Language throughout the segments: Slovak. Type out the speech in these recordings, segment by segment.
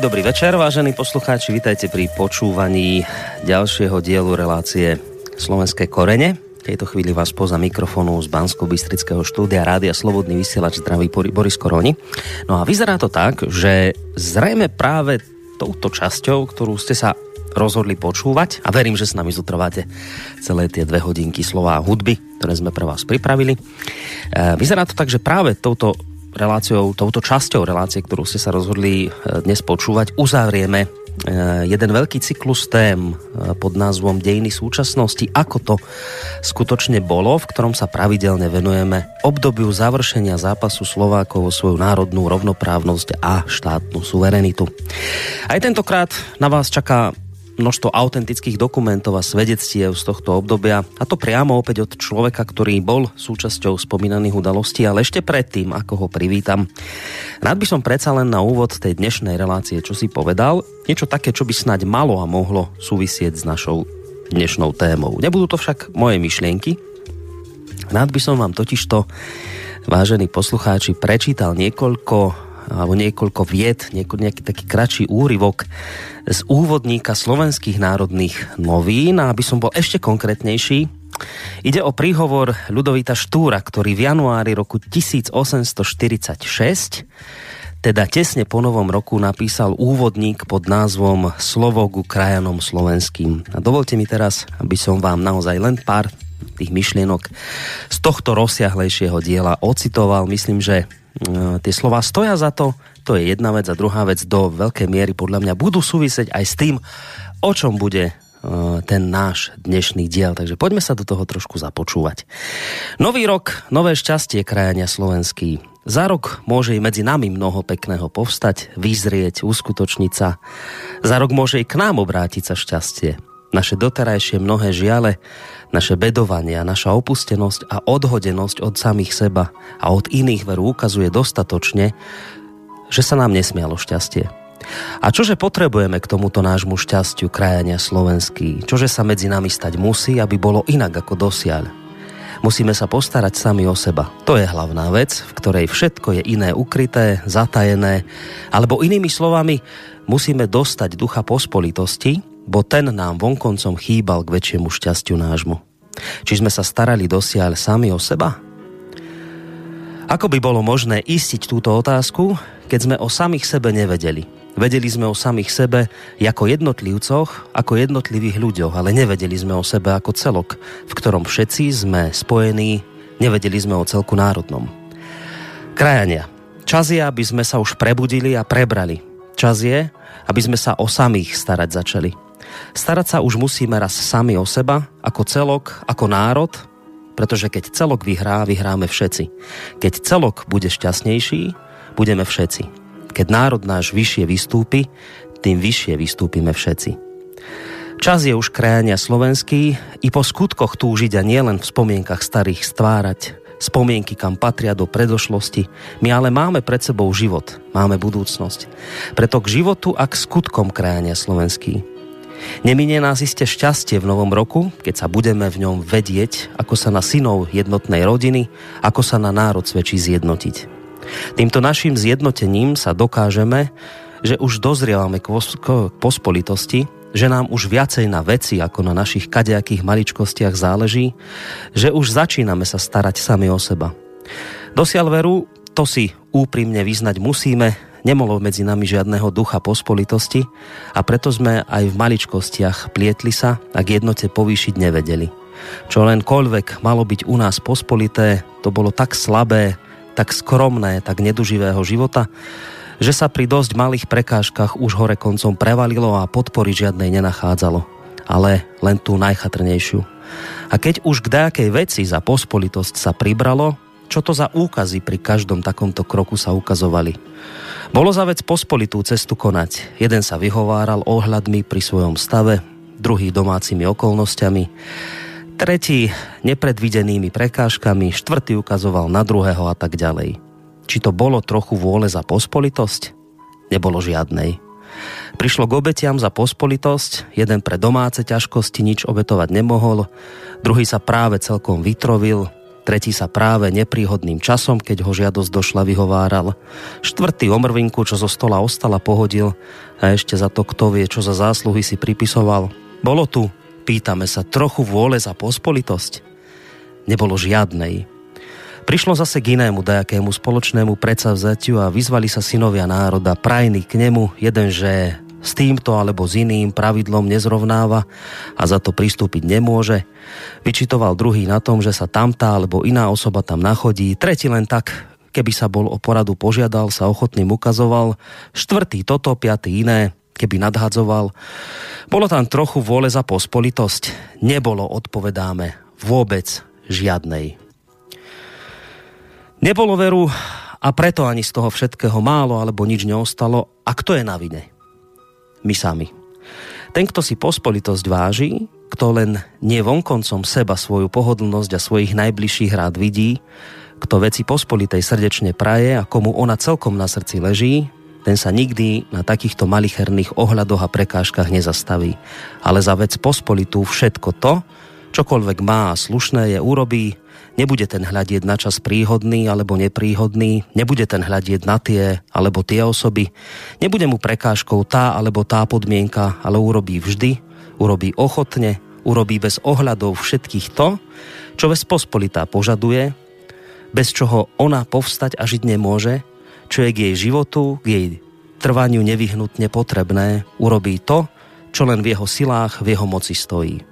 Dobrý večer, vážení poslucháči, vítajte pri počúvaní ďalšieho dielu relácie Slovenské korene. V tejto chvíli vás poza mikrofónu z bansko bystrického štúdia Rádia Slobodný vysielač zdraví Boris Koroni. No a vyzerá to tak, že zrejme práve touto časťou, ktorú ste sa rozhodli počúvať a verím, že s nami zotrváte celé tie dve hodinky slova a hudby, ktoré sme pre vás pripravili. E, vyzerá to tak, že práve touto reláciou, touto časťou relácie, ktorú ste sa rozhodli e, dnes počúvať, uzavrieme e, jeden veľký cyklus tém e, pod názvom Dejiny súčasnosti, ako to skutočne bolo, v ktorom sa pravidelne venujeme obdobiu završenia zápasu Slovákov o svoju národnú rovnoprávnosť a štátnu suverenitu. Aj tentokrát na vás čaká množstvo autentických dokumentov a svedectiev z tohto obdobia a to priamo opäť od človeka, ktorý bol súčasťou spomínaných udalostí, ale ešte predtým, ako ho privítam. Rád by som predsa len na úvod tej dnešnej relácie, čo si povedal, niečo také, čo by snáď malo a mohlo súvisieť s našou dnešnou témou. Nebudú to však moje myšlienky. Rád by som vám totižto, vážení poslucháči, prečítal niekoľko alebo niekoľko vied, nejaký taký kratší úryvok z úvodníka slovenských národných novín a aby som bol ešte konkrétnejší, ide o príhovor Ľudovita Štúra, ktorý v januári roku 1846 teda tesne po novom roku napísal úvodník pod názvom Slovo ku krajanom slovenským. A dovolte mi teraz, aby som vám naozaj len pár tých myšlienok z tohto rozsiahlejšieho diela ocitoval. Myslím, že tie slova stoja za to, to je jedna vec a druhá vec do veľkej miery podľa mňa budú súvisieť aj s tým, o čom bude e, ten náš dnešný diel. Takže poďme sa do toho trošku započúvať. Nový rok, nové šťastie krajania slovenský. Za rok môže i medzi nami mnoho pekného povstať, vyzrieť, uskutočniť sa. Za rok môže i k nám obrátiť sa šťastie. Naše doterajšie mnohé žiale naše bedovania, naša opustenosť a odhodenosť od samých seba a od iných veru ukazuje dostatočne, že sa nám nesmialo šťastie. A čože potrebujeme k tomuto nášmu šťastiu krajania slovenský? Čože sa medzi nami stať musí, aby bolo inak ako dosiaľ? Musíme sa postarať sami o seba. To je hlavná vec, v ktorej všetko je iné ukryté, zatajené, alebo inými slovami, musíme dostať ducha pospolitosti, bo ten nám vonkoncom chýbal k väčšiemu šťastiu nášmu. Či sme sa starali dosiaľ sami o seba? Ako by bolo možné istiť túto otázku, keď sme o samých sebe nevedeli? Vedeli sme o samých sebe ako jednotlivcoch, ako jednotlivých ľuďoch, ale nevedeli sme o sebe ako celok, v ktorom všetci sme spojení, nevedeli sme o celku národnom. Krajania, čas je, aby sme sa už prebudili a prebrali. Čas je, aby sme sa o samých starať začali. Starať sa už musíme raz sami o seba, ako celok, ako národ, pretože keď celok vyhrá, vyhráme všetci. Keď celok bude šťastnejší, budeme všetci. Keď národ náš vyššie vystúpi, tým vyššie vystúpime všetci. Čas je už krajania slovenský i po skutkoch túžiť a nielen v spomienkach starých stvárať, spomienky, kam patria do predošlosti. My ale máme pred sebou život, máme budúcnosť. Preto k životu a k skutkom krajania slovenský. Neminie nás iste šťastie v novom roku, keď sa budeme v ňom vedieť, ako sa na synov jednotnej rodiny, ako sa na národ svedčí zjednotiť. Týmto našim zjednotením sa dokážeme, že už dozrievame k pospolitosti, že nám už viacej na veci ako na našich kadejakých maličkostiach záleží, že už začíname sa starať sami o seba. Dosiaľ veru, to si úprimne vyznať musíme, Nemolo medzi nami žiadného ducha pospolitosti a preto sme aj v maličkostiach plietli sa a k jednote povýšiť nevedeli. Čo len koľvek malo byť u nás pospolité, to bolo tak slabé, tak skromné, tak neduživého života, že sa pri dosť malých prekážkach už hore koncom prevalilo a podpory žiadnej nenachádzalo, ale len tú najchatrnejšiu. A keď už k nejakej veci za pospolitosť sa pribralo, čo to za úkazy pri každom takomto kroku sa ukazovali. Bolo za vec pospolitú cestu konať. Jeden sa vyhováral ohľadmi pri svojom stave, druhý domácimi okolnostiami, tretí nepredvidenými prekážkami, štvrtý ukazoval na druhého a tak ďalej. Či to bolo trochu vôle za pospolitosť? Nebolo žiadnej. Prišlo k obetiam za pospolitosť, jeden pre domáce ťažkosti nič obetovať nemohol, druhý sa práve celkom vytrovil, tretí sa práve nepríhodným časom, keď ho žiadosť došla, vyhováral. Štvrtý omrvinku, čo zo stola ostala, pohodil a ešte za to kto vie, čo za zásluhy si pripisoval. Bolo tu, pýtame sa, trochu vôle za pospolitosť? Nebolo žiadnej. Prišlo zase k inému dajakému spoločnému predsavzatiu a vyzvali sa synovia národa, prajný k nemu, jeden, že s týmto alebo s iným pravidlom nezrovnáva a za to pristúpiť nemôže. Vyčitoval druhý na tom, že sa tamtá alebo iná osoba tam nachodí. Tretí len tak, keby sa bol o poradu požiadal, sa ochotným ukazoval. Štvrtý toto, piatý iné, keby nadhadzoval. Bolo tam trochu vôle za pospolitosť. Nebolo, odpovedáme, vôbec žiadnej. Nebolo veru a preto ani z toho všetkého málo alebo nič neostalo. A kto je na vine? My sami. Ten, kto si pospolitosť váži, kto len nie vonkoncom seba svoju pohodlnosť a svojich najbližších rád vidí, kto veci pospolitej srdečne praje a komu ona celkom na srdci leží, ten sa nikdy na takýchto malicherných ohľadoch a prekážkach nezastaví. Ale za vec pospolitú všetko to, čokoľvek má a slušné je urobí, Nebude ten hľadieť na čas príhodný alebo nepríhodný, nebude ten hľadieť na tie alebo tie osoby, nebude mu prekážkou tá alebo tá podmienka, ale urobí vždy, urobí ochotne, urobí bez ohľadov všetkých to, čo ves pospolitá požaduje, bez čoho ona povstať a žiť nemôže, čo je k jej životu, k jej trvaniu nevyhnutne potrebné, urobí to, čo len v jeho silách, v jeho moci stojí.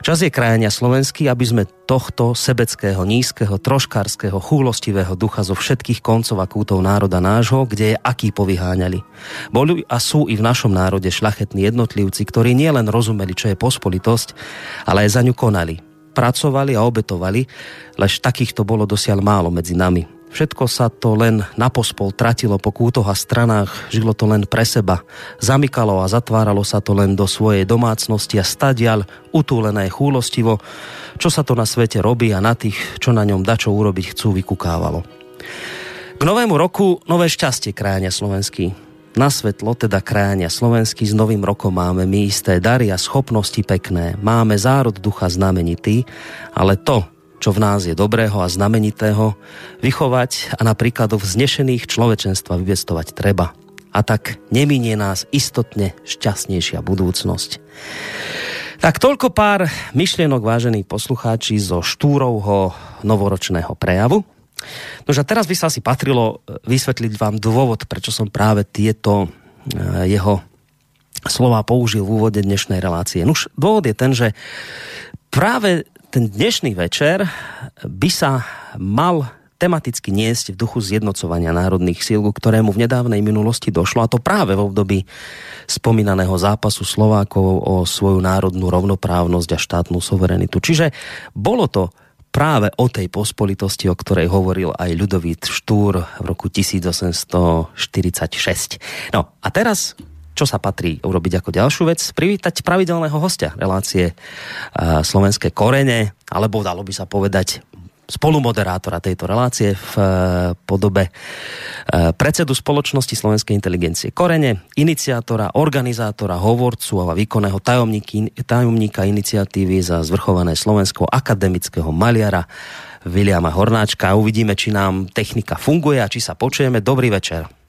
Čas je krajania slovenský, aby sme tohto sebeckého, nízkeho, troškárskeho, chúlostivého ducha zo všetkých koncov a kútov národa nášho, kde je aký povyháňali. Boli a sú i v našom národe šlachetní jednotlivci, ktorí nielen rozumeli, čo je pospolitosť, ale aj za ňu konali. Pracovali a obetovali, lež takýchto bolo dosiaľ málo medzi nami. Všetko sa to len na pospol tratilo po kútoch a stranách, žilo to len pre seba. Zamykalo a zatváralo sa to len do svojej domácnosti a stadial, utúlené chúlostivo, čo sa to na svete robí a na tých, čo na ňom dačo urobiť chcú, vykukávalo. K novému roku nové šťastie krajania slovenský. Na svetlo teda krajania slovenský s novým rokom máme my isté dary a schopnosti pekné. Máme zárod ducha znamenitý, ale to, čo v nás je dobrého a znamenitého, vychovať a na príkladoch vznešených človečenstva vyvestovať treba. A tak neminie nás istotne šťastnejšia budúcnosť. Tak toľko pár myšlienok, vážení poslucháči, zo Štúrovho novoročného prejavu. Nože a teraz by sa asi patrilo e, vysvetliť vám dôvod, prečo som práve tieto e, jeho slova použil v úvode dnešnej relácie. Nuž, dôvod je ten, že práve ten dnešný večer by sa mal tematicky niesť v duchu zjednocovania národných síl, ktorému v nedávnej minulosti došlo, a to práve v období spomínaného zápasu Slovákov o svoju národnú rovnoprávnosť a štátnu suverenitu. Čiže bolo to práve o tej pospolitosti, o ktorej hovoril aj Ľudovít Štúr v roku 1846. No a teraz čo sa patrí urobiť ako ďalšiu vec? Privítať pravidelného hostia relácie uh, Slovenské korene, alebo dalo by sa povedať spolumoderátora tejto relácie v uh, podobe uh, predsedu spoločnosti Slovenskej inteligencie Korene, iniciátora, organizátora, hovorcu a výkonného tajomníka iniciatívy za zvrchované Slovensko akademického maliara Viliama Hornáčka. Uvidíme, či nám technika funguje a či sa počujeme. Dobrý večer.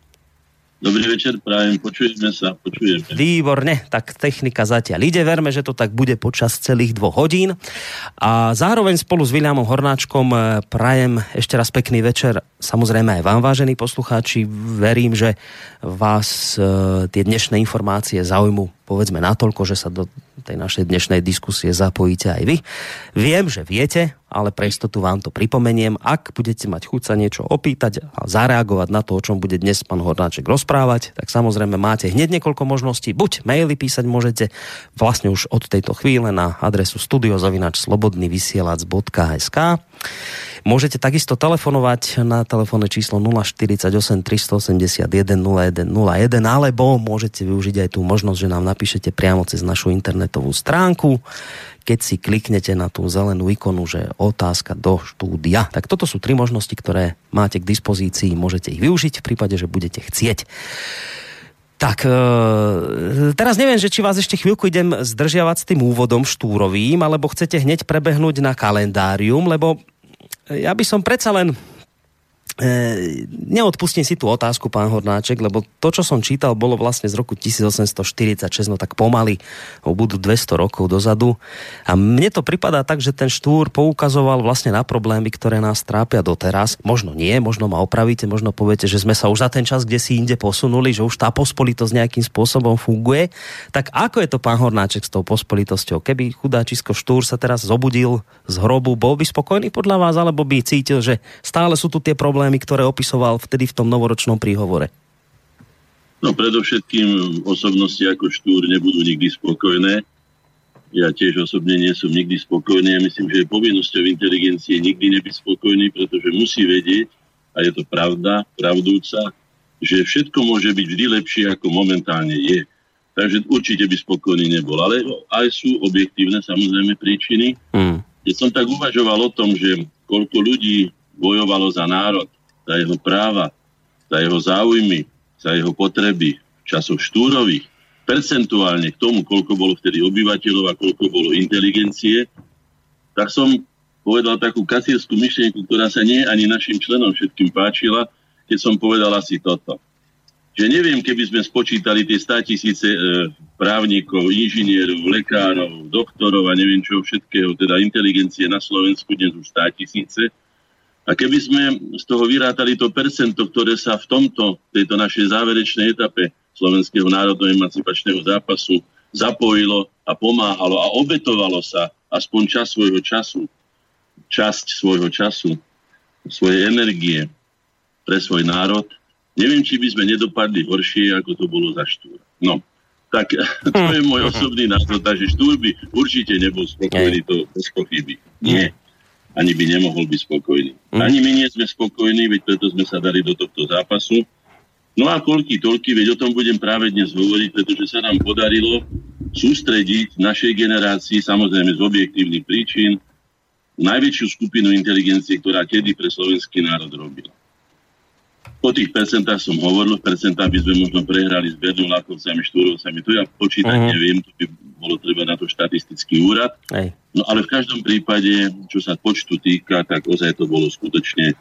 Dobrý večer, prajem, počujeme sa, počujeme. Výborne, tak technika zatiaľ ide, verme, že to tak bude počas celých dvoch hodín. A zároveň spolu s Viliamom Hornáčkom eh, prajem ešte raz pekný večer, samozrejme aj vám, vážení poslucháči. Verím, že vás e, tie dnešné informácie zaujmu povedzme natoľko, že sa do tej našej dnešnej diskusie zapojíte aj vy. Viem, že viete, ale pre istotu vám to pripomeniem. Ak budete mať chuť sa niečo opýtať a zareagovať na to, o čom bude dnes pán Hornáček rozprávať, tak samozrejme máte hneď niekoľko možností. Buď maily písať môžete vlastne už od tejto chvíle na adresu studiozavinač.slobodnyvysielac.sk Môžete takisto telefonovať na telefónne číslo 048 381 0101 alebo môžete využiť aj tú možnosť, že nám napíšete priamo cez našu internetovú stránku keď si kliknete na tú zelenú ikonu, že otázka do štúdia. Tak toto sú tri možnosti, ktoré máte k dispozícii, môžete ich využiť v prípade, že budete chcieť. Tak, e, teraz neviem, že či vás ešte chvíľku idem zdržiavať s tým úvodom štúrovým, alebo chcete hneď prebehnúť na kalendárium, lebo ja by som predsa len neodpustím si tú otázku, pán Hornáček, lebo to, čo som čítal, bolo vlastne z roku 1846, no tak pomaly, budú 200 rokov dozadu. A mne to pripadá tak, že ten štúr poukazoval vlastne na problémy, ktoré nás trápia doteraz. Možno nie, možno ma opravíte, možno poviete, že sme sa už za ten čas, kde si inde posunuli, že už tá pospolitosť nejakým spôsobom funguje. Tak ako je to, pán Hornáček, s tou pospolitosťou? Keby chudáčisko štúr sa teraz zobudil z hrobu, bol by spokojný podľa vás, alebo by cítil, že stále sú tu tie problémy, problémy, ktoré opisoval vtedy v tom novoročnom príhovore? No predovšetkým osobnosti ako Štúr nebudú nikdy spokojné. Ja tiež osobne nie som nikdy spokojný. Ja myslím, že je povinnosťou inteligencie nikdy nebyť spokojný, pretože musí vedieť, a je to pravda, pravdúca, že všetko môže byť vždy lepšie, ako momentálne je. Takže určite by spokojný nebol. Ale aj sú objektívne samozrejme príčiny. Mm. Keď som tak uvažoval o tom, že koľko ľudí bojovalo za národ, za jeho práva, za jeho záujmy, za jeho potreby v časoch štúrových, percentuálne k tomu, koľko bolo vtedy obyvateľov a koľko bolo inteligencie, tak som povedal takú kasírskú myšlienku, ktorá sa nie ani našim členom všetkým páčila, keď som povedal asi toto. Že neviem, keby sme spočítali tie 100 tisíce e, právnikov, inžinierov, lekárov, doktorov a neviem čo všetkého, teda inteligencie na Slovensku dnes už 100 tisíce, a keby sme z toho vyrátali to percento, ktoré sa v tomto, tejto našej záverečnej etape Slovenského národno-emancipačného zápasu zapojilo a pomáhalo a obetovalo sa aspoň čas svojho času, časť svojho času, svojej energie pre svoj národ, neviem, či by sme nedopadli horšie, ako to bolo za štúr. No, tak to je môj osobný názor, takže štúr by určite nebol spokojný, to bez pochyby. Nie ani by nemohol byť spokojný. Mm. Ani my nie sme spokojní, veď preto sme sa dali do tohto zápasu. No a koľky toľky, veď o tom budem práve dnes hovoriť, pretože sa nám podarilo sústrediť našej generácii, samozrejme z objektívnych príčin, najväčšiu skupinu inteligencie, ktorá kedy pre slovenský národ robila. O tých percentách som hovoril, v percentách by sme možno prehrali s Bernulákovcami, Štúrovcami, to ja počítať uh-huh. neviem, to by bolo treba na to štatistický úrad. Aj. No ale v každom prípade, čo sa počtu týka, tak ozaj to bolo skutočne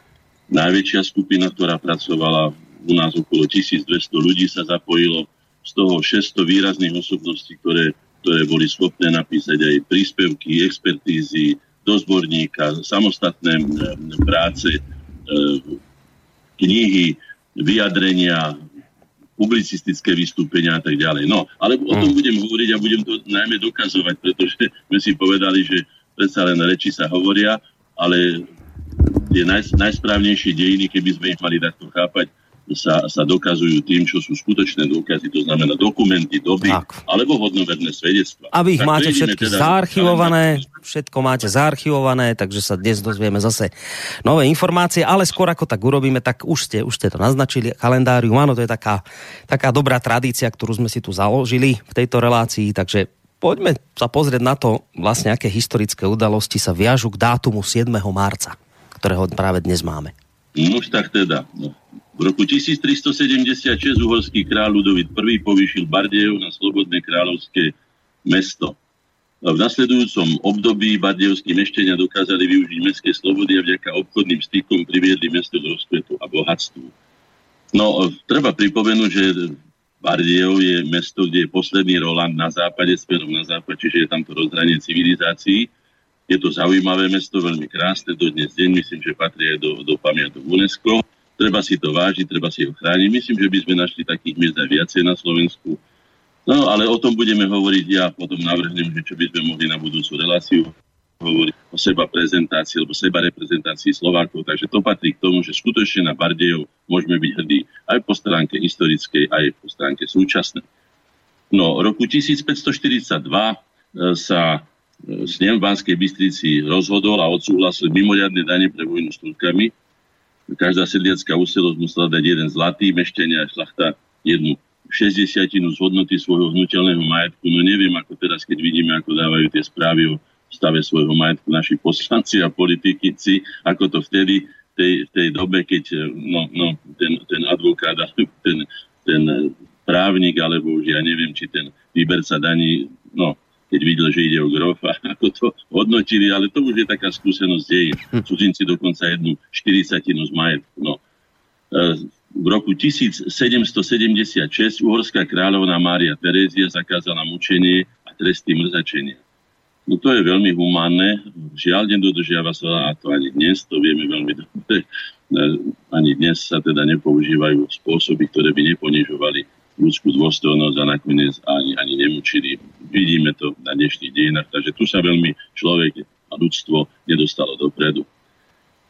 najväčšia skupina, ktorá pracovala. U nás okolo 1200 ľudí sa zapojilo, z toho 600 výrazných osobností, ktoré, ktoré boli schopné napísať aj príspevky, expertízy, dozborníka, samostatné práce, knihy, vyjadrenia, publicistické vystúpenia a tak ďalej. No, ale o tom mm. budem hovoriť a budem to najmä dokazovať, pretože sme si povedali, že predsa len reči sa hovoria, ale tie naj, najsprávnejšie dejiny, keby sme ich mali takto chápať, sa, sa dokazujú tým, čo sú skutočné dôkazy, to znamená dokumenty, doby tak. alebo hodnoverné svedectva. A vy ich tak máte všetky teda zaarchivované, všetko máte zaarchivované, takže sa dnes dozvieme zase nové informácie, ale skôr ako tak urobíme, tak už ste, už ste to naznačili, kalendárium, áno, to je taká, taká dobrá tradícia, ktorú sme si tu založili v tejto relácii, takže poďme sa pozrieť na to, vlastne aké historické udalosti sa viažu k dátumu 7. marca, ktorého práve dnes máme. No už tak teda. No. V roku 1376 uhorský kráľ Ludovit I povýšil Bardejov na slobodné kráľovské mesto. V nasledujúcom období bardejovskí meštenia dokázali využiť mestské slobody a vďaka obchodným stykom priviedli mesto k rozkvetu a bohatstvu. No, treba pripomenúť, že Bardejov je mesto, kde je posledný Roland na západe, smerom na západ, čiže je tam to rozhranie civilizácií. Je to zaujímavé mesto, veľmi krásne, do dnes deň myslím, že patrí aj do, do pamiatok UNESCO. Treba si to vážiť, treba si ho chrániť. Myslím, že by sme našli takých miest aj viacej na Slovensku. No, ale o tom budeme hovoriť ja, potom navrhnem, že čo by sme mohli na budúcu reláciu hovoriť o seba prezentácii alebo seba reprezentácii Slovákov. Takže to patrí k tomu, že skutočne na Bardejov môžeme byť hrdí aj po stránke historickej, aj po stránke súčasnej. No, roku 1542 e, sa e, snem v Banskej Bystrici rozhodol a odsúhlasil mimoriadne dane pre vojnu s Turkami každá sedliacká uselosť musela dať jeden zlatý, meštenia a šlachta jednu šesťdesiatinu z hodnoty svojho hnutelného majetku. No neviem, ako teraz, keď vidíme, ako dávajú tie správy o stave svojho majetku naši poslanci a politici, ako to vtedy, tej, tej dobe, keď no, no, ten, ten advokát, ten, ten právnik, alebo už ja neviem, či ten výberca daní, no, keď videl, že ide o grofa, ako to hodnotili, ale to už je taká skúsenosť dejín. Hm. Cudzinci dokonca jednu 40 z majetku. No. E, v roku 1776 uhorská kráľovná Mária Terézia zakázala mučenie a tresty mrzačenia. No to je veľmi humánne, žiaľ nedodržiava sa a to ani dnes, to vieme veľmi dobre. E, ani dnes sa teda nepoužívajú spôsoby, ktoré by neponižovali ľudskú dôstojnosť a nakoniec ani, ani nemučili. Vidíme to na dnešných dejinách, takže tu sa veľmi človek a ľudstvo nedostalo dopredu.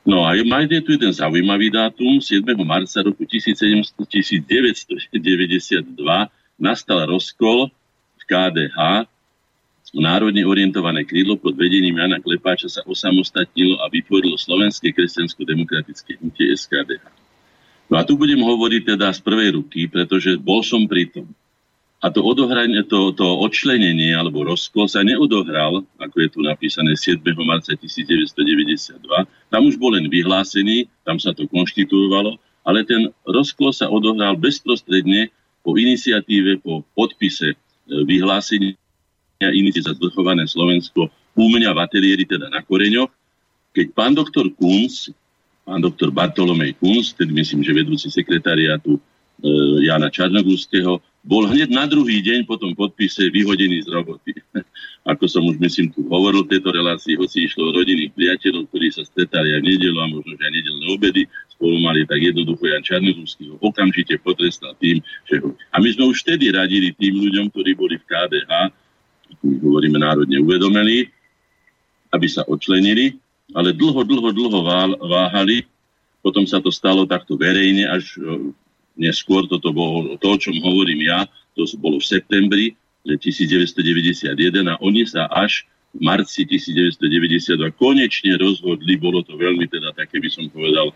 No a máte tu jeden zaujímavý dátum, 7. marca roku 1992 nastal rozkol v KDH, národne orientované krídlo pod vedením Jana Klepáča sa osamostatnilo a vytvorilo Slovenské kresťansko-demokratické hnutie SKDH. No a tu budem hovoriť teda z prvej ruky, pretože bol som pri tom. A to, odohranie, to, to odčlenenie alebo rozkol sa neodohral, ako je tu napísané 7. marca 1992. Tam už bol len vyhlásený, tam sa to konštituovalo, ale ten rozkol sa odohral bezprostredne po iniciatíve, po podpise e, vyhlásenia iniciatíve za zvrchované Slovensko u mňa v ateliéri, teda na Koreňoch, keď pán doktor Kunz pán doktor Bartolomej Kunz, tedy myslím, že vedúci sekretariátu e, Jana Čarnogúského, bol hneď na druhý deň po tom podpise vyhodený z roboty. Ako som už myslím tu hovoril v tejto relácii, hoci išlo o rodinných priateľov, ktorí sa stretali aj v nedelu a možno že aj nedelné obedy, spolu mali tak jednoducho Jan Čarnogúsky ho okamžite potrestal tým, že ho... A my sme už vtedy radili tým ľuďom, ktorí boli v KDH, my hovoríme národne uvedomení, aby sa odčlenili, ale dlho, dlho, dlho váhali. Potom sa to stalo takto verejne, až e, neskôr, toto bolo to, o čom hovorím ja, to bolo v septembri 1991 a oni sa až v marci 1992 konečne rozhodli, bolo to veľmi teda také, by som povedal,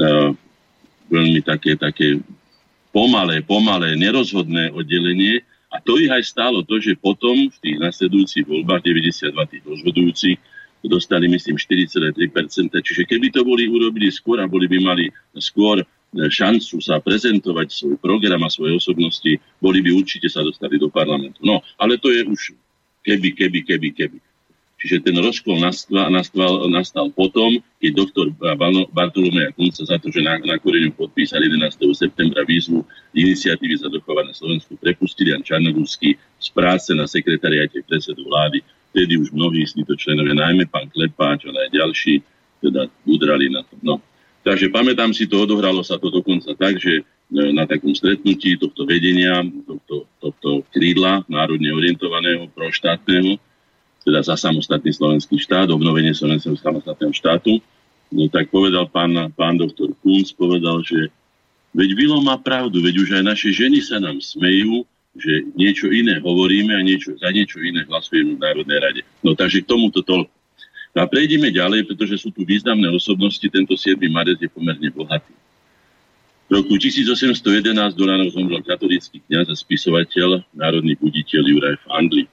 uh, veľmi také, také pomalé, pomalé, nerozhodné oddelenie. A to ich aj stálo to, že potom v tých nasledujúcich voľbách 92 tých rozhodujúcich dostali myslím 4,3%. Čiže keby to boli urobili skôr a boli by mali skôr e, šancu sa prezentovať svoj program a svoje osobnosti, boli by určite sa dostali do parlamentu. No, ale to je už keby, keby, keby, keby. Čiže ten rozkol nastal, nastal, nastal potom, keď doktor Bartolomej Kunca za to, že na, na Koreňu podpísal 11. septembra výzvu iniciatívy za dochované Slovensku, prepustili Jan Čarnogórsky z práce na sekretariate predsedu vlády vtedy už mnohí z týchto členovia, najmä pán Klepáč, ale aj ďalší, teda udrali na to. No. Takže pamätám si to, odohralo sa to dokonca tak, že e, na takom stretnutí tohto vedenia, tohto, tohto krídla národne orientovaného, proštátneho, teda za samostatný slovenský štát, obnovenie slovenského samostatného štátu, no tak povedal pán, pán doktor Kunz, povedal, že veď Vilo má pravdu, veď už aj naše ženy sa nám smejú, že niečo iné hovoríme a niečo, za niečo iné hlasujeme v Národnej rade. No takže k tomuto toľko. No a prejdeme ďalej, pretože sú tu významné osobnosti. Tento 7. marec je pomerne bohatý. V roku 1811 do nás zomrel katolický kniaz a spisovateľ, národný buditeľ Juraj Fandli.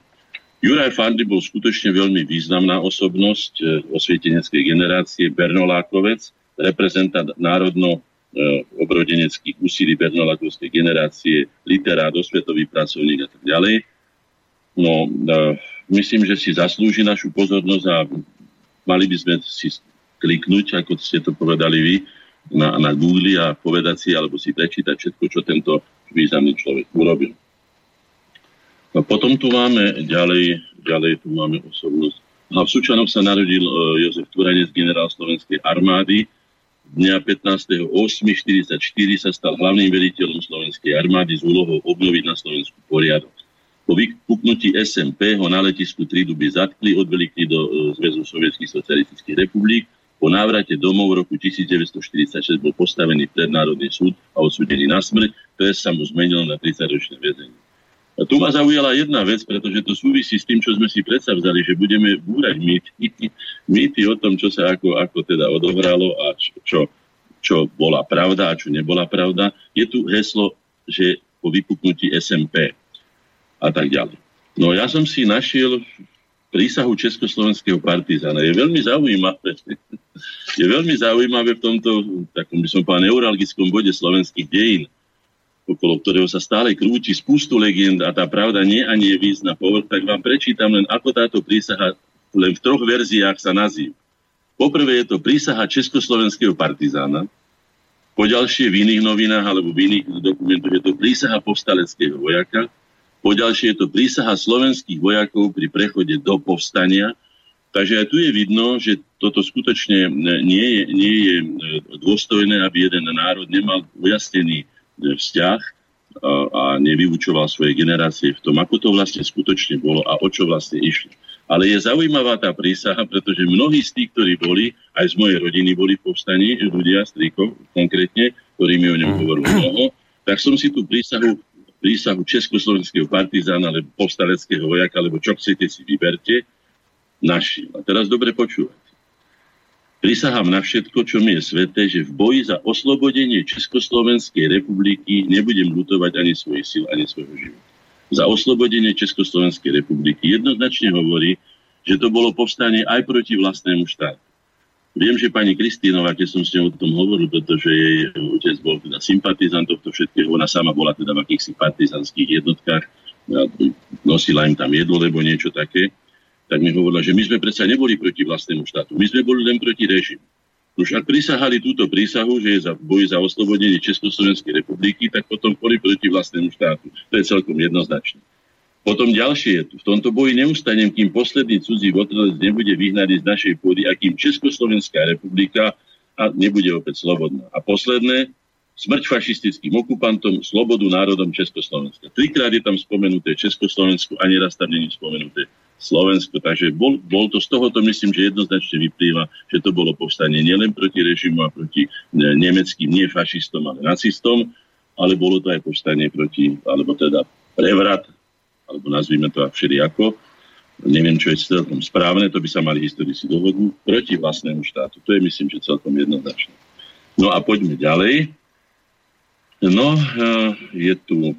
Juraj Fandli bol skutočne veľmi významná osobnosť eh, osvieteneckej generácie, Bernolákovec, reprezentant národno E, obrodeneckých úsilí Bernolakovskej generácie, literát, osvetový pracovník a tak ďalej. No, e, myslím, že si zaslúži našu pozornosť a mali by sme si kliknúť, ako ste to povedali vy, na, na Google a povedať si, alebo si prečítať všetko, čo tento významný človek urobil. No, potom tu máme ďalej, ďalej tu máme osobnosť. A v Sučanoch sa narodil uh, Jozef Turanec, generál slovenskej armády, dňa 15.8.44 sa stal hlavným veliteľom slovenskej armády s úlohou obnoviť na Slovensku poriadok. Po vypuknutí SMP ho na letisku Triduby zatkli, odvelikli do e, Zväzu sovietských socialistických republik. Po návrate domov v roku 1946 bol postavený pred Národný súd a odsudený na smrť, ktoré sa mu zmenilo na 30-ročné väzenie. Tu ma zaujala jedna vec, pretože to súvisí s tým, čo sme si predstavzali, že budeme búrať mýty, mýty o tom, čo sa ako, ako teda odohralo a čo, čo bola pravda a čo nebola pravda. Je tu heslo, že po vypuknutí SMP a tak ďalej. No ja som si našiel prísahu Československého partizána. Je veľmi zaujímavé, je veľmi zaujímavé v tomto, takom by som povedal, neuralgickom bode slovenských dejín, okolo ktorého sa stále krúti spustu legend a tá pravda nie ani je víc na povrch, tak vám prečítam len, ako táto prísaha len v troch verziách sa nazýva. Poprvé je to prísaha Československého partizána, po ďalšie v iných novinách alebo v iných dokumentoch je to prísaha povstaleckého vojaka, po ďalšie je to prísaha slovenských vojakov pri prechode do povstania. Takže aj tu je vidno, že toto skutočne nie je, nie je e, dôstojné, aby jeden národ nemal ujasnený vzťah a, nevyučoval svoje generácie v tom, ako to vlastne skutočne bolo a o čo vlastne išlo. Ale je zaujímavá tá prísaha, pretože mnohí z tých, ktorí boli, aj z mojej rodiny boli v povstaní, ľudia, strýko konkrétne, ktorí mi o ňom hovorili mnoho, tak som si tú prísahu prísahu Československého partizána alebo povstaleckého vojaka, alebo čo chcete si vyberte, našiel. A teraz dobre počúvať. Prisahám na všetko, čo mi je sveté, že v boji za oslobodenie Československej republiky nebudem lutovať ani svojich síl, ani svojho života. Za oslobodenie Československej republiky jednoznačne hovorí, že to bolo povstanie aj proti vlastnému štátu. Viem, že pani Kristínová, keď som s ňou o tom hovoril, pretože jej otec bol teda sympatizant tohto všetkého, ona sama bola teda v akýchsi partizanských jednotkách, nosila im tam jedlo, lebo niečo také, tak mi hovorila, že my sme predsa neboli proti vlastnému štátu, my sme boli len proti režimu. Už ak prisahali túto prísahu, že je za boj za oslobodenie Československej republiky, tak potom boli proti vlastnému štátu. To je celkom jednoznačné. Potom ďalšie, v tomto boji neustanem, kým posledný cudzí votrelec nebude vyhnaný z našej pôdy a kým Československá republika a nebude opäť slobodná. A posledné, smrť fašistickým okupantom, slobodu národom Československa. Trikrát je tam spomenuté Československo a neraz tam není spomenuté Slovensko. Takže bol, bol to z tohoto, myslím, že jednoznačne vyplýva, že to bolo povstanie nielen proti režimu a proti nemeckým, nie fašistom, ale nacistom, ale bolo to aj povstanie proti, alebo teda prevrat alebo nazvime to všelijako, neviem, čo je celkom správne, to by sa mali historici dohodnúť, proti vlastnému štátu. To je, myslím, že celkom jednoznačné. No a poďme ďalej. No, eh, je tu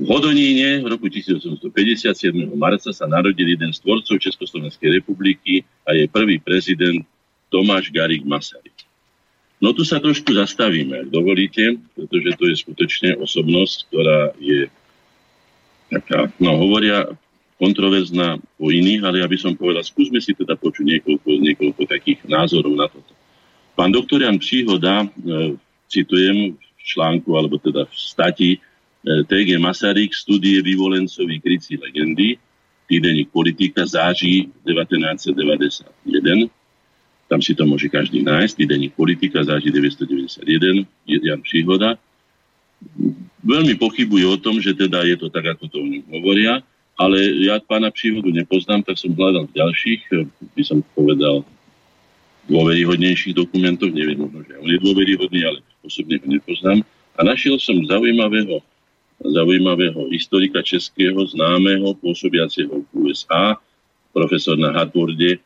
v Hodoníne v roku 1857. marca sa narodil jeden z tvorcov Československej republiky a je prvý prezident Tomáš Garik Masaryk. No tu sa trošku zastavíme, ak dovolíte, pretože to je skutočne osobnosť, ktorá je taká, no hovoria kontroverzná o iných, ale ja by som povedal, skúsme si teda počuť niekoľko, niekoľko takých názorov na toto. Pán doktor Jan Příhoda, e, citujem v článku, alebo teda v stati TG Masaryk, studie vyvolencový krycí legendy, týdenník politika záží 1991. Tam si to môže každý nájsť. Týdenník politika záží 991, Jan Příhoda veľmi pochybujú o tom, že teda je to tak, ako to oni hovoria, ale ja pána príhodu nepoznám, tak som hľadal v ďalších, eh, by som povedal, dôveryhodnejších dokumentoch, neviem možno, že on je dôveryhodný, ale osobne ho nepoznám. A našiel som zaujímavého, zaujímavého historika českého, známeho, pôsobiaceho v USA, profesor na Harvarde,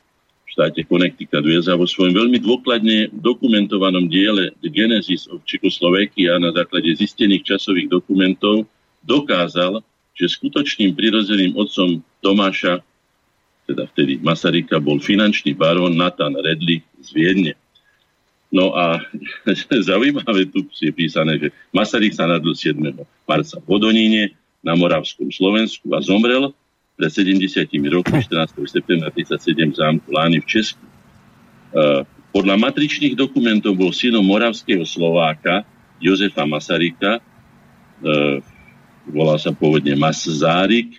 štáte Connecticut USA vo svojom veľmi dôkladne dokumentovanom diele The Genesis of Czechoslovakia na základe zistených časových dokumentov dokázal, že skutočným prirodzeným otcom Tomáša, teda vtedy Masaryka, bol finančný barón Nathan Redley z Viedne. No a zaujímavé tu je písané, že Masaryk sa nadl 7. marca v Odoníne na Moravskom Slovensku a zomrel pred 70 rokmi, 14. septembra 37 v zámku Lány v Česku. E, podľa matričných dokumentov bol synom moravského Slováka Jozefa Masaryka, e, volal sa pôvodne Masárik,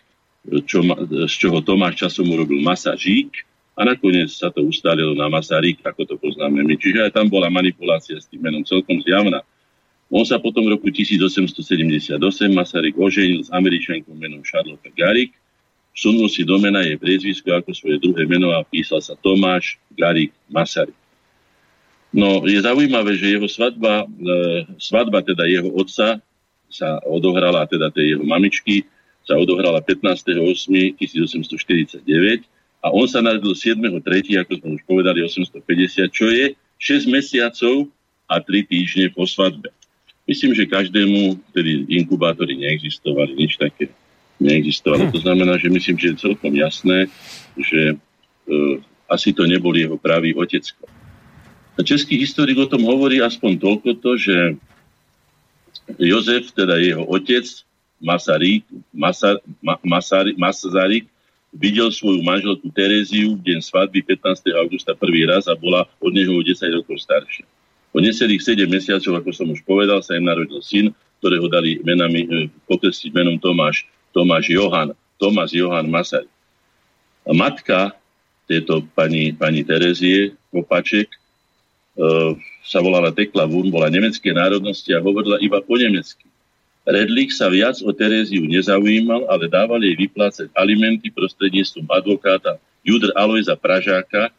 čo, z čoho Tomáš časom urobil Masažík a nakoniec sa to ustálilo na Masaryk, ako to poznáme my. Čiže aj tam bola manipulácia s tým menom celkom zjavná. On sa potom v roku 1878 Masaryk oženil s američankou menom Charlotte Garrick, Sunul si do mena jej priezvisko ako svoje druhé meno a písal sa Tomáš Garik Masaryk. No, je zaujímavé, že jeho svadba, e, svadba teda jeho otca sa odohrala, teda tej jeho mamičky, sa odohrala 15.8.1849 a on sa narodil 7.3., ako sme už povedali, 850, čo je 6 mesiacov a 3 týždne po svadbe. Myslím, že každému, tedy inkubátory neexistovali, nič také neexistovalo. To znamená, že myslím, že je celkom jasné, že e, asi to nebol jeho pravý otecko. A český historik o tom hovorí aspoň toľko to, že Jozef, teda jeho otec, Masaryk, Masa, Ma, Masaryk, Masaryk, videl svoju manželku Teréziu v deň svadby 15. augusta prvý raz a bola od neho 10 rokov staršia. Po neselých 7 mesiacov, ako som už povedal, sa im narodil syn, ktorého dali menami, e, pokrstiť menom Tomáš, Tomáš Johan, Tomás Johan Masaryk. A matka tejto pani, pani Terezie Kopaček e, sa volala Tekla Wun, bola nemecké národnosti a hovorila iba po nemecky. Redlich sa viac o Teréziu nezaujímal, ale dával jej vyplácať alimenty prostredníctvom advokáta Judr Alojza Pražáka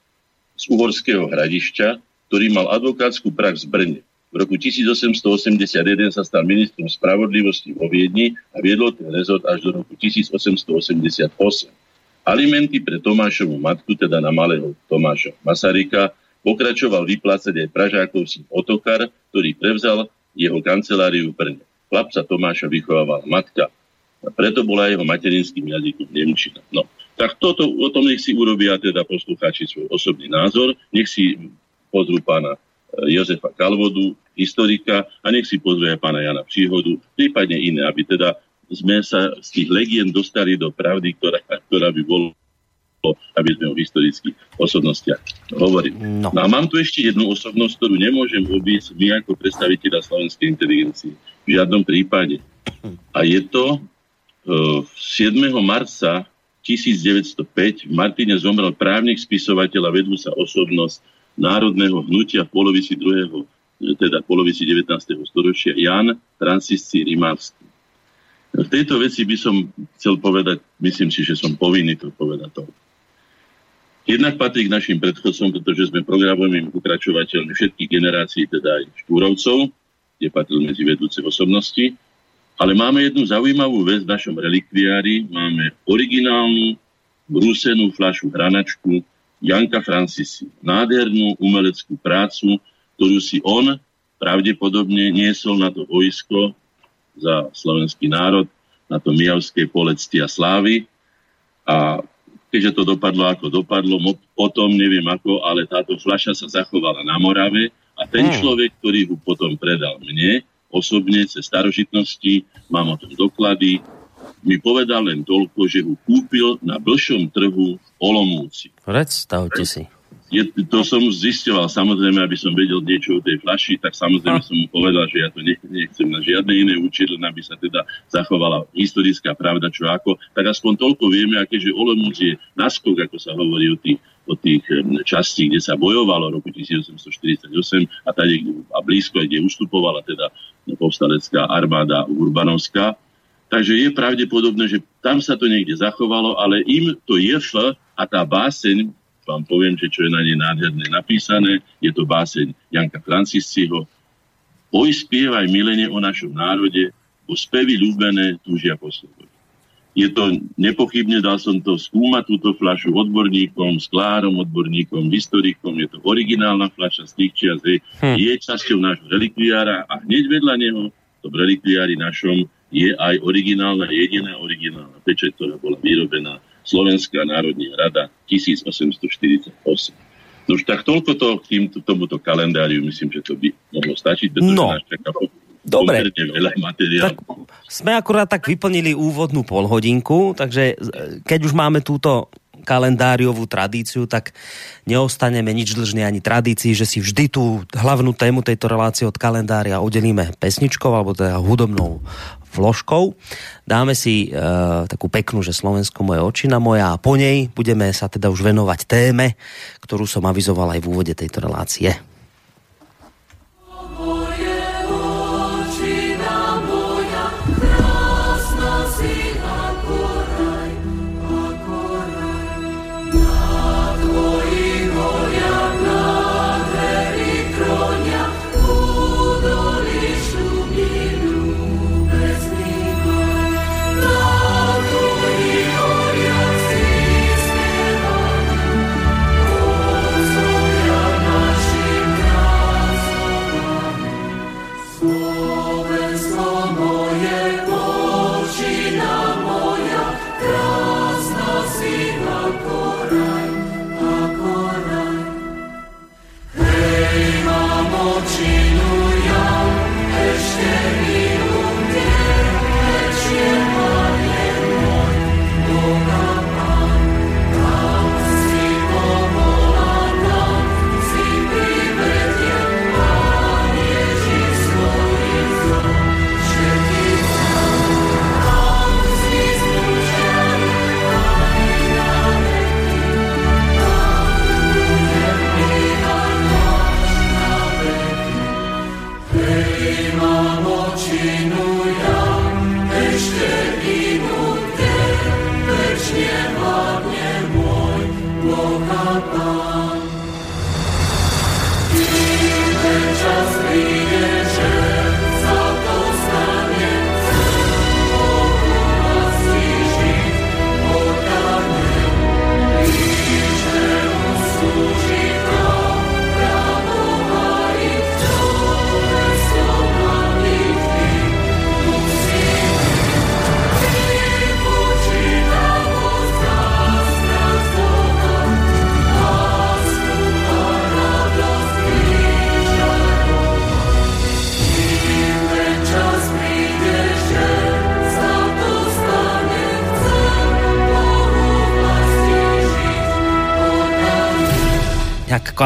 z Uhorského hradišťa, ktorý mal advokátsku prax v Brne. V roku 1881 sa stal ministrom spravodlivosti vo Viedni a viedol ten rezort až do roku 1888. Alimenty pre Tomášovú matku, teda na malého Tomáša Masaryka, pokračoval vyplácať aj Pražákov syn Otokar, ktorý prevzal jeho kanceláriu v Brne. Chlapca Tomáša vychovávala matka. A preto bola jeho materinským jazykom Nemčina. No, tak toto, o tom nech si urobia teda poslucháči svoj osobný názor, nech si pozrú pána e, Jozefa Kalvodu, historika, a nech si pozrie aj pána Jana Příhodu, prípadne iné, aby teda sme sa z tých legend dostali do pravdy, ktorá, ktorá by bolo aby sme o historických osobnostiach hovorili. No. no a mám tu ešte jednu osobnosť, ktorú nemôžem obísť my ako predstaviteľa slovenskej inteligencie. V žiadnom prípade. A je to uh, e, 7. marca 1905 v Martine zomrel právnik, spisovateľ a vedúca osobnosť národného hnutia v polovici druhého, teda polovici 19. storočia Jan Francisci Rimársky. V tejto veci by som chcel povedať, myslím si, že som povinný to povedať to. Jednak patrí k našim predchodcom, pretože sme programovými pokračovateľmi všetkých generácií, teda aj Štúrovcov, kde patril medzi vedúce osobnosti. Ale máme jednu zaujímavú vec v našom relikviári. Máme originálnu brúsenú fľašu hranačku Janka Francisi. Nádhernú umeleckú prácu, ktorú si on pravdepodobne niesol na to vojsko za slovenský národ, na to Mijavské polecti a slávy. A keďže to dopadlo ako dopadlo, potom neviem ako, ale táto fľaša sa zachovala na Morave a ten hmm. človek, ktorý ho potom predal mne, osobne cez starožitnosti, mám o tom doklady, mi povedal len toľko, že ho kúpil na blšom trhu v Olomúci. Predstavte si je, to som zisťoval, samozrejme, aby som vedel niečo o tej flaši, tak samozrejme som mu povedal, že ja to nechcem na žiadne iné len aby sa teda zachovala historická pravda, čo ako. Tak aspoň toľko vieme, a keďže Olomouc je naskok, ako sa hovorí o tých, o tých častí, kde sa bojovalo v roku 1848 a, tady, a blízko, kde ustupovala teda povstalecká armáda Urbanovská, Takže je pravdepodobné, že tam sa to niekde zachovalo, ale im to JF a tá báseň vám poviem, že čo je na nej nádherne napísané. Je to báseň Janka Francisciho. Oj, spievaj milene o našom národe, o spevy ľúbené túžia po slobode. Je to nepochybne, dal som to skúmať túto fľašu odborníkom, sklárom, odborníkom, historikom. Je to originálna fľaša z tých čias. Hm. Je časťou nášho relikviára a hneď vedľa neho, to relikviári našom, je aj originálna, jediná originálna pečeť, ktorá bola vyrobená Slovenská národní rada 1848. No už tak toľko to k tým, tomuto kalendáriu, myslím, že to by mohlo stačiť, pretože no. nás čaká Dobre, veľa tak sme akurát tak vyplnili úvodnú polhodinku, takže keď už máme túto kalendáriovú tradíciu, tak neostaneme nič dlžne ani tradícii, že si vždy tú hlavnú tému tejto relácie od kalendária udelíme pesničkou alebo teda hudobnou vložkou. Dáme si e, takú peknú, že Slovensko moje očina moja a po nej budeme sa teda už venovať téme, ktorú som avizoval aj v úvode tejto relácie.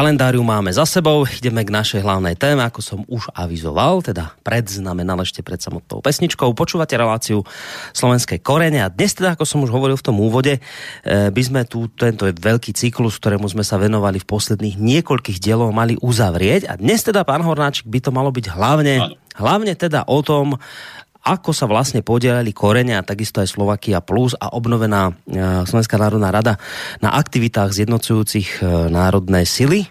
Kalendáriu máme za sebou, ideme k našej hlavnej téme, ako som už avizoval, teda predznamenal ešte pred samotnou pesničkou. Počúvate reláciu Slovenskej korene a dnes teda, ako som už hovoril v tom úvode, eh, by sme tu tento veľký cyklus, ktorému sme sa venovali v posledných niekoľkých dielov, mali uzavrieť. A dnes teda, pán Hornáčik, by to malo byť hlavne, hlavne teda o tom, ako sa vlastne podielali korene a takisto aj Slovakia Plus a obnovená e, Slovenská národná rada na aktivitách zjednocujúcich e, národné sily.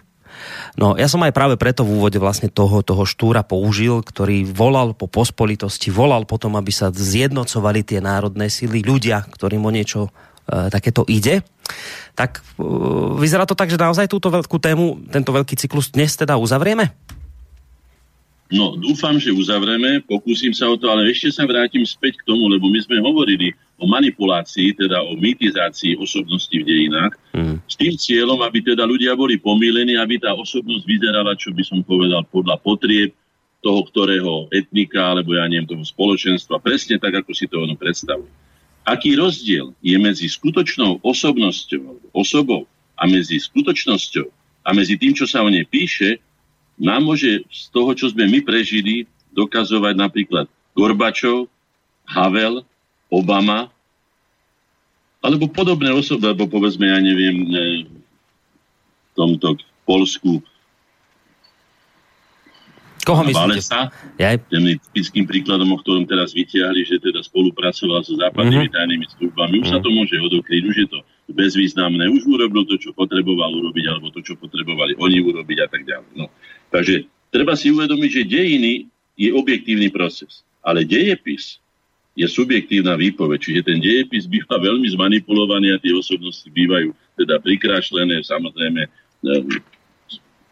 No, ja som aj práve preto v úvode vlastne toho, toho štúra použil, ktorý volal po pospolitosti, volal potom, aby sa zjednocovali tie národné sily, ľudia, ktorým o niečo e, takéto ide. Tak e, vyzerá to tak, že naozaj túto veľkú tému, tento veľký cyklus dnes teda uzavrieme? No, dúfam, že uzavrieme, pokúsim sa o to, ale ešte sa vrátim späť k tomu, lebo my sme hovorili o manipulácii, teda o mýtizácii osobnosti v dejinách, mm. s tým cieľom, aby teda ľudia boli pomílení, aby tá osobnosť vyzerala, čo by som povedal, podľa potrieb toho, ktorého etnika, alebo ja neviem, toho spoločenstva, presne tak, ako si to ono predstavuje. Aký rozdiel je medzi skutočnou osobnosťou, osobou a medzi skutočnosťou a medzi tým, čo sa o nej píše, nám môže z toho, čo sme my prežili, dokazovať napríklad Gorbačov, Havel, Obama, alebo podobné osoby, alebo povedzme, ja neviem, v tomto Polsku Koho myslíte? Valesa, typickým príkladom, o ktorom teraz vytiahli, že teda spolupracoval so západnými mm-hmm. tajnými službami. Už mm-hmm. sa to môže odokryť, už je to bezvýznamné. Už urobil to, čo potreboval urobiť, alebo to, čo potrebovali oni urobiť a tak ďalej. No. Takže treba si uvedomiť, že dejiny je objektívny proces, ale dejepis je subjektívna výpoveď, čiže ten dejepis býva veľmi zmanipulovaný a tie osobnosti bývajú teda prikrášlené, samozrejme ehm,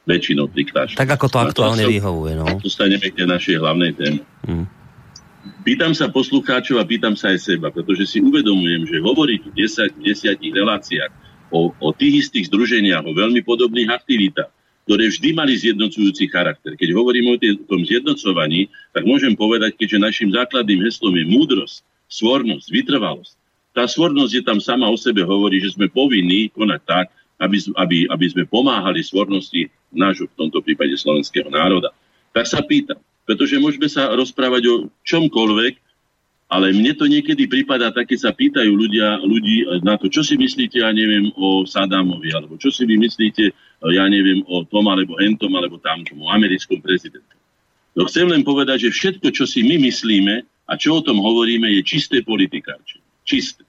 väčšinou prikrášlené. Tak ako to aktuálne vyhovuje. No. Dostaneme k tej našej hlavnej téme. Hmm. Pýtam sa poslucháčov a pýtam sa aj seba, pretože si uvedomujem, že hovorí tu v desiatich reláciách o, o tých istých združeniach, o veľmi podobných aktivitách, ktoré vždy mali zjednocujúci charakter. Keď hovorím o tom zjednocovaní, tak môžem povedať, keďže našim základným heslom je múdrosť, svornosť, vytrvalosť. Tá svornosť je tam sama o sebe hovorí, že sme povinní konať tak, aby, aby, aby sme pomáhali svornosti nášho, v tomto prípade slovenského národa. Tak sa pýtam, pretože môžeme sa rozprávať o čomkoľvek, ale mne to niekedy prípada tak, keď sa pýtajú ľudia, ľudí na to, čo si myslíte, ja neviem, o Sadámovi, alebo čo si vy myslíte, ja neviem, o tom, alebo hentom, alebo tamtom, o americkom prezidentovi. No chcem len povedať, že všetko, čo si my myslíme a čo o tom hovoríme, je čisté politikárčenie. Čisté.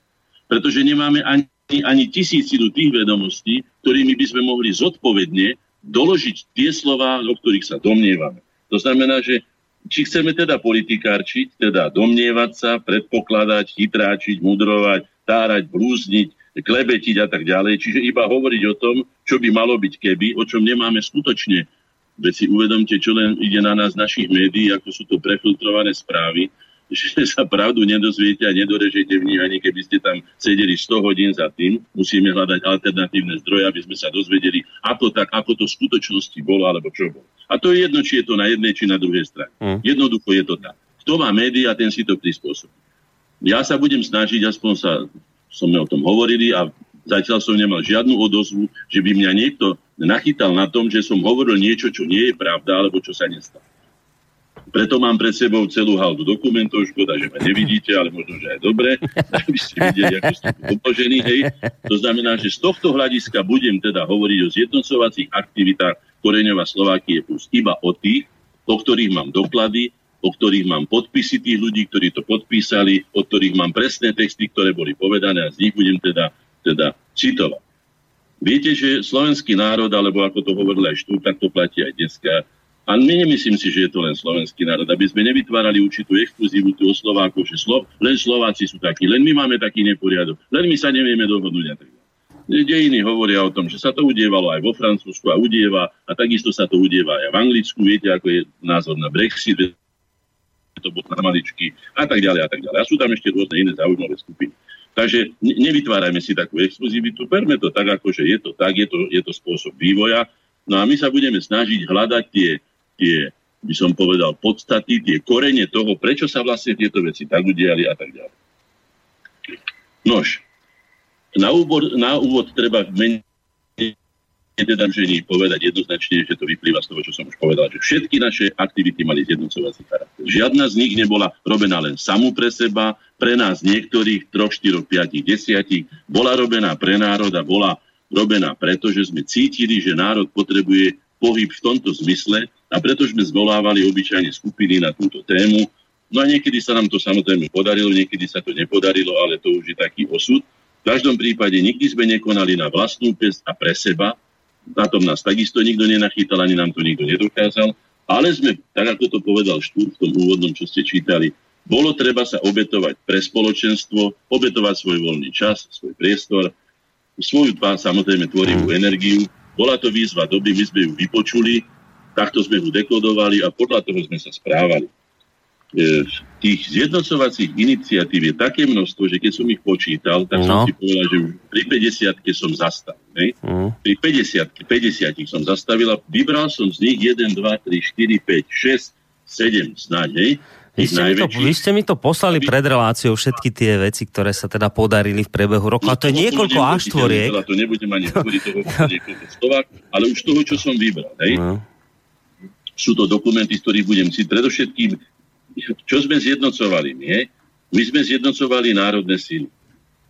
Pretože nemáme ani, ani tisícinu tých vedomostí, ktorými by sme mohli zodpovedne doložiť tie slova, o ktorých sa domnievame. To znamená, že či chceme teda politikárčiť, teda domnievať sa, predpokladať, chytráčiť, mudrovať, tárať, blúzniť, klebetiť a tak ďalej. Čiže iba hovoriť o tom, čo by malo byť keby, o čom nemáme skutočne. Veď si uvedomte, čo len ide na nás našich médií, ako sú to prefiltrované správy, že sa pravdu nedozviete a nedorežete v nich, ani keby ste tam sedeli 100 hodín za tým. Musíme hľadať alternatívne zdroje, aby sme sa dozvedeli, ako, tak, ako to v skutočnosti bolo, alebo čo bolo. A to je jedno, či je to na jednej, či na druhej strane. Mm. Jednoducho je to tak. Kto má médiá, ten si to prispôsobí. Ja sa budem snažiť, aspoň sa, sme o tom hovorili a zatiaľ som nemal žiadnu odozvu, že by mňa niekto nachytal na tom, že som hovoril niečo, čo nie je pravda, alebo čo sa nestalo. Preto mám pred sebou celú haldu dokumentov, škoda, že ma nevidíte, ale možno, že aj dobre, aby ste videli, ako ste uložení. Hej. To znamená, že z tohto hľadiska budem teda hovoriť o zjednocovacích aktivitách Koreňova Slovákie plus iba o tých, o ktorých mám doklady, o ktorých mám podpisy tých ľudí, ktorí to podpísali, o ktorých mám presné texty, ktoré boli povedané a z nich budem teda, teda citovať. Viete, že slovenský národ, alebo ako to hovoril aj Štúr, tak to platí aj dneska, a my nemyslím si, že je to len slovenský národ, aby sme nevytvárali určitú exkluzivitu o Slovákov, že Slo- len Slováci sú takí, len my máme taký neporiadok, len my sa nevieme dohodnúť a Dejiny hovoria o tom, že sa to udievalo aj vo Francúzsku a udieva a takisto sa to udieva aj v Anglicku. Viete, ako je názor na Brexit, to bol na maličky a tak ďalej a tak ďalej. A sú tam ešte rôzne iné zaujímavé skupiny. Takže nevytvárajme si takú exkluzivitu, perme to tak, ako že je to tak, je to, je to spôsob vývoja. No a my sa budeme snažiť hľadať tie tie, by som povedal, podstaty, tie korene toho, prečo sa vlastne tieto veci tak udiali a tak ďalej. Nož, na úvod, na úvod treba meniť teda že povedať jednoznačne, že to vyplýva z toho, čo som už povedal, že všetky naše aktivity mali zjednocovací charakter. Žiadna z nich nebola robená len samú pre seba, pre nás niektorých, troch, štyroch, piatich, desiatich, bola robená pre národ a bola robená preto, že sme cítili, že národ potrebuje pohyb v tomto zmysle a preto sme zvolávali obyčajne skupiny na túto tému. No a niekedy sa nám to samozrejme podarilo, niekedy sa to nepodarilo, ale to už je taký osud. V každom prípade nikdy sme nekonali na vlastnú pes a pre seba. Na tom nás takisto nikto nenachytal, ani nám to nikto nedokázal. Ale sme, tak ako to povedal Štúr v tom úvodnom, čo ste čítali, bolo treba sa obetovať pre spoločenstvo, obetovať svoj voľný čas, svoj priestor, svoju samozrejme tvorivú mm. energiu. Bola to výzva doby, my sme ju vypočuli, takto sme ju dekodovali a podľa toho sme sa správali. E, tých zjednocovacích iniciatív je také množstvo, že keď som ich počítal, tak no. som si povedal, že pri 50 som zastavil. Ne? Mm. Pri 50 50 som zastavil a vybral som z nich 1, 2, 3, 4, 5, 6, 7 snáď. Hej? Vy ste, mi to, vy ste mi to poslali pred reláciou všetky tie veci, ktoré sa teda podarili v priebehu roku. No, a to je niekoľko až tvoriek. To nebudem ani hovoriť toho niekoľko slovák, ale už toho, čo som vybral. Hej? No. Sú to dokumenty, z ktorých budem si predovšetkým čo sme zjednocovali my? My sme zjednocovali národné síly.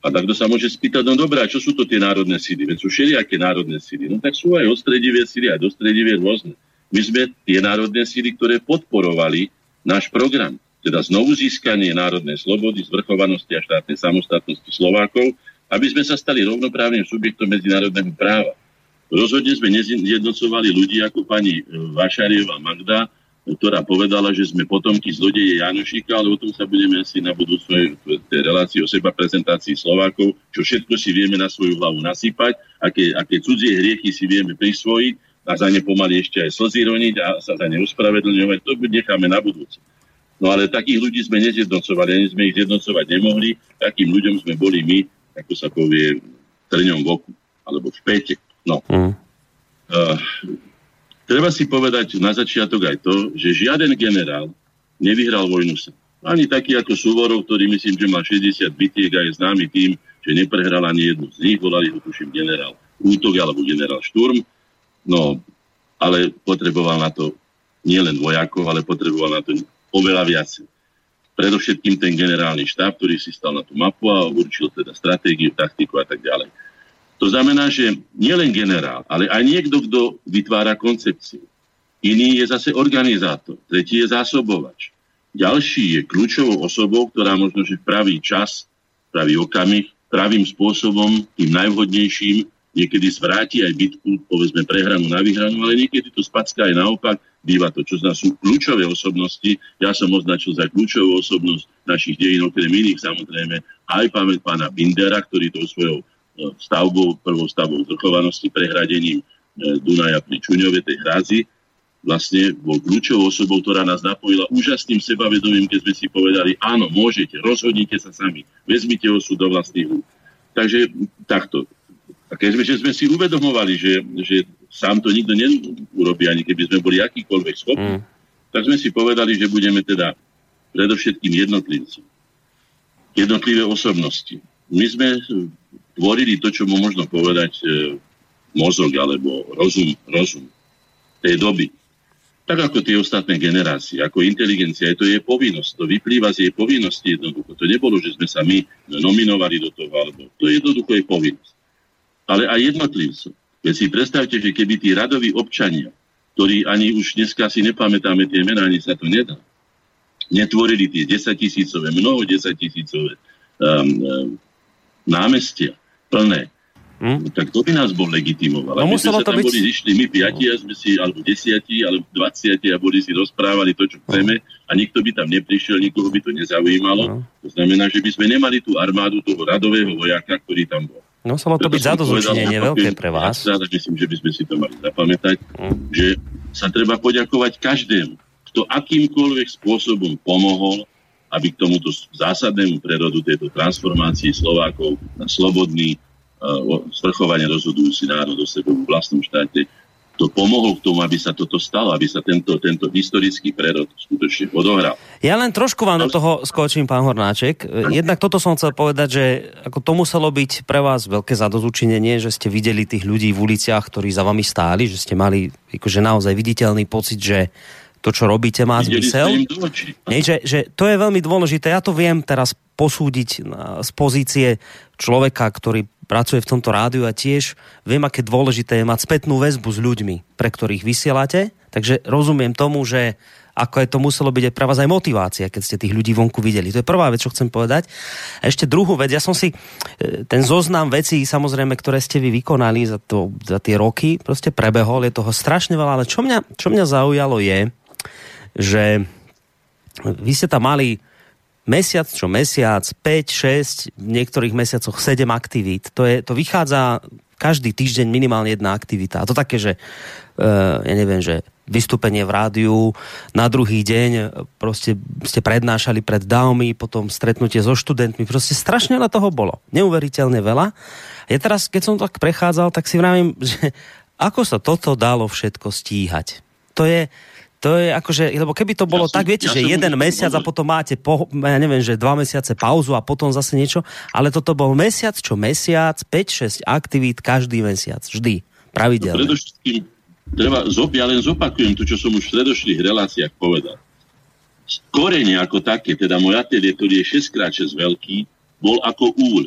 A takto sa môže spýtať, no dobrá, čo sú to tie národné síly? Veď sú všelijaké národné síly. No tak sú aj ostredivé síly, aj dostredivé rôzne. My sme tie národné síly, ktoré podporovali náš program. Teda znovu získanie národnej slobody, zvrchovanosti a štátnej samostatnosti Slovákov, aby sme sa stali rovnoprávnym subjektom medzinárodného práva. Rozhodne sme nezjednocovali ľudí ako pani Vašarieva Magda, ktorá povedala, že sme potomky zlodeje Janošika, ale o tom sa budeme asi na budúcej relácii o seba prezentácii Slovákov, čo všetko si vieme na svoju hlavu nasypať, aké, aké cudzie hriechy si vieme prisvojiť a za ne pomaly ešte aj slzy a sa za ne uspravedlňovať, to necháme na budúce. No ale takých ľudí sme nezjednocovali, ani sme ich zjednocovať nemohli, takým ľuďom sme boli my, ako sa povie, trňom v oku, alebo v pete. No. Mm. Uh, Treba si povedať na začiatok aj to, že žiaden generál nevyhral vojnu sa. Ani taký ako Suvorov, ktorý myslím, že má 60 bitiek a je známy tým, že neprehral ani jednu z nich, volali ho tuším generál Útok alebo generál Šturm. No, ale potreboval na to nielen vojakov, ale potreboval na to oveľa viac. Predovšetkým ten generálny štáb, ktorý si stal na tú mapu a určil teda stratégiu, taktiku a tak ďalej. To znamená, že nielen generál, ale aj niekto, kto vytvára koncepciu. Iný je zase organizátor, tretí je zásobovač. Ďalší je kľúčovou osobou, ktorá možno, že v pravý čas, pravý okamih, pravým spôsobom, tým najvhodnejším, niekedy zvráti aj bitku, povedzme prehranú na vyhranú, ale niekedy to spacká aj naopak, býva to, čo sú kľúčové osobnosti. Ja som označil za kľúčovú osobnosť našich dejín, okrem iných samozrejme, aj pamäť pána Bindera, ktorý to svojou stavbou, prvou stavbou zrchovanosti, prehradením e, Dunaja pri Čuňove, tej hrázi, vlastne bol kľúčovou osobou, ktorá nás napojila úžasným sebavedomím, keď sme si povedali, áno, môžete, rozhodnite sa sami, vezmite osud do vlastných rúk. Takže takto. A keď sme, že sme si uvedomovali, že, že sám to nikto neurobí, ani keby sme boli akýkoľvek schopní, mm. tak sme si povedali, že budeme teda predovšetkým jednotlivci. Jednotlivé osobnosti. My sme tvorili to, čo mu možno povedať e, mozog alebo rozum, rozum tej doby. Tak ako tie ostatné generácie, ako inteligencia, je to je povinnosť, to vyplýva z jej povinnosti jednoducho. To nebolo, že sme sa my nominovali do toho, alebo to jednoducho je povinnosť. Ale aj jednotlivcov. Keď si predstavte, že keby tí radoví občania, ktorí ani už dneska si nepamätáme tie mená, ani sa to nedá, netvorili tie 10 tisícové, mnoho 10 tisícové um, um, námestia, plné. Hm? Tak to by nás bol legitimoval. No, muselo to byť... boli zišli my piati a sme si, alebo desiati, alebo dvaciati a boli si rozprávali to, čo chceme a nikto by tam neprišiel, nikoho by to nezaujímalo. No. To znamená, že by sme nemali tú armádu toho radového vojaka, ktorý tam bol. No muselo to byť zadozučinenie veľké pre vás. Ja myslím, že by sme si to mali zapamätať, mm. že sa treba poďakovať každému, kto akýmkoľvek spôsobom pomohol aby k tomuto zásadnému prerodu tejto transformácii Slovákov na slobodný, uh, svrchovane rozhodujúci národ o sebe v vlastnom štáte, kto pomohol k tomu, aby sa toto stalo, aby sa tento, tento historický prerod skutočne odohral. Ja len trošku vám do toho skočím, pán Hornáček. Jednak toto som chcel povedať, že ako to muselo byť pre vás veľké zadozučinenie, že ste videli tých ľudí v uliciach, ktorí za vami stáli, že ste mali akože naozaj viditeľný pocit, že to, čo robíte, má zmysel. Nie, že, že to je veľmi dôležité. Ja to viem teraz posúdiť z pozície človeka, ktorý pracuje v tomto rádiu a tiež viem, aké dôležité je mať spätnú väzbu s ľuďmi, pre ktorých vysielate. Takže rozumiem tomu, že ako je to muselo byť aj pre vás aj motivácia, keď ste tých ľudí vonku videli. To je prvá vec, čo chcem povedať. A ešte druhú vec, ja som si e, ten zoznam vecí, samozrejme, ktoré ste vy vykonali za, to, za tie roky, proste prebehol, je toho strašne veľa, ale čo mňa, čo mňa zaujalo je, že vy ste tam mali mesiac čo mesiac, 5, 6, v niektorých mesiacoch 7 aktivít. To, je, to vychádza každý týždeň minimálne jedna aktivita. A to také, že uh, ja neviem, že vystúpenie v rádiu, na druhý deň proste ste prednášali pred dávmi, potom stretnutie so študentmi, proste strašne na toho bolo. Neuveriteľne veľa. Ja teraz, keď som tak prechádzal, tak si vravím, že ako sa toto dalo všetko stíhať. To je, to je akože, lebo keby to bolo ja tak, som, viete, ja že jeden mesiac a potom máte, po, ja neviem, že dva mesiace pauzu a potom zase niečo, ale toto bol mesiac čo mesiac, 5-6 aktivít každý mesiac, vždy, pravidelne. No, predovšetkým, treba, ja len zopakujem to, čo som už v predošlých reláciách povedal. Korene ako také, teda môj atelier, ktorý je 6x6 veľký, bol ako úl.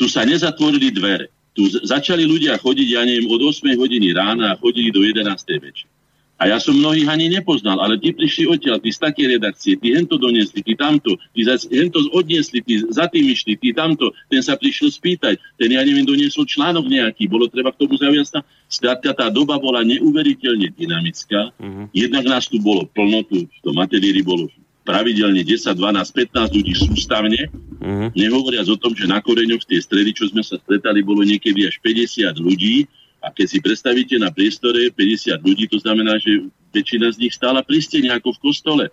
Tu sa nezatvorili dvere. Tu začali ľudia chodiť, ja neviem, od 8 hodiny rána a chodili do 11. večera a ja som mnohých ani nepoznal, ale tí prišli odtiaľ, tí z také redakcie, tí hento donesli, tí tamto, tí hento odniesli, tí za tým išli, tí tamto, ten sa prišiel spýtať, ten ja neviem, doniesol článok nejaký, bolo treba k tomu zaujať sa. Skrátka, tá doba bola neuveriteľne dynamická, uh-huh. jednak nás tu bolo plno, tu v tom ateliéri bolo pravidelne 10, 12, 15 ľudí sústavne, uh-huh. nehovoriac o tom, že na koreňoch v tej stredy, čo sme sa stretali, bolo niekedy až 50 ľudí, a keď si predstavíte na priestore 50 ľudí, to znamená, že väčšina z nich stála pri stene ako v kostole.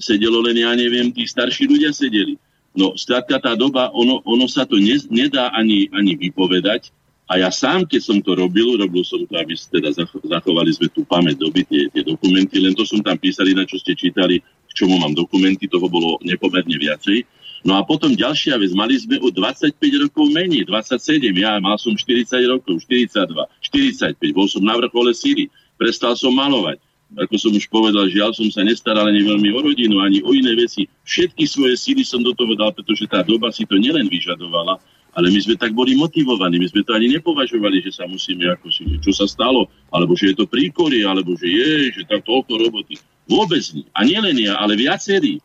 Sedelo len, ja neviem, tí starší ľudia sedeli. No, skrátka tá doba, ono, ono sa to ne, nedá ani, ani vypovedať. A ja sám, keď som to robil, robil som to, aby teda zachovali sme tú pamäť doby, tie, tie dokumenty, len to som tam písali, na čo ste čítali, k čomu mám dokumenty, toho bolo nepomerne viacej. No a potom ďalšia vec, mali sme o 25 rokov menej, 27, ja mal som 40 rokov, 42, 45, bol som na vrchole síly, prestal som malovať. Ako som už povedal, žiaľ som sa nestaral ani veľmi o rodinu, ani o iné veci. Všetky svoje síly som do toho dal, pretože tá doba si to nielen vyžadovala, ale my sme tak boli motivovaní, my sme to ani nepovažovali, že sa musíme ako si, čo sa stalo, alebo že je to príkorie, alebo že je, že tam toľko roboty. Vôbec nie. A nielen ja, ale viacerí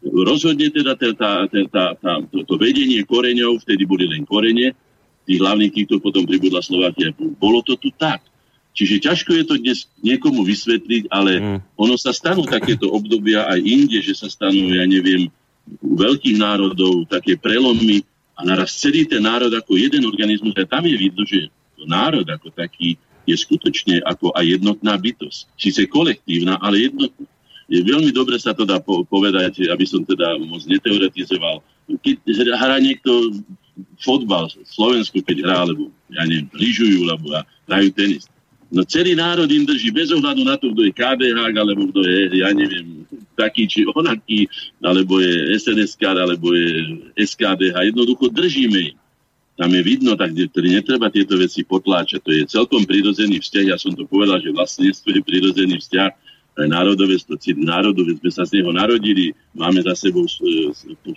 rozhodne teda tá, tá, tá, tá, to, to vedenie koreňov, vtedy boli len korene, tých hlavných týchto potom pribudla Slovakia. Bolo to tu tak. Čiže ťažko je to dnes niekomu vysvetliť, ale mm. ono sa stanú takéto obdobia aj inde, že sa stanú, ja neviem, u veľkých národov také prelomy a naraz celý ten národ ako jeden organizmus a tam je vidno, že to národ ako taký je skutočne ako aj jednotná bytosť. Síce kolektívna, ale jednotná je veľmi dobre sa to dá povedať, aby som teda moc neteoretizoval. Keď hrá niekto fotbal v Slovensku, keď hrá, alebo ja neviem, lyžujú, alebo hrajú tenis. No celý národ im drží bez ohľadu na to, kto je KDH, alebo kto je, ja neviem, taký či onaký, alebo je SNSK, alebo je SKDH. Jednoducho držíme im. Tam je vidno, tak ktorý netreba tieto veci potláčať. To je celkom prirodzený vzťah. Ja som to povedal, že vlastníctvo je prirodzený vzťah národové, národu, sme sa z neho narodili, máme za sebou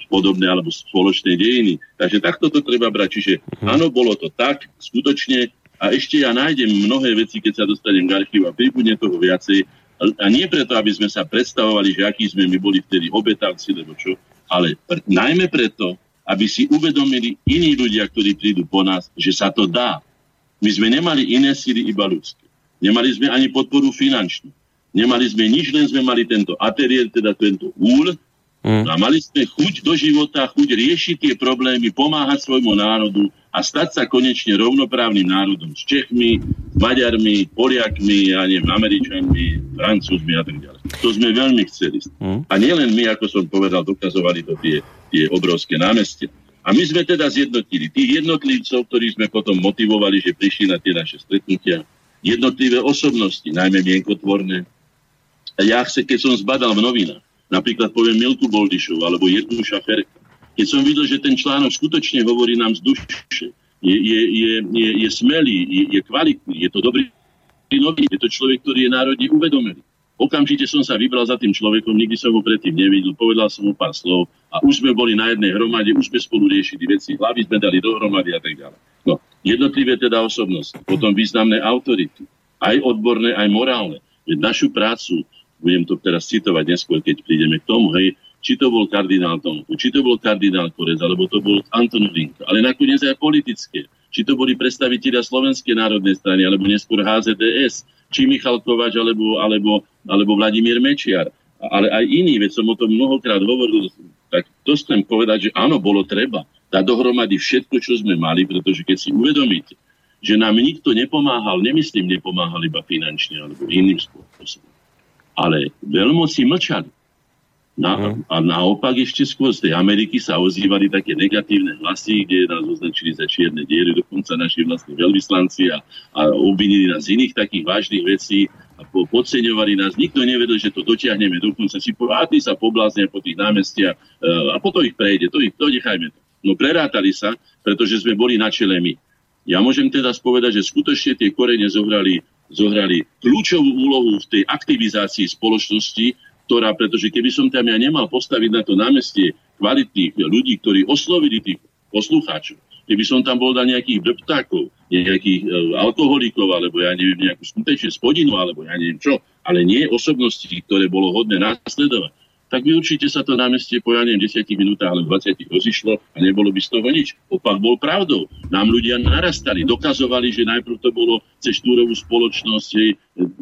podobné alebo spoločné dejiny. Takže takto to treba brať. Čiže mhm. áno, bolo to tak, skutočne. A ešte ja nájdem mnohé veci, keď sa dostanem k archívu a pribudne toho viacej. A nie preto, aby sme sa predstavovali, že akí sme my boli vtedy obetavci, lebo čo, ale pr- najmä preto, aby si uvedomili iní ľudia, ktorí prídu po nás, že sa to dá. My sme nemali iné síly, iba ľudské. Nemali sme ani podporu finančnú. Nemali sme nič, len sme mali tento ateliér, teda tento úl. Mm. A mali sme chuť do života, chuť riešiť tie problémy, pomáhať svojmu národu a stať sa konečne rovnoprávnym národom s Čechmi, s Maďarmi, Poliakmi, ja neviem, Američanmi, Francúzmi a tak ďalej. To sme veľmi chceli. Mm. A nielen my, ako som povedal, dokazovali to tie, tie obrovské námestia. A my sme teda zjednotili tých jednotlivcov, ktorí sme potom motivovali, že prišli na tie naše stretnutia jednotlivé osobnosti, najmä mienkotvorné. A ja chce, keď som zbadal v novinách, napríklad poviem Milku Boldišov alebo jednu šaferka, keď som videl, že ten článok skutočne hovorí nám z duše, je, je, je, je, je smelý, je, je kvalitný, je to dobrý nový, je to človek, ktorý je národne uvedomený. Okamžite som sa vybral za tým človekom, nikdy som ho predtým nevidel, povedal som mu pár slov a už sme boli na jednej hromade, už sme spolu riešili veci, hlavy sme dali dohromady a tak ďalej. No, jednotlivé teda osobnosti, potom významné autority, aj odborné, aj morálne. Našu prácu, budem to teraz citovať neskôr, keď prídeme k tomu, hej, či to bol kardinál Tomku, či to bol kardinál Korez, alebo to bol Anton Linka, ale nakoniec aj politické. Či to boli predstavitelia Slovenskej národnej strany, alebo neskôr HZDS, či Michal Kovač, alebo, alebo, alebo Vladimír Mečiar. Ale aj iní, veď som o tom mnohokrát hovoril, tak to chcem povedať, že áno, bolo treba dať dohromady všetko, čo sme mali, pretože keď si uvedomíte, že nám nikto nepomáhal, nemyslím, nepomáhal iba finančne alebo iným spôsobom, ale veľmoci mlčali. Na, a naopak ešte skôr z tej Ameriky sa ozývali také negatívne hlasy, kde nás označili za čierne diery, dokonca naši vlastní veľvyslanci a, a obvinili nás z iných takých vážnych vecí a po, podceňovali nás. Nikto nevedel, že to dotiahneme. Dokonca si povedal, tí sa pobláznia po tých námestiach uh, a potom ich prejde. To, ich, to nechajme. No prerátali sa, pretože sme boli na čele my. Ja môžem teda spovedať, že skutočne tie korene zohrali, zohrali kľúčovú úlohu v tej aktivizácii spoločnosti ktorá, pretože keby som tam ja nemal postaviť na to námestie kvalitných ľudí, ktorí oslovili tých poslucháčov, keby som tam bol dať nejakých doptákov, nejakých e, alkoholikov, alebo ja neviem, nejakú skutečne spodinu, alebo ja neviem čo, ale nie osobnosti, ktoré bolo hodné následovať, tak by sa to námestie po, ja neviem, 10 minútach alebo 20 rozišlo a nebolo by z toho nič. Opak bol pravdou. Nám ľudia narastali, dokazovali, že najprv to bolo cez štúrovú spoločnosť,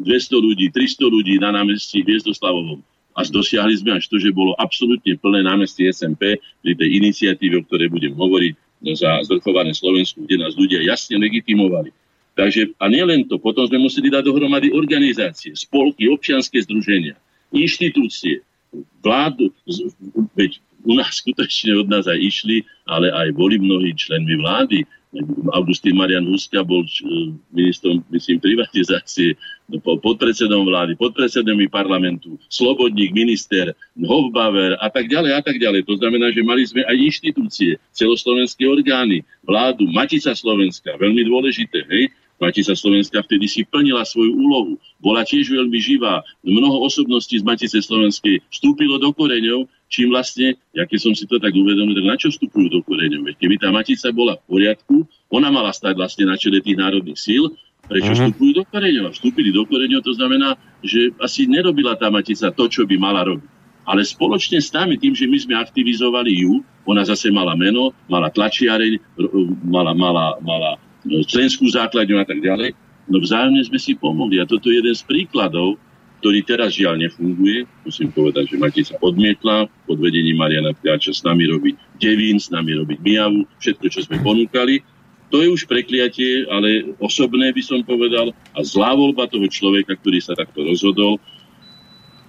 200 ľudí, 300 ľudí na námestí Viezdoslavovom a dosiahli sme až to, že bolo absolútne plné námestie SMP pri tej iniciatíve, o ktorej budem hovoriť za zvrchované Slovensku, kde nás ľudia jasne legitimovali. Takže, a nielen to, potom sme museli dať dohromady organizácie, spolky, občianske združenia, inštitúcie, vládu, veď u nás skutočne od nás aj išli, ale aj boli mnohí členmi vlády, Augustín Marian Huska bol ministrom, myslím, privatizácie, no, podpredsedom vlády, podpredsedom parlamentu, Slobodník, minister, Hofbauer a tak ďalej a tak ďalej. To znamená, že mali sme aj inštitúcie, celoslovenské orgány, vládu, Matica Slovenska, veľmi dôležité, hej, Matica Slovenska vtedy si plnila svoju úlohu. Bola tiež veľmi živá. Mnoho osobností z Matice Slovenskej vstúpilo do koreňov, čím vlastne, ja keď som si to tak uvedomil, tak na čo vstupujú do koreňov? Veď keby tá Matica bola v poriadku, ona mala stať vlastne na čele tých národných síl, prečo uh-huh. vstupujú do koreňov? Vstúpili do koreňov, to znamená, že asi nerobila tá Matica to, čo by mala robiť. Ale spoločne s nami, tým, že my sme aktivizovali ju, ona zase mala meno, mala tlačiareň, mala, mala, mala členskú základňu a tak ďalej. No vzájomne sme si pomohli. A toto je jeden z príkladov, ktorý teraz žiaľ nefunguje. Musím povedať, že Matica odmietla pod vedením Mariana Piača s nami robiť Devín, s nami robiť Miavu, všetko, čo sme ponúkali. To je už prekliatie, ale osobné by som povedal a zlá voľba toho človeka, ktorý sa takto rozhodol.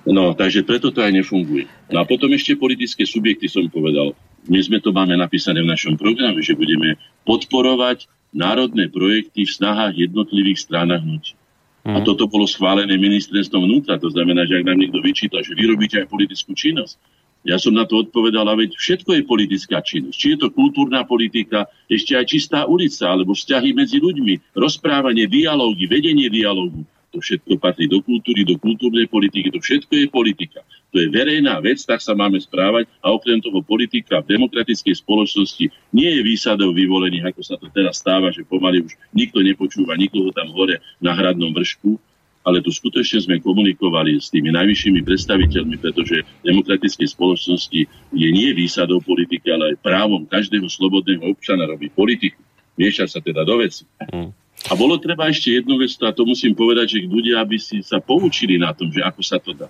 No, takže preto to aj nefunguje. No a potom ešte politické subjekty som povedal. My sme to máme napísané v našom programe, že budeme podporovať národné projekty v snahách jednotlivých strán a hnutí. Mm. A mhm. toto bolo schválené ministerstvom vnútra. To znamená, že ak nám niekto vyčíta, že vy robíte aj politickú činnosť, ja som na to odpovedal, a veď všetko je politická činnosť. Či je to kultúrna politika, ešte aj čistá ulica, alebo vzťahy medzi ľuďmi, rozprávanie, dialógy, vedenie dialógu. To všetko patrí do kultúry, do kultúrnej politiky, to všetko je politika. To je verejná vec, tak sa máme správať a okrem toho politika v demokratickej spoločnosti nie je výsadou vyvolených, ako sa to teraz stáva, že pomaly už nikto nepočúva nikoho tam hore na hradnom vršku, ale tu skutočne sme komunikovali s tými najvyššími predstaviteľmi, pretože demokratickej spoločnosti je nie výsadou politika, ale aj právom každého slobodného občana robiť politiku. Miešať sa teda do veci. Mm. A bolo treba ešte jednu vec, a to musím povedať, že ľudia aby si sa poučili na tom, že ako sa to dá.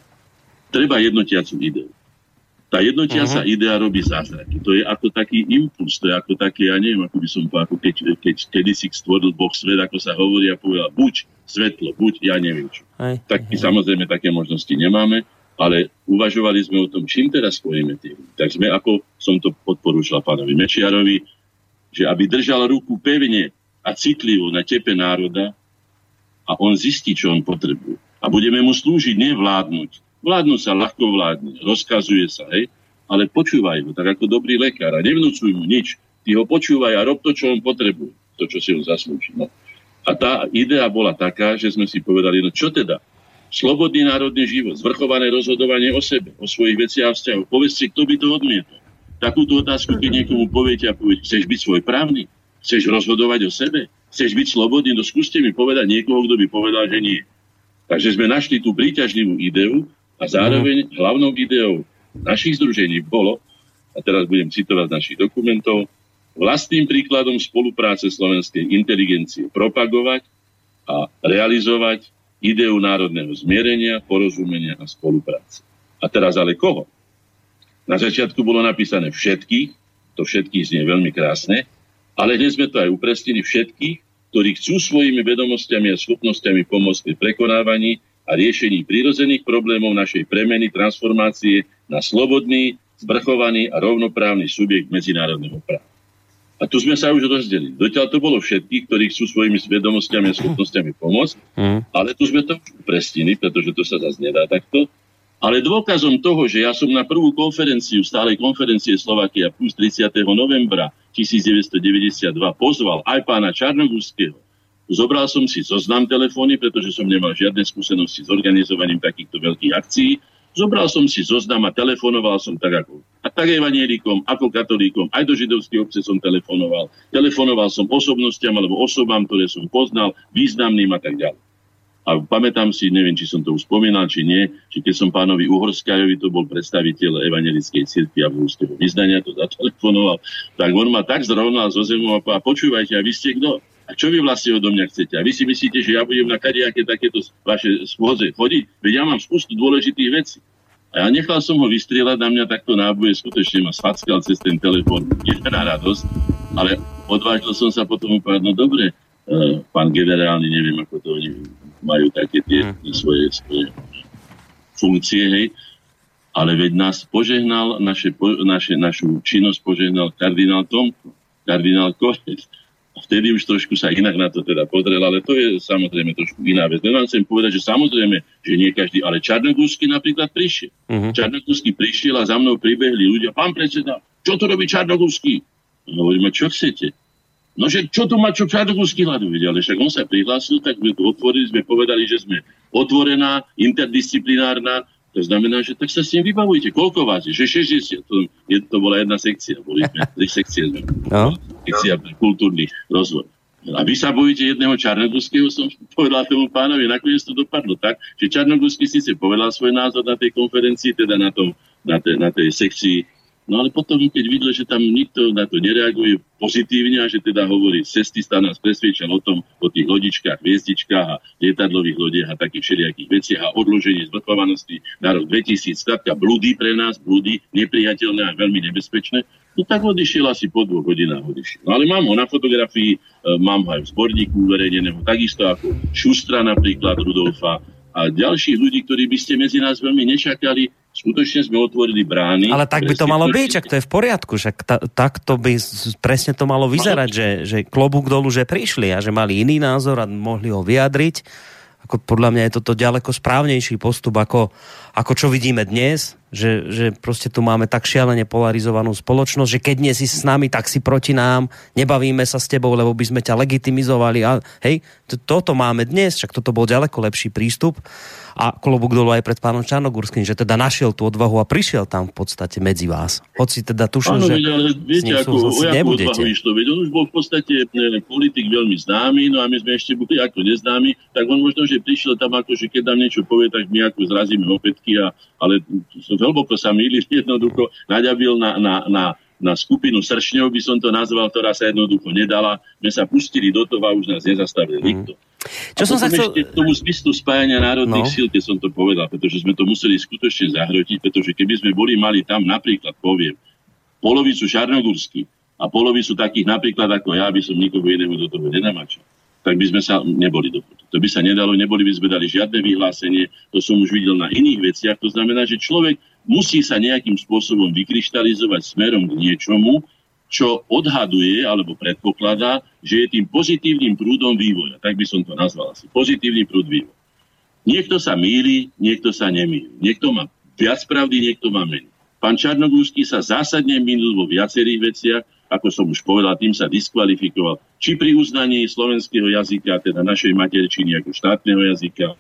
Treba jednotiacu ideu. Tá jednotiaca uh-huh. idea robí zázraky. To je ako taký impuls, to je ako také, ja neviem, ako by som povedal, ako keď, keď kedysi stvoril Boh svet, ako sa hovorí a povedal, buď svetlo, buď ja neviem čo. Aj, tak aj. samozrejme také možnosti nemáme, ale uvažovali sme o tom, čím teraz spojíme tie. Tak sme, ako som to podporúčal pánovi Mečiarovi, že aby držal ruku pevne a citlivo na tepe národa, a on zistí, čo on potrebuje. A budeme mu slúžiť, nevládnuť. Vládnu sa ľahko vládne, rozkazuje sa, hej, ale počúvaj ho, tak ako dobrý lekár a nevnúcuj mu nič. Ty ho počúvaj a rob to, čo on potrebuje, to, čo si on zaslúži. No. A tá idea bola taká, že sme si povedali, no čo teda? Slobodný národný život, zvrchované rozhodovanie o sebe, o svojich veciach a vzťahoch. Povedzte, kto by to odmietol. Takúto otázku, keď niekomu poviete a poviete, chceš byť svoj právny? Chceš rozhodovať o sebe? Chceš byť slobodný? No skúste mi povedať niekoho, kto by povedal, že nie. Takže sme našli tú príťažlivú ideu a zároveň hlavnou ideou našich združení bolo, a teraz budem citovať našich dokumentov, vlastným príkladom spolupráce slovenskej inteligencie propagovať a realizovať ideu národného zmierenia, porozumenia a spolupráce. A teraz ale koho? Na začiatku bolo napísané všetkých, to všetkých znie veľmi krásne, ale dnes sme to aj upresnili všetkých, ktorí chcú svojimi vedomosťami a schopnosťami pomôcť pri prekonávaní a riešení prírodzených problémov našej premeny, transformácie na slobodný, zvrchovaný a rovnoprávny subjekt medzinárodného práva. A tu sme sa už rozdelili. Dotiaľ to bolo všetkých, ktorí chcú svojimi vedomosťami a schopnosťami pomôcť, mm. ale tu sme to prestili, pretože to sa zase nedá takto. Ale dôkazom toho, že ja som na prvú konferenciu, stálej konferencie Slovakia plus 30. novembra 1992 pozval aj pána Čarnogurského, Zobral som si zoznam telefóny, pretože som nemal žiadne skúsenosti s organizovaním takýchto veľkých akcií. Zobral som si zoznam a telefonoval som tak ako a tak evanielikom, ako katolíkom, aj do židovských obce som telefonoval. Telefonoval som osobnostiam alebo osobám, ktoré som poznal, významným a tak ďalej. A pamätám si, neviem, či som to už spomínal, či nie, či keď som pánovi Uhorskajovi, to bol predstaviteľ evangelickej cirkvi a bohúského vyznania, to zatelefonoval, tak on ma tak zrovnal zo zemou a počúvajte, a vy ste kto? A čo vy vlastne odo mňa chcete? A vy si myslíte, že ja budem na kadejaké takéto vaše schôdze chodiť? Veď ja mám spustu dôležitých vecí. A ja nechal som ho vystrieľať na mňa takto náboje, skutočne ma sfackal cez ten telefón, na radosť, ale odvážil som sa potom povedať, no dobre, uh, pán generálny, neviem, ako to oni majú také tie mm. svoje, svoje funkcie, hej, ale veď nás požehnal, naše, naše, našu činnosť požehnal kardinál Tomko, kardinál Košec, a vtedy už trošku sa inak na to teda podrel, ale to je samozrejme trošku iná vec. Len vám chcem povedať, že samozrejme, že nie každý, ale Čarnogórsky napríklad prišiel. Uh-huh. Čarnogórsky prišiel a za mnou pribehli ľudia. Pán predseda, čo to robí Čarnogórsky? Hovoríme, čo chcete? No, že čo tu má čo Čarnogórsky hľaduje? Ale však on sa prihlásil, tak sme to otvorili, sme povedali, že sme otvorená, interdisciplinárna, to znamená, že tak sa s tým vybavujte. Koľko vás je? Že 60. To, je, to bola jedna sekcia. Boli sme, tri sekcie sme. No. Sekcia pre kultúrny rozvoj. A vy sa bojíte jedného Čarnogurského, som povedal tomu pánovi. Nakoniec to dopadlo tak, že Čarnogurský síce povedal svoj názor na tej konferencii, teda na, tom, na, tej, na tej sekcii No ale potom, keď videl, že tam nikto na to nereaguje pozitívne a že teda hovorí, cestista nás presviečal o tom, o tých lodičkách, hviezdičkách a lietadlových lodiach a takých všelijakých veciach a odložení zvrchovanosti na rok 2000, skladka blúdy pre nás, blúdy, nepriateľné a veľmi nebezpečné, no tak odišiel asi po dvoch hodinách odišiel. No ale mám ho na fotografii, e, mám ho aj v zborníku uverejneného, takisto ako Šustra napríklad Rudolfa a ďalších ľudí, ktorí by ste medzi nás veľmi nečakali, skutočne sme otvorili brány. Ale tak by to malo byť, ak to je v poriadku, však ta, tak to by presne to malo vyzerať, že, že klobúk dolu, že prišli a že mali iný názor a mohli ho vyjadriť. Ako podľa mňa je toto ďaleko správnejší postup, ako, ako čo vidíme dnes, že, že proste tu máme tak šialene polarizovanú spoločnosť, že keď nie si s nami, tak si proti nám, nebavíme sa s tebou, lebo by sme ťa legitimizovali. A, hej, to, toto máme dnes, však toto bol ďaleko lepší prístup a klobúk dolu aj pred pánom Čarnogurským, že teda našiel tú odvahu a prišiel tam v podstate medzi vás. Hoci teda tušil, že ale viete, ako, o nebudete. Išlo, veď on už bol v podstate ne, politik veľmi známy, no a my sme ešte boli ako neznámi, tak on možno, že prišiel tam ako, že keď nám niečo povie, tak my ako zrazíme opätky, a, ale hlboko sa mýli, jednoducho naďabil na, na, na na skupinu sršňov, by som to nazval, ktorá sa jednoducho nedala. My sa pustili do toho a už nás nezastavili mm. nikto. Čo a som sa chcel... ešte k tomu zmyslu spájania národných no. síl, keď som to povedal, pretože sme to museli skutočne zahrotiť, pretože keby sme boli mali tam napríklad, poviem, polovicu Šarnogursky a polovicu takých napríklad ako ja, by som nikoho iného do toho nenamačal tak by sme sa neboli dohodli. To by sa nedalo, neboli by sme dali žiadne vyhlásenie, to som už videl na iných veciach. To znamená, že človek musí sa nejakým spôsobom vykryštalizovať smerom k niečomu, čo odhaduje alebo predpokladá, že je tým pozitívnym prúdom vývoja. Tak by som to nazval asi. Pozitívny prúd vývoja. Niekto sa míli, niekto sa nemýli. Niekto má viac pravdy, niekto má menej. Pán Čarnogúrsky sa zásadne minul vo viacerých veciach, ako som už povedal, tým sa diskvalifikoval. Či pri uznaní slovenského jazyka, teda našej materčiny ako štátneho jazyka,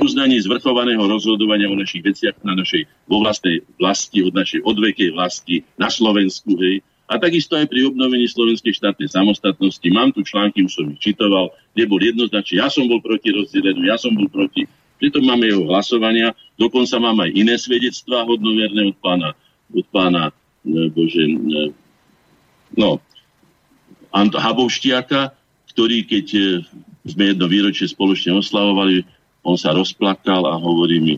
uznaní zvrchovaného rozhodovania o našich veciach na našej, vo vlastnej vlasti, od našej odvekej vlasti na Slovensku, hej, a takisto aj pri obnovení slovenskej štátnej samostatnosti. Mám tu články, už som ich čitoval, kde bol jednoznačne, ja som bol proti rozdeleniu, ja som bol proti preto máme jeho hlasovania. Dokonca mám aj iné svedectvá hodnoverné od pána, od pána e, bože, e, no, Ant- Habovštiaka, ktorý, keď e, sme jedno výročie spoločne oslavovali, on sa rozplakal a hovorí mi,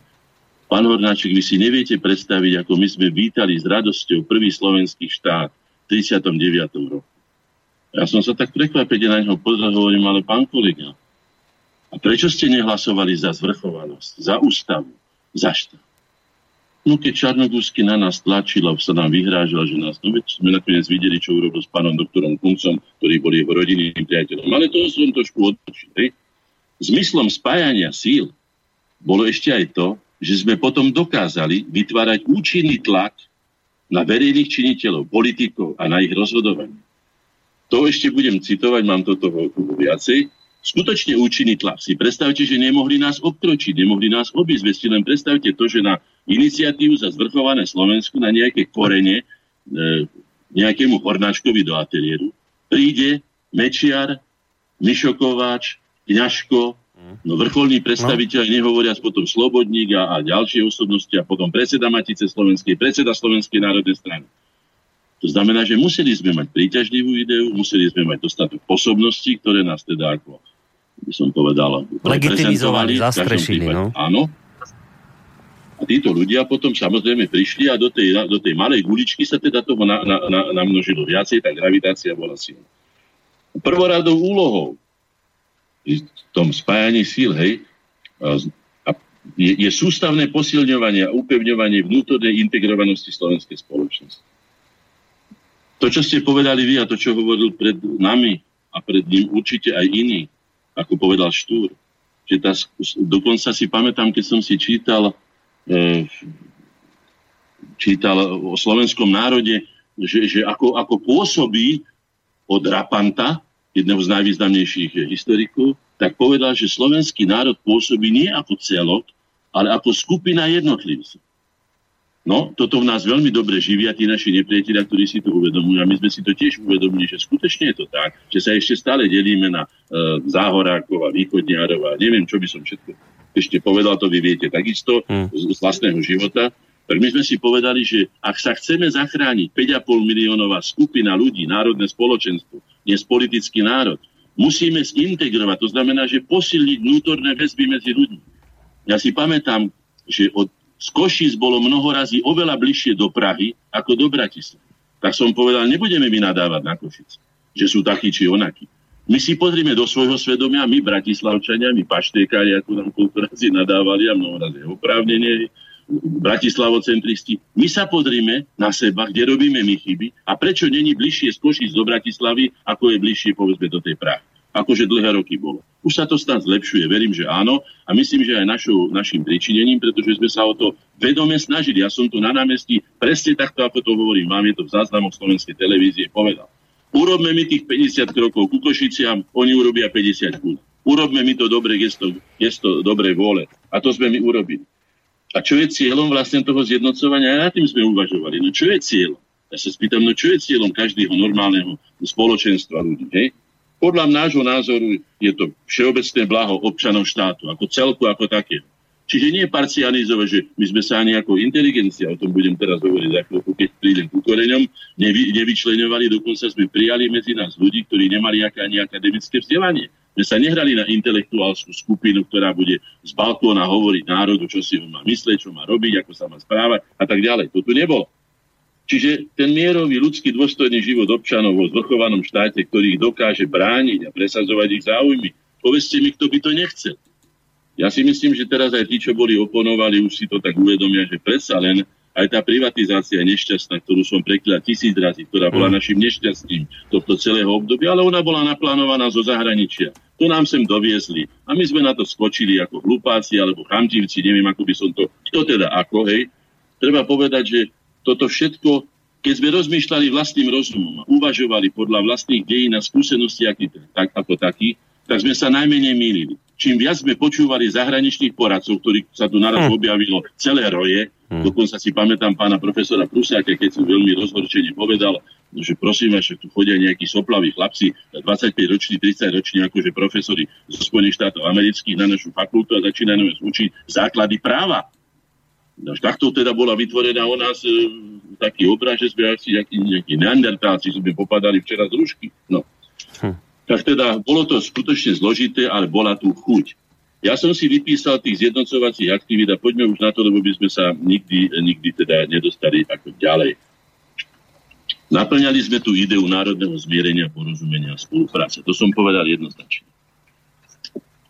pán Hornáček, vy si neviete predstaviť, ako my sme vítali s radosťou prvý slovenský štát v 39. roku. Ja som sa tak prekvapene na neho pozrel, hovorím, ale pán kolega, a prečo ste nehlasovali za zvrchovanosť, za ústavu, za štát? No keď Čarnogórsky na nás tlačil a sa nám vyhrážal, že nás, no veď sme nakoniec videli, čo urobil s pánom doktorom Kuncom, ktorý bol jeho rodinným priateľom. Ale to som trošku odtočil. Zmyslom spájania síl bolo ešte aj to, že sme potom dokázali vytvárať účinný tlak na verejných činiteľov, politikov a na ich rozhodovanie. To ešte budem citovať, mám toto viacej skutočne účinný tlak. Si predstavte, že nemohli nás obkročiť, nemohli nás obísť. Si len predstavte to, že na iniciatívu za zvrchované Slovensku na nejaké korene e, nejakému hornáčkovi do ateliéru príde Mečiar, Mišokováč, Kňažko, no vrcholní no. nehovoriac potom Slobodník a, a ďalšie osobnosti a potom predseda Matice Slovenskej, predseda Slovenskej národnej strany. To znamená, že museli sme mať príťažlivú ideu, museli sme mať dostatok posobností, ktoré nás teda ako by som povedal, legitimizovali, zastrešili. No. Áno. A títo ľudia potom samozrejme prišli a do tej, do tej malej guličky sa teda toho na, na, na, namnožilo viacej, tá gravitácia bola silná. Prvoradou úlohou v tom spájaní síl, hej, a je, je sústavné posilňovanie a upevňovanie vnútornej integrovanosti slovenskej spoločnosti. To, čo ste povedali vy a to, čo hovoril pred nami a pred ním určite aj iní, ako povedal Štúr. Že tá, dokonca si pamätám, keď som si čítal, e, čítal o slovenskom národe, že, že ako, ako pôsobí od Rapanta, jedného z najvýznamnejších historikov, tak povedal, že slovenský národ pôsobí nie ako celok, ale ako skupina jednotlivcov. No, toto v nás veľmi dobre živia tí naši nepriatelia, ktorí si to uvedomujú. A my sme si to tiež uvedomili, že skutočne je to tak, že sa ešte stále delíme na e, záhorákov a východniarov a neviem, čo by som všetko ešte povedal, to vy viete takisto hmm. z, z vlastného života. Tak my sme si povedali, že ak sa chceme zachrániť 5,5 miliónová skupina ľudí, národné spoločenstvo, dnes politický národ, musíme zintegrovať. To znamená, že posilniť vnútorné väzby medzi ľuďmi. Ja si pamätám, že od z Košic bolo mnoho razy oveľa bližšie do Prahy ako do Bratislavy. Tak som povedal, nebudeme my nadávať na Košic, že sú takí či onakí. My si pozrime do svojho svedomia, my Bratislavčania, my paštékári, ako nám koľko razy nadávali a mnoho razy oprávnenie, Bratislavocentristi. My sa podrime na seba, kde robíme my chyby a prečo není bližšie z Košic do Bratislavy, ako je bližšie povedzme do tej Prahy akože dlhé roky bolo. Už sa to snad zlepšuje, verím, že áno. A myslím, že aj našou, našim pričinením, pretože sme sa o to vedome snažili. Ja som tu na námestí presne takto, ako to hovorím. Mám je to v záznamoch slovenskej televízie povedal. Urobme mi tých 50 krokov ku Košiciam, oni urobia 50 kút. Urobme mi to dobre gesto, gesto dobrej vôle. A to sme my urobili. A čo je cieľom vlastne toho zjednocovania? A na tým sme uvažovali. No čo je cieľom? Ja sa spýtam, no čo je cieľom každého normálneho spoločenstva ľudí? Hej? Podľa nášho názoru je to všeobecné blaho občanov štátu, ako celku, ako také. Čiže nie parcializovať, že my sme sa ako inteligencia, o tom budem teraz hovoriť za chvíľku, keď prídem ku koreňom, nevy, nevyčlenovali, dokonca sme prijali medzi nás ľudí, ktorí nemali ani akademické vzdelanie. My sa nehrali na intelektuálskú skupinu, ktorá bude z balkóna hovoriť národu, čo si on má myslieť, čo má robiť, ako sa má správať a tak ďalej. To tu nebolo. Čiže ten mierový ľudský dôstojný život občanov vo zvrchovanom štáte, ktorý ich dokáže brániť a presadzovať ich záujmy, povedzte mi, kto by to nechcel. Ja si myslím, že teraz aj tí, čo boli oponovali, už si to tak uvedomia, že predsa len aj tá privatizácia nešťastná, ktorú som prekladal tisíc razy, ktorá bola mm. našim nešťastím tohto celého obdobia, ale ona bola naplánovaná zo zahraničia. To nám sem doviezli. A my sme na to skočili ako hlupáci alebo chamtivci, neviem, ako by som to... Kto teda ako, hej? Treba povedať, že toto všetko, keď sme rozmýšľali vlastným rozumom a uvažovali podľa vlastných dejín a skúseností aký, tak, ako taký, tak sme sa najmenej mýlili. Čím viac sme počúvali zahraničných poradcov, ktorých sa tu naraz hm. objavilo celé roje, hm. dokonca si pamätám pána profesora Prusiaka, keď som veľmi rozhorčene povedal, že prosím vás, že tu chodia nejakí soplaví chlapci, 25 roční, 30 roční, akože profesori zo Spojených štátov amerických na našu fakultu a začínajú nás učiť základy práva. No, takto teda bola vytvorená o nás e, taký obraz, že sme asi nejakí, nejakí neandertálci, sme popadali včera z rušky. No. Tak teda bolo to skutočne zložité, ale bola tu chuť. Ja som si vypísal tých zjednocovacích aktivít a poďme už na to, lebo by sme sa nikdy, nikdy teda nedostali ako ďalej. Naplňali sme tú ideu národného zmierenia, porozumenia a spolupráce. To som povedal jednoznačne.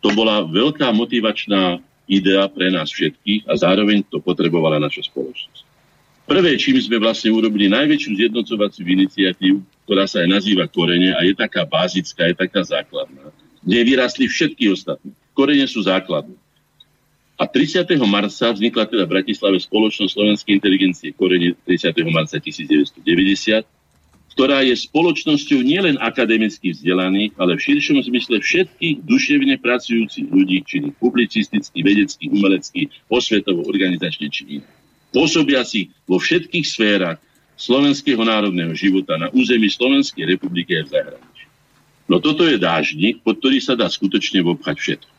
To bola veľká motivačná idea pre nás všetkých a zároveň to potrebovala naša spoločnosť. Prvé, čím sme vlastne urobili najväčšiu zjednocovaciu iniciatívu, ktorá sa aj nazýva korene a je taká bázická, je taká základná, kde vyrastli všetky ostatní. Korene sú základné. A 30. marca vznikla teda v Bratislave spoločnosť slovenskej inteligencie korene 30. marca 1990, ktorá je spoločnosťou nielen akademicky vzdelaných, ale v širšom zmysle všetkých duševne pracujúcich ľudí, či publicisticky, vedecky, umelecky, posvetovo, organizačne či iné. Pôsobia si vo všetkých sférach slovenského národného života na území Slovenskej republiky a v zahraničí. No toto je dážnik, pod ktorý sa dá skutočne obchať všetko.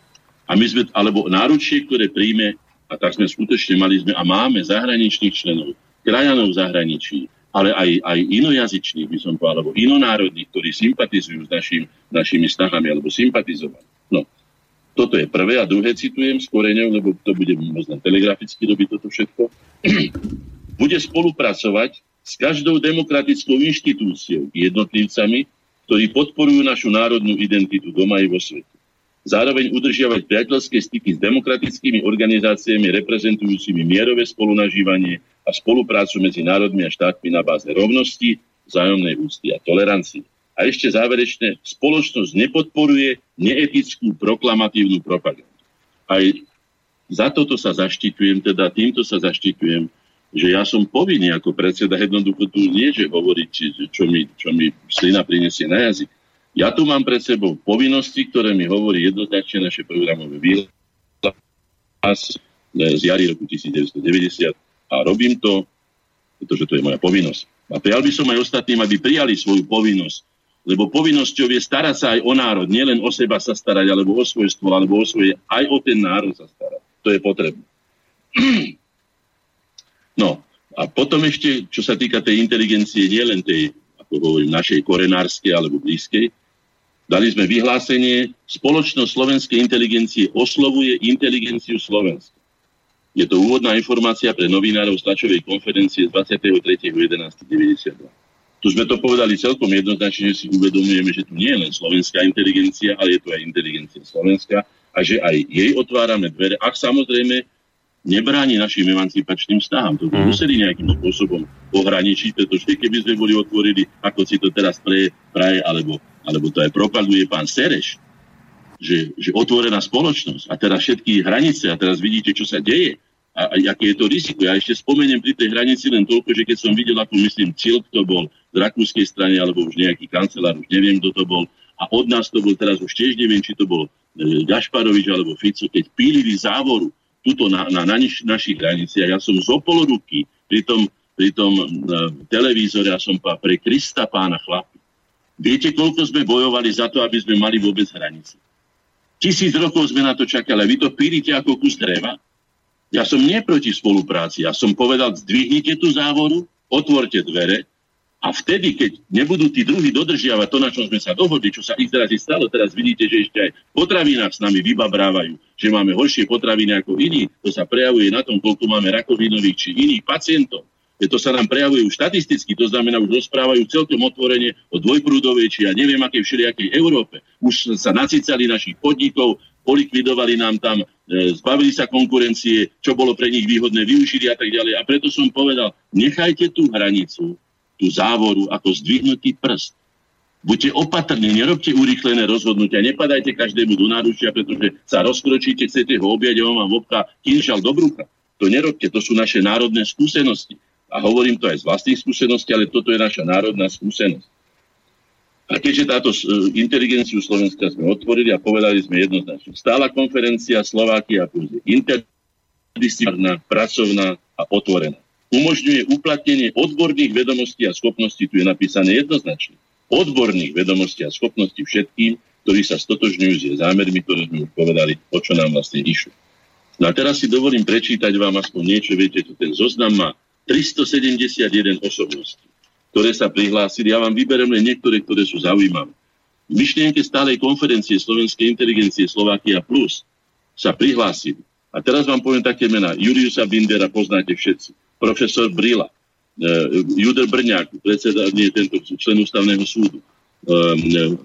A my sme, alebo náručie, ktoré príjme, a tak sme skutočne mali sme a máme zahraničných členov, krajanov zahraničí, ale aj, aj inojazyčných, by som povedal, alebo inonárodných, ktorí sympatizujú s našim, našimi snahami alebo sympatizovali. No, toto je prvé a druhé citujem s koreňou, lebo to bude možno telegraficky robiť toto všetko. bude spolupracovať s každou demokratickou inštitúciou, jednotlivcami, ktorí podporujú našu národnú identitu doma i vo svete. Zároveň udržiavať priateľské styky s demokratickými organizáciami reprezentujúcimi mierové spolunažívanie a spoluprácu medzi národmi a štátmi na báze rovnosti, vzájomnej úcty a tolerancie. A ešte záverečne, spoločnosť nepodporuje neetickú proklamatívnu propagandu. Aj za toto sa zaštitujem, teda týmto sa zaštitujem, že ja som povinný ako predseda jednoducho tu nie, že hovoriť, čo mi, čo mi slina prinesie na jazyk. Ja tu mám pred sebou povinnosti, ktoré mi hovorí jednoznačne naše programové výhlas z jary roku 1990 a robím to, pretože to je moja povinnosť. A prijal by som aj ostatným, aby prijali svoju povinnosť, lebo povinnosťou je starať sa aj o národ, nielen o seba sa starať, alebo o svojstvo, alebo o svoje, aj o ten národ sa starať. To je potrebné. No, a potom ešte, čo sa týka tej inteligencie, nielen tej, ako hovorím, našej korenárskej alebo blízkej, dali sme vyhlásenie, spoločnosť slovenskej inteligencie oslovuje inteligenciu Slovenska. Je to úvodná informácia pre novinárov z tlačovej konferencie z 23.11.92. Tu sme to povedali celkom jednoznačne, že si uvedomujeme, že tu nie je len slovenská inteligencia, ale je to aj inteligencia Slovenska a že aj jej otvárame dvere, ak samozrejme nebráni našim emancipačným snahám. To by mm. museli nejakým spôsobom ohraničiť, pretože keby sme boli otvorili, ako si to teraz pre, praje, alebo, alebo to aj propaguje pán Sereš, že, že otvorená spoločnosť a teraz všetky hranice a teraz vidíte, čo sa deje, a, a aké je to riziko. Ja ešte spomeniem pri tej hranici len toľko, že keď som videl, ako myslím, cieľ kto bol z rakúskej strany, alebo už nejaký kancelár, už neviem, kto to bol, a od nás to bol teraz už tiež neviem, či to bol e, Gašparovič alebo Fico, keď pílili závoru tuto na, na, na naš, našich hraniciach. Ja som z ruky pri tom, pri tom e, televízore, ja som pa, pre Krista pána chlapi. Viete, koľko sme bojovali za to, aby sme mali vôbec hranice? Tisíc rokov sme na to čakali. Vy to pílite ako kus dreva. Ja som nie proti spolupráci. Ja som povedal, zdvihnite tú závoru, otvorte dvere a vtedy, keď nebudú tí druhí dodržiavať to, na čom sme sa dohodli, čo sa ich teraz stalo, teraz vidíte, že ešte aj potravinách s nami vybabrávajú, že máme horšie potraviny ako iní, to sa prejavuje na tom, koľko máme rakovinových či iných pacientov. Je to sa nám prejavuje už štatisticky, to znamená, už rozprávajú celkom otvorene o dvojprúdovej, či ja neviem, akej všelijakej Európe. Už sa nacicali našich podnikov, polikvidovali nám tam, e, zbavili sa konkurencie, čo bolo pre nich výhodné, využili a tak ďalej. A preto som povedal, nechajte tú hranicu, tú závoru ako zdvihnutý prst. Buďte opatrní, nerobte urýchlené rozhodnutia, nepadajte každému do náručia, pretože sa rozkročíte, chcete ho objať a on vám obchá kinžal do brucha. To nerobte, to sú naše národné skúsenosti. A hovorím to aj z vlastných skúseností, ale toto je naša národná skúsenosť. A keďže táto e, inteligenciu Slovenska sme otvorili a povedali sme jednoznačne, stála konferencia Slovákia plus je interdisciplinárna, pracovná a otvorená. Umožňuje uplatnenie odborných vedomostí a schopností, tu je napísané jednoznačne, odborných vedomostí a schopností všetkým, ktorí sa stotožňujú s zámermi, ktoré sme už povedali, o čo nám vlastne išlo. No a teraz si dovolím prečítať vám aspoň niečo, viete, to ten zoznam má 371 osobností ktoré sa prihlásili. Ja vám vyberiem len niektoré, ktoré sú zaujímavé. V myšlienke stálej konferencie Slovenskej inteligencie Slovakia Plus sa prihlásili. A teraz vám poviem také mená. Juliusa Bindera poznáte všetci. Profesor Brila, e, Juder Brňák, predseda, nie tento člen ústavného súdu. E,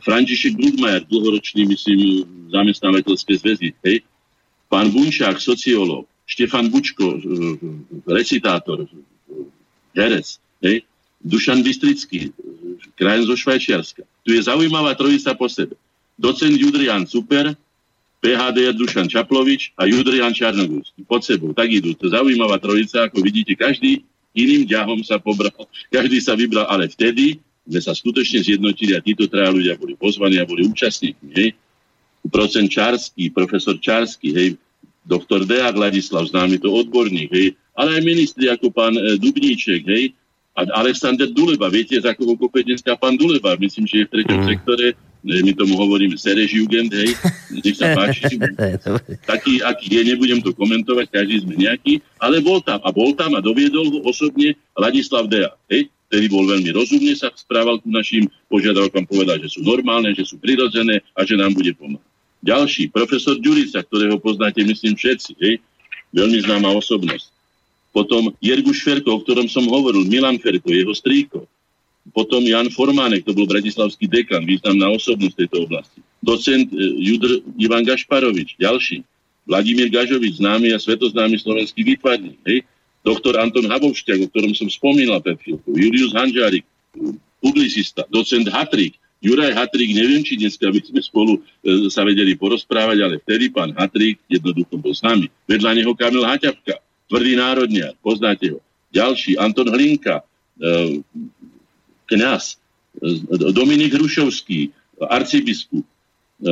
František Grudmajer, dlhoročný, myslím, zamestnávateľské zväzy. Hej. Pán Bunčák, sociológ. Štefan Bučko, e, recitátor, herec. Hej. Dušan Bystrický, krajen zo Švajčiarska. Tu je zaujímavá trojica po sebe. Docent Judrian Super, PHD Dušan Čaplovič a Judrian Čarnogórsky. Pod sebou. Tak idú. To zaujímavá trojica, ako vidíte, každý iným ďahom sa pobral. Každý sa vybral, ale vtedy sme sa skutočne zjednotili a títo traja ľudia boli pozvaní a boli účastníkmi. Hej. Procent Čarský, profesor Čarský, hej, doktor Deák Ladislav, známy to odborník, hej, ale aj ministri ako pán e, Dubníček, hej, a Alexander Duleba, viete, za koho kope dneska pán Duleba? Myslím, že je v treťom mm. sektore, my tomu hovoríme Sereš Jugend, hej, nech sa páči. Taký, aký je, nebudem to komentovať, každý sme nejaký, ale bol tam a bol tam a doviedol ho osobne Ladislav Dea, hej, ktorý bol veľmi rozumne, sa správal ku našim požiadavkám, povedal, že sú normálne, že sú prirodzené a že nám bude pomáhať. Ďalší, profesor Ďurica, ktorého poznáte, myslím, všetci, hej, veľmi známa osobnosť potom Jerguš Ferko, o ktorom som hovoril, Milan Ferko, jeho strýko. Potom Jan Formánek, to bol bratislavský dekan, významná osobnosť tejto oblasti. Docent e, Judr Ivan Gašparovič, ďalší. Vladimír Gažovič, známy a svetoznámy slovenský výtvarník. Hej. Doktor Anton Habovšťak, o ktorom som spomínal pred chvíľkou. Julius Hanžárik, publicista. Docent Hatrik, Juraj Hatrik, neviem, či dneska by sme spolu e, sa vedeli porozprávať, ale vtedy pán Hatrik jednoducho bol s nami. Vedľa neho Kamil Haťavka, tvrdý národniar, poznáte ho. Ďalší, Anton Hlinka, e, kňaz, e, Dominik Hrušovský, arcibiskup, e,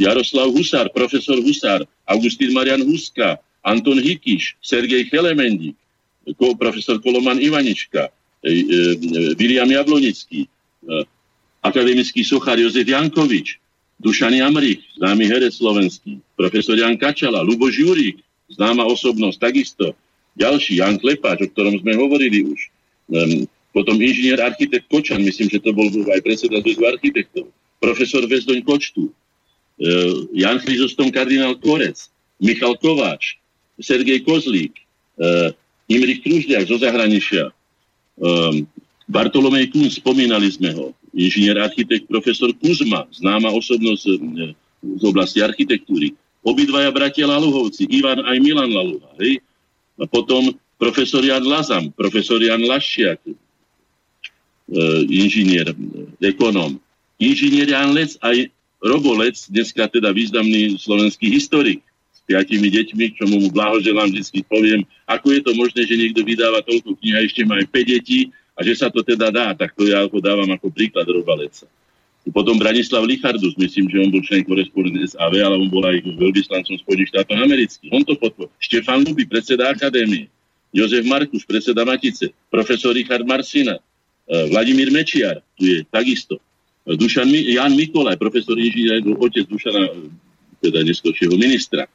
Jaroslav Husár, profesor Husár, Augustín Marian Huska, Anton Hikiš, Sergej Chelemendík, profesor Koloman Ivanička, William Jablonický, akademický sochár Jozef Jankovič, Dušan Jamrich, známy herec slovenský, profesor Jan Kačala, Luboš Jurík, známa osobnosť, takisto. Ďalší, Jan Klepáč, o ktorom sme hovorili už. Potom inžinier architekt Kočan, myslím, že to bol aj predseda zväzu architektov. Profesor Vezdoň Kočtu. Uh, Jan Chryzostom kardinál Korec. Michal Kováč. Sergej Kozlík. Uh, Imrich Kružďák zo zahraničia. Um, Bartolomej Kun, spomínali sme ho. Inžinier architekt profesor Kuzma, známa osobnosť z oblasti architektúry obidvaja bratia Laluhovci, Ivan aj Milan Laluha. Hej? A potom profesor Jan Lazam, profesor Jan Lašiak, e, inžinier, ekonom. Inžinier Jan Lec aj Robo Lec, dneska teda významný slovenský historik s piatimi deťmi, čo mu blahoželám, vždy poviem, ako je to možné, že niekto vydáva toľko kníh a ešte má aj 5 detí a že sa to teda dá, tak to ja ako dávam ako príklad Roba Leca. Potom Branislav Lichardus, myslím, že on bol člen korespondent SAV, ale on bol aj veľvyslancom Spojených štátov amerických. On to podporil. Štefan Luby, predseda akadémie. Jozef Markuš, predseda Matice. Profesor Richard Marsina. E, Vladimír Mečiar, tu je takisto. E, Dušan, Jan Mikolaj, profesor inžinier, otec Dušana, e, teda neskôršieho ministra.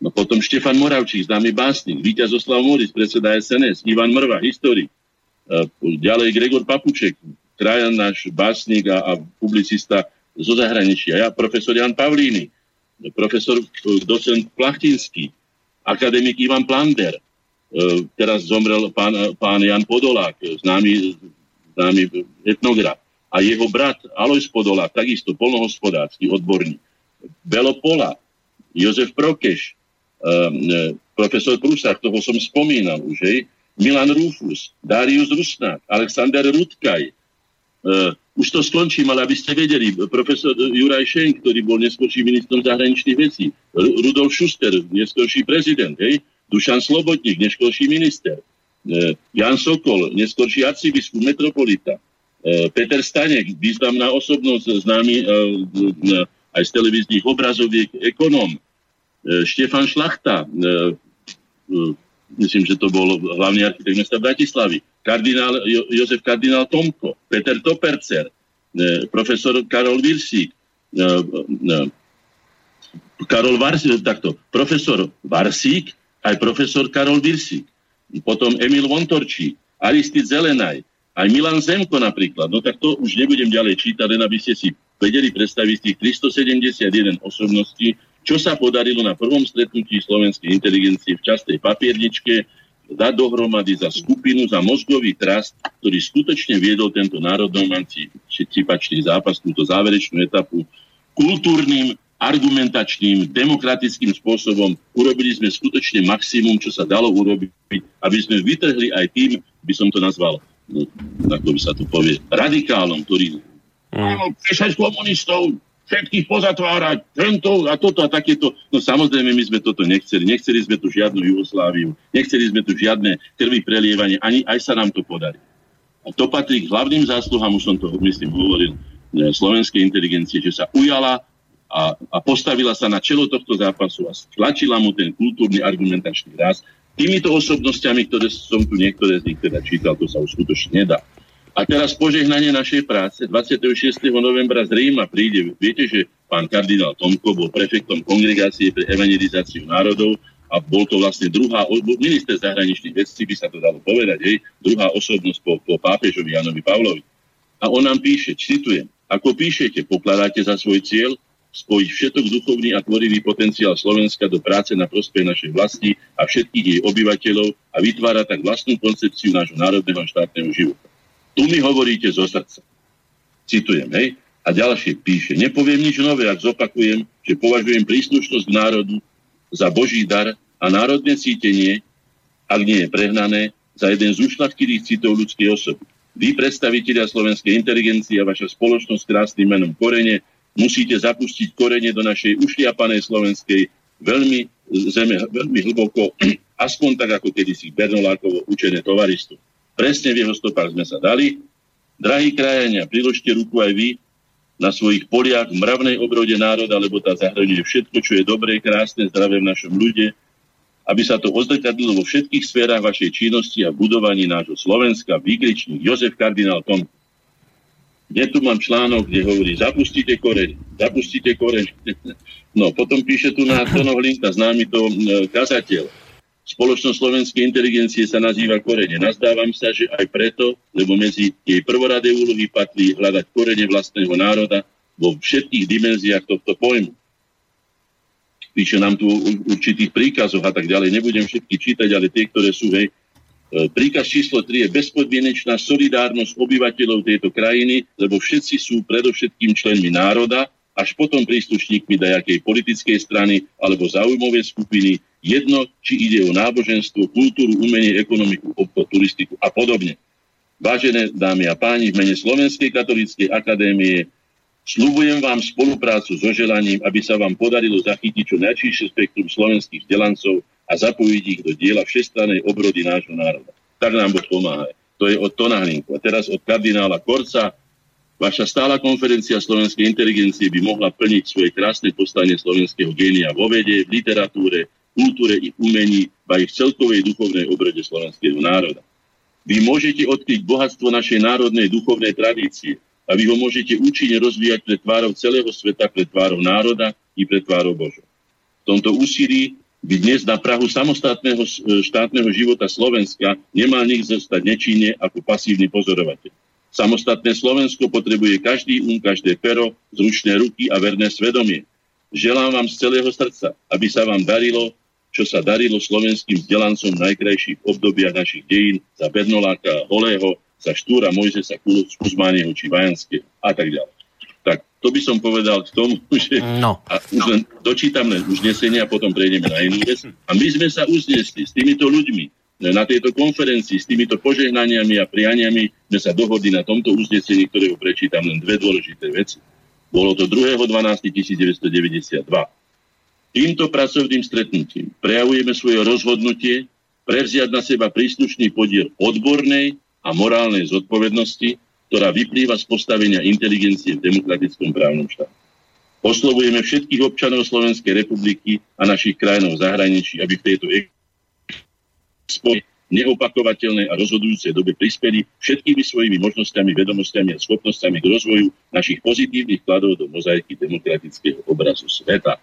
No potom Štefan Moravčík, známy básnik, Víťaz Oslav Moris, predseda SNS, Ivan Mrva, historik. Ďalej Gregor Papuček, krajan náš básnik a, a publicista zo zahraničia. Ja, profesor Jan Pavlíny, profesor docent Plachtinský, akademik Ivan Plander, teraz zomrel pán, pán Jan Podolák, známy, známy etnograf. A jeho brat Alois Podolák, takisto polnohospodársky odborník. Belopola, Jozef Prokeš, um, profesor Prusák, toho som spomínal už, hej, Milan Rufus, Darius Rusnák, Alexander Rudkaj. Uh, už to skončím, ale aby ste vedeli, profesor Juraj Šenk, ktorý bol neskôrší ministrom zahraničných vecí, Rudolf Schuster, neskôrší prezident, hej, Dušan Slobodník, neskôrší minister, Jan Sokol, neskôrší arcibiskup, metropolita, uh, Peter Stanek, významná osobnosť, známy uh, aj z televíznych obrazoviek, ekonóm, Štefan Šlachta, myslím, že to bol hlavný architekt mesta Bratislavy, kardinál jo, Jozef kardinál Tomko, Peter Topercer, e, profesor Karol Virsík, e, e, Karol Varsík, takto, profesor Varsík, aj profesor Karol Virsík, potom Emil Vontorčí, Aristid Zelenaj, aj Milan Zemko napríklad. No tak to už nebudem ďalej čítať, len aby ste si vedeli predstaviť tých 371 osobností, čo sa podarilo na prvom stretnutí slovenskej inteligencie v častej papierničke dať dohromady za skupinu, za mozgový trast, ktorý skutočne viedol tento národnoemancipačný zápas, túto záverečnú etapu, kultúrnym, argumentačným, demokratickým spôsobom. Urobili sme skutočne maximum, čo sa dalo urobiť, aby sme vytrhli aj tým, by som to nazval, no, ako by sa to povie, radikálom, ktorý mm. komunistov, všetkých pozatvárať, tento a toto a takéto. No samozrejme, my sme toto nechceli. Nechceli sme tu žiadnu Jugosláviu, nechceli sme tu žiadne krvi prelievanie, ani aj sa nám to podarí. A to patrí k hlavným zásluhám, už som to, myslím, hovoril, e, slovenskej inteligencie, že sa ujala a, a postavila sa na čelo tohto zápasu a stlačila mu ten kultúrny argumentačný raz. Týmito osobnostiami, ktoré som tu niektoré z nich teda čítal, to sa už skutočne nedá. A teraz požehnanie našej práce. 26. novembra z Ríma príde, viete, že pán kardinál Tomko bol prefektom kongregácie pre evangelizáciu národov a bol to vlastne druhá, minister zahraničných vecí, by sa to dalo povedať, hej, druhá osobnosť po, po pápežovi Janovi Pavlovi. A on nám píše, citujem, ako píšete, pokladáte za svoj cieľ spojiť všetok duchovný a tvorivý potenciál Slovenska do práce na prospech našej vlasti a všetkých jej obyvateľov a vytvára tak vlastnú koncepciu nášho národného štátneho života. Tu mi hovoríte zo srdca. Citujem, hej? A ďalšie píše, nepoviem nič nové, ak zopakujem, že považujem príslušnosť k národu za Boží dar a národné cítenie, ak nie je prehnané, za jeden z ušľachtilých citov ľudskej osoby. Vy, predstavitelia slovenskej inteligencie a vaša spoločnosť s krásnym menom Korene, musíte zapustiť korene do našej ušliapanej slovenskej veľmi, zeme, veľmi hlboko, aspoň tak ako kedysi Bernolákovo učené tovaristvo. Presne v jeho stopách sme sa dali. Drahí krajania, priložte ruku aj vy na svojich poliach v mravnej obrode národa, lebo tá zahrňuje všetko, čo je dobré, krásne, zdravé v našom ľude, aby sa to odzrkadlilo vo všetkých sférach vašej činnosti a budovaní nášho Slovenska, výkričník Jozef kardinál Tom. Kde tu mám článok, kde hovorí, zapustite koreň, zapustite koreň. No, potom píše tu na Tono Hlinka, známy to kazateľ Spoločnosť slovenskej inteligencie sa nazýva korene. Nazdávam sa, že aj preto, lebo medzi jej prvoradé úlohy patrí hľadať korene vlastného národa vo všetkých dimenziách tohto pojmu. Píše nám tu určitých príkazoch a tak ďalej. Nebudem všetky čítať, ale tie, ktoré sú, hej, e, Príkaz číslo 3 je bezpodmienečná solidárnosť obyvateľov tejto krajiny, lebo všetci sú predovšetkým členmi národa, až potom príslušníkmi dajakej politickej strany alebo zaujímavej skupiny, Jedno, či ide o náboženstvo, kultúru, umenie, ekonomiku, obchod, turistiku a podobne. Vážené dámy a páni, v mene Slovenskej katolíckej akadémie Sľubujem vám spoluprácu so želaním, aby sa vám podarilo zachytiť čo najčíšie spektrum slovenských vzdelancov a zapojiť ich do diela všestranej obrody nášho národa. Tak nám Boh pomáha. To je od Tona Hlinku. A teraz od kardinála Korca. Vaša stála konferencia slovenskej inteligencie by mohla plniť svoje krásne postanie slovenského génia vo vede, v literatúre, kultúre i umení, a ich celkovej duchovnej obrede slovenského národa. Vy môžete odkryť bohatstvo našej národnej duchovnej tradície a vy ho môžete účinne rozvíjať pred tvárou celého sveta, pred tvárou národa i pred tvárou Božou. V tomto úsilí dnes na Prahu samostatného štátneho života Slovenska nemal nik zostať nečinne ako pasívny pozorovateľ. Samostatné Slovensko potrebuje každý um, každé pero, zručné ruky a verné svedomie. Želám vám z celého srdca, aby sa vám darilo čo sa darilo slovenským vzdelancom v najkrajších obdobiach našich dejín za Bernoláka, Holého, za Štúra, Mojzesa, Kuzmánieho či Vajanského a tak ďalej. Tak to by som povedal k tomu, že no. a už len dočítam len uznesenie a potom prejdeme na inú vec. A my sme sa uznesli s týmito ľuďmi na tejto konferencii, s týmito požehnaniami a prianiami sme sa dohodli na tomto uznesení, ktorého prečítam len dve dôležité veci. Bolo to 2.12.1992. Týmto pracovným stretnutím prejavujeme svoje rozhodnutie prevziať na seba príslušný podiel odbornej a morálnej zodpovednosti ktorá vyplýva z postavenia inteligencie v demokratickom právnom štáte. Oslovujeme všetkých občanov Slovenskej republiky a našich krajinov v zahraničí, aby v tejto neopakovateľnej a rozhodujúcej dobe prispeli všetkými svojimi možnosťami, vedomosťami a schopnosťami k rozvoju našich pozitívnych kladov do mozaiky demokratického obrazu sveta.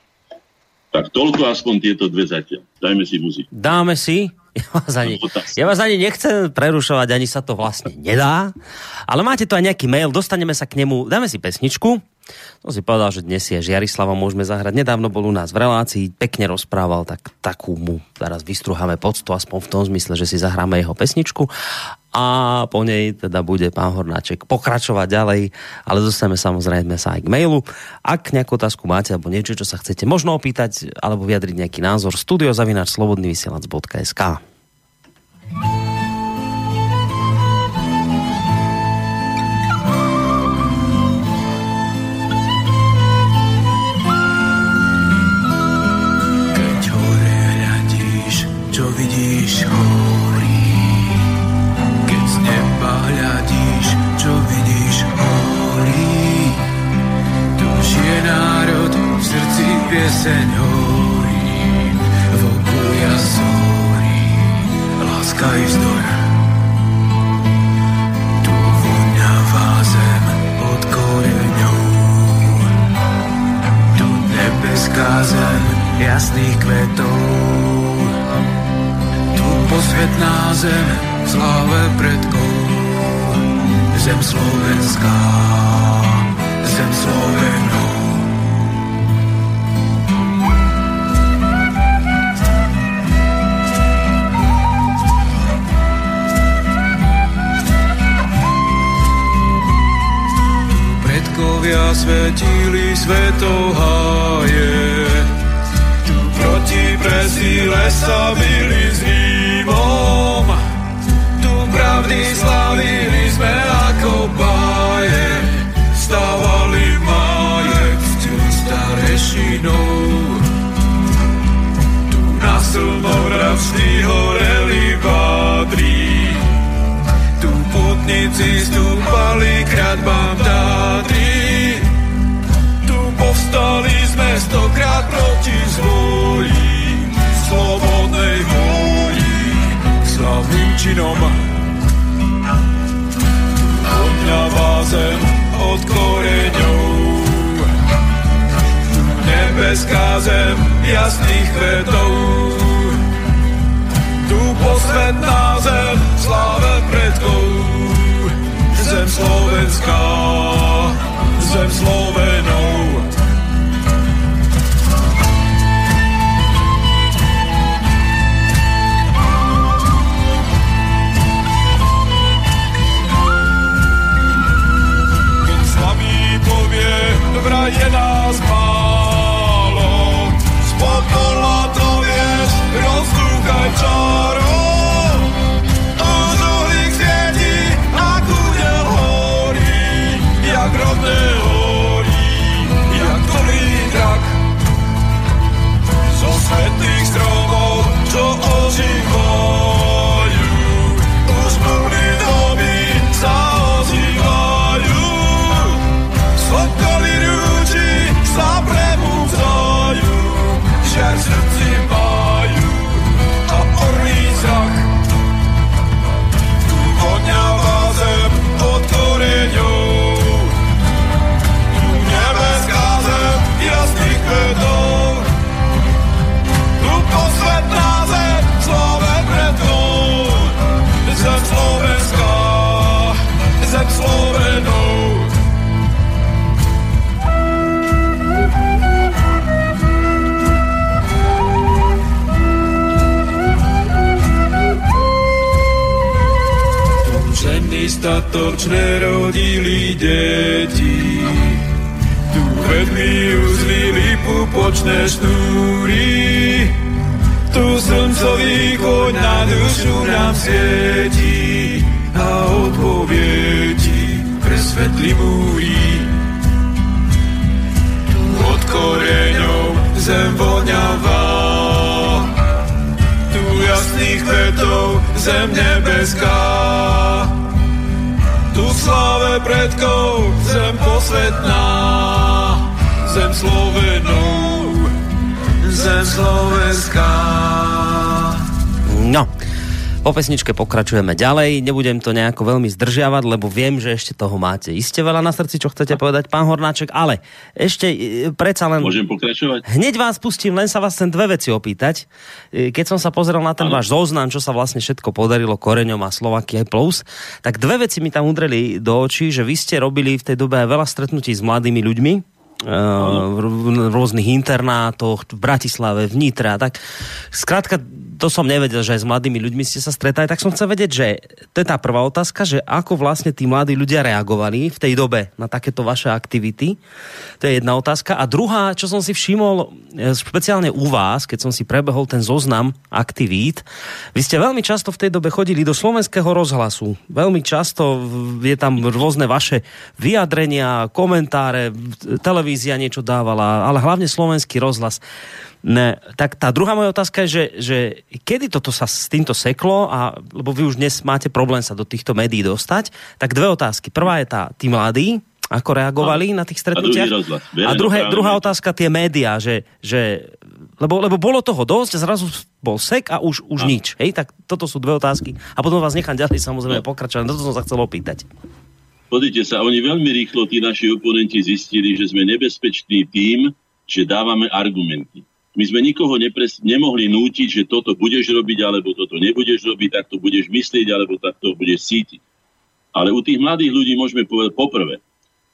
Tak toľko aspoň tieto dve zatiaľ. Dajme si muziku. Dáme si. Ja vás, ani, ja vás ani nechcem prerušovať, ani sa to vlastne nedá. Ale máte tu aj nejaký mail, dostaneme sa k nemu, dáme si pesničku. Som si povedal, že dnes je Žiarislava môžeme zahrať. Nedávno bol u nás v relácii, pekne rozprával, tak takú mu teraz vystruháme poctu, aspoň v tom zmysle, že si zahráme jeho pesničku a po nej teda bude pán Hornáček pokračovať ďalej, ale dostaneme samozrejme sa aj k mailu. Ak nejakú otázku máte alebo niečo, čo sa chcete možno opýtať alebo vyjadriť nejaký názor, studiozavinač.slobodnyvysielac.sk pieseň horí, v oku jazorí, láska i vzdor. Tu voňavá zem pod koreňou, tu nebeská zem jasných kvetov, tu posvetná zem sláve predkov, zem slovenská, zem Slovenov. Predkovia svetili svetoháje. Tu proti presíle sa byli s Rímom, tu pravdy slavili sme ako báje. Stávali májek s tým starešinou. Tu na slnovravství horeli vádry, tu putnici stúpali kradbám Tatry. Proti zvoji, slobodnej vôli, slavným činom. Odňavá zem od koreňov, zem jasných kvetov, tu posvetná zem sláve predkov. Slovenská, zem Slovenov. Vraj je nás málo, pokola to vieš, rozdúchaj čaro. Ženy statočné rodili deti, Tu vedmi uzli pupočné šnúry. Tu slncový koň na dušu nám svieti a odpovieti presvetli múry. Tu od koreňov zem voňavá, tu jasných kvetov zem nebeská. Sláve predkov zem posvetná, zem Slovenov, zem Slovenská. Po pesničke pokračujeme ďalej, nebudem to nejako veľmi zdržiavať, lebo viem, že ešte toho máte iste veľa na srdci, čo chcete povedať, pán Hornáček, ale ešte e, predsa len... Môžem pokračovať? Hneď vás pustím, len sa vás chcem dve veci opýtať. E, keď som sa pozrel na ten ano. váš zoznam, čo sa vlastne všetko podarilo Koreňom a Slovakia Plus, tak dve veci mi tam udreli do očí, že vy ste robili v tej dobe veľa stretnutí s mladými ľuďmi, v rôznych internátoch v Bratislave, v Nitre a tak. Skrátka, to som nevedel, že aj s mladými ľuďmi ste sa stretali, tak som chcel vedieť, že to je tá prvá otázka, že ako vlastne tí mladí ľudia reagovali v tej dobe na takéto vaše aktivity. To je jedna otázka. A druhá, čo som si všimol e, špeciálne u vás, keď som si prebehol ten zoznam aktivít, vy ste veľmi často v tej dobe chodili do slovenského rozhlasu. Veľmi často je tam rôzne vaše vyjadrenia, komentáre, televízia niečo dávala, ale hlavne slovenský rozhlas. Ne, tak tá druhá moja otázka je, že, že kedy toto sa s týmto seklo, a, lebo vy už dnes máte problém sa do týchto médií dostať, tak dve otázky. Prvá je tá, tí mladí, ako reagovali no. na tých stretnutiach. A, a druhé, druhá otázka, tie médiá, že, že lebo, lebo bolo toho dosť, zrazu bol sek a už, už nič. Hej, tak toto sú dve otázky. A potom vás nechám ďalej samozrejme no. pokračovať. Toto som sa chcel opýtať. Pozrite sa, oni veľmi rýchlo, tí naši oponenti zistili, že sme nebezpeční tým, že dávame argumenty. My sme nikoho nepres- nemohli nútiť, že toto budeš robiť, alebo toto nebudeš robiť, tak to budeš myslieť, alebo tak to budeš cítiť. Ale u tých mladých ľudí môžeme povedať poprvé,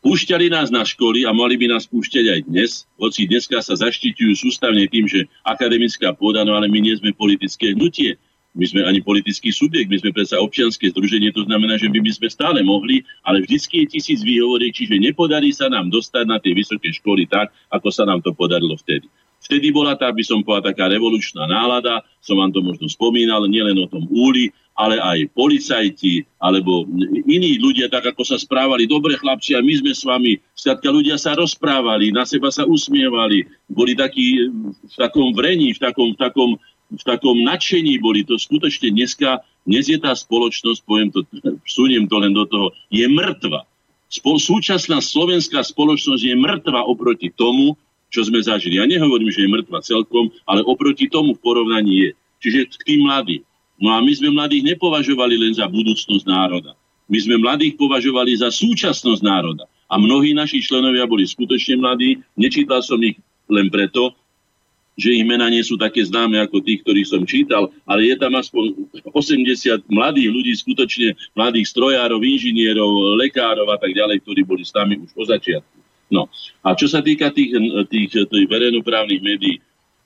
Púšťali nás na školy a mali by nás púšťať aj dnes, hoci dneska sa zaštiťujú sústavne tým, že akademická pôda, no ale my nie sme politické hnutie. My sme ani politický subjekt, my sme predsa občianske združenie, to znamená, že my by sme stále mohli, ale vždycky je tisíc výhovorí, čiže nepodarí sa nám dostať na tie vysoké školy tak, ako sa nám to podarilo vtedy. Vtedy bola tá, by som povedal, taká revolučná nálada, som vám to možno spomínal, nielen o tom úli, ale aj policajti, alebo iní ľudia, tak ako sa správali, dobre chlapci, a my sme s vami, skladka ľudia sa rozprávali, na seba sa usmievali, boli takí v takom vrení, v takom, v takom v takom nadšení boli. To skutočne dneska, dnes je tá spoločnosť, poviem to, vsuniem to len do toho, je mŕtva. Spol, súčasná slovenská spoločnosť je mŕtva oproti tomu, čo sme zažili. Ja nehovorím, že je mŕtva celkom, ale oproti tomu v porovnaní je. Čiže k tým mladým. No a my sme mladých nepovažovali len za budúcnosť národa. My sme mladých považovali za súčasnosť národa. A mnohí naši členovia boli skutočne mladí. Nečítal som ich len preto, že ich mená nie sú také známe ako tých, ktorých som čítal, ale je tam aspoň 80 mladých ľudí, skutočne mladých strojárov, inžinierov, lekárov a tak ďalej, ktorí boli s nami už po začiatku. No a čo sa týka tých, tých, tých verejnoprávnych médií,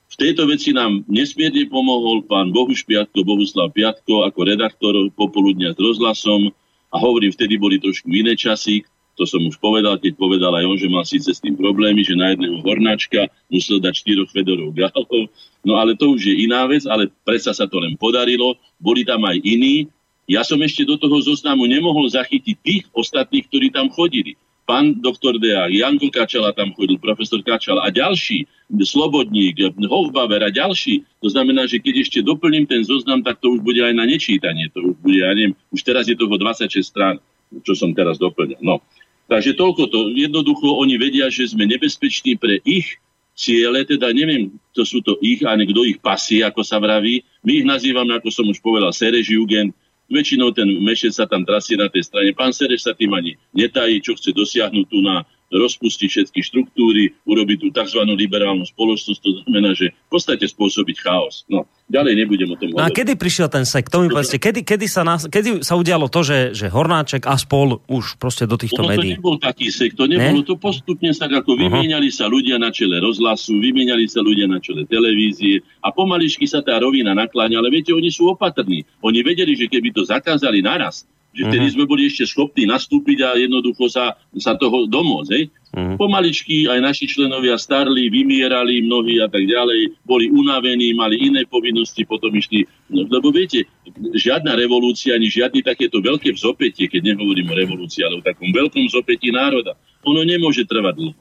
v tejto veci nám nesmierne pomohol pán Bohuš Piatko, Bohuslav Piatko ako redaktor popoludňa s rozhlasom a hovorím, vtedy boli trošku iné časy, to som už povedal, keď povedal aj on, že mal síce s tým problémy, že na jedného hornáčka musel dať štyroch Fedorov gálov. No ale to už je iná vec, ale predsa sa to len podarilo. Boli tam aj iní. Ja som ešte do toho zoznamu nemohol zachytiť tých ostatných, ktorí tam chodili. Pán doktor Dea, Janko Kačala tam chodil, profesor Kačala a ďalší, Slobodník, Hofbaver a ďalší. To znamená, že keď ešte doplním ten zoznam, tak to už bude aj na nečítanie. To už bude, ja neviem, už teraz je toho 26 strán, čo som teraz doplnil. No. Takže toľko to. Jednoducho oni vedia, že sme nebezpeční pre ich ciele, teda neviem, to sú to ich a kto ich pasí, ako sa vraví. My ich nazývame, ako som už povedal, Sereš Jugend. Väčšinou ten mešec sa tam trasie na tej strane. Pán Sereš sa tým ani netají, čo chce dosiahnuť tu na rozpustiť všetky štruktúry, urobiť tú tzv. liberálnu spoločnosť, to znamená, že v podstate spôsobiť chaos. No, ďalej nebudem o tom hovoriť. No a kedy prišiel ten sek? To mi povedzte, kedy, kedy, sa nás, kedy sa udialo to, že, že Hornáček a spol už proste do týchto no, médií? To nebol taký sek, to nebolo, ne? to postupne sa ako uh-huh. vymieniali sa ľudia na čele rozhlasu, vymieniali sa ľudia na čele televízie a pomališky sa tá rovina nakláňa, ale viete, oni sú opatrní. Oni vedeli, že keby to zakázali naraz, že vtedy mhm. sme boli ešte schopní nastúpiť a jednoducho sa, sa toho domôcť. Hej? Mm. Pomaličky aj naši členovia starli, vymierali mnohí a tak ďalej, boli unavení, mali iné povinnosti, potom išli... No, lebo viete, žiadna revolúcia, ani žiadny takéto veľké vzopätie, keď nehovorím o revolúcii, ale o takom veľkom vzopätí národa, ono nemôže trvať dlho.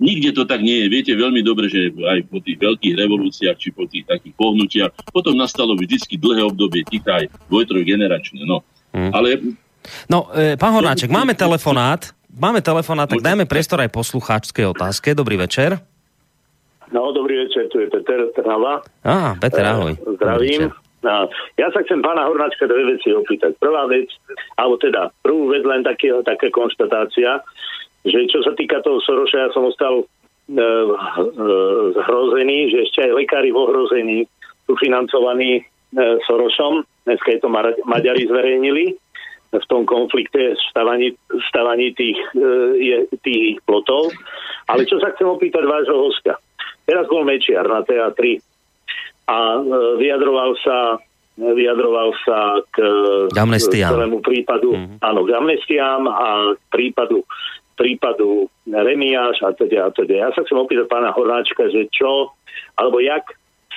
Nikde to tak nie je. Viete veľmi dobre, že aj po tých veľkých revolúciách, či po tých takých pohnutiach, potom nastalo vždycky dlhé obdobie, ticha aj dvoj-trojgeneračné. No. Mm. Ale... No, e, pán Hornáček, máme telefonát. Máme telefonát, tak dajme priestor aj poslucháčskej otázke. Dobrý večer. No, dobrý večer, tu je Peter Trnava. Á, Peter, ahoj. E, zdravím. No, ja sa chcem pána Hornáčka dve veci opýtať. Prvá vec, alebo teda prvú vec len takého, taká konštatácia, že čo sa týka toho Soroša, ja som ostal e, e, zhrozený, že ešte aj lekári v ohrození sú financovaní e, Sorošom. Dneska je to Maďari zverejnili v tom konflikte stavaní, stavaní tých, e, tých plotov. Ale čo sa chcem opýtať vášho hostia. Teraz bol Mečiar na TA3 a e, vyjadroval sa vyjadroval sa k, k celému prípadu, mm-hmm. áno, k amnestiám a k prípadu prípadu Remiáš a teda, a teda. Ja sa chcem opýtať pána Hornáčka, že čo, alebo jak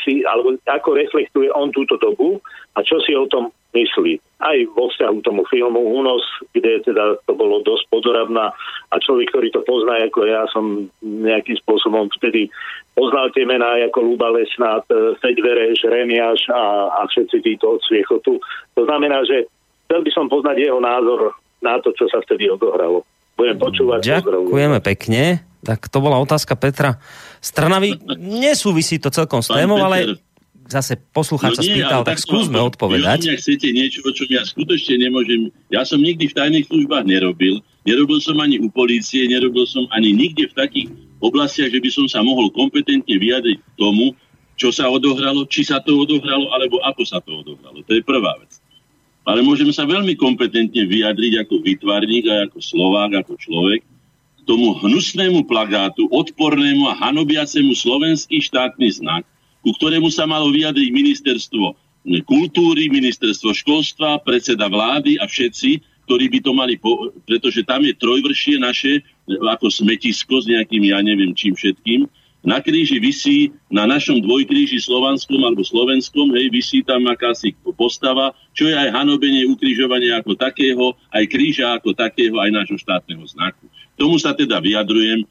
si, alebo ako reflektuje on túto dobu a čo si o tom myslí. Aj vo vzťahu tomu filmu Únos, kde teda to bolo dosť pozoravná a človek, ktorý to pozná ako ja, som nejakým spôsobom vtedy poznal tie mená ako Luba Lesnát, Feďvereš, Remiáš a, a všetci títo od Sviechotu. To znamená, že chcel by som poznať jeho názor na to, čo sa vtedy odohralo. Budem počúvať. Ďakujeme pekne. Tak to bola otázka Petra Stranavy. Nesúvisí to celkom s témou, ale zase poslucháč no sa spýtal, tak, tak skúsme no, odpovedať. Vy chcete niečo, o čom ja skutočne nemôžem. Ja som nikdy v tajných službách nerobil. Nerobil som ani u polície, nerobil som ani nikde v takých oblastiach, že by som sa mohol kompetentne vyjadriť k tomu, čo sa odohralo, či sa to odohralo, alebo ako sa to odohralo. To je prvá vec ale môžeme sa veľmi kompetentne vyjadriť ako vytvarník a ako Slovák, ako človek k tomu hnusnému plagátu, odpornému a hanobiacemu slovenský štátny znak, ku ktorému sa malo vyjadriť ministerstvo kultúry, ministerstvo školstva, predseda vlády a všetci, ktorí by to mali, po, pretože tam je trojvršie naše, ako smetisko s nejakým, ja neviem čím všetkým, na kríži vysí, na našom dvojkríži slovanskom alebo slovenskom, hej, vysí tam akási postava, čo je aj hanobenie ukrižovania ako takého, aj kríža ako takého, aj nášho štátneho znaku. Tomu sa teda vyjadrujem.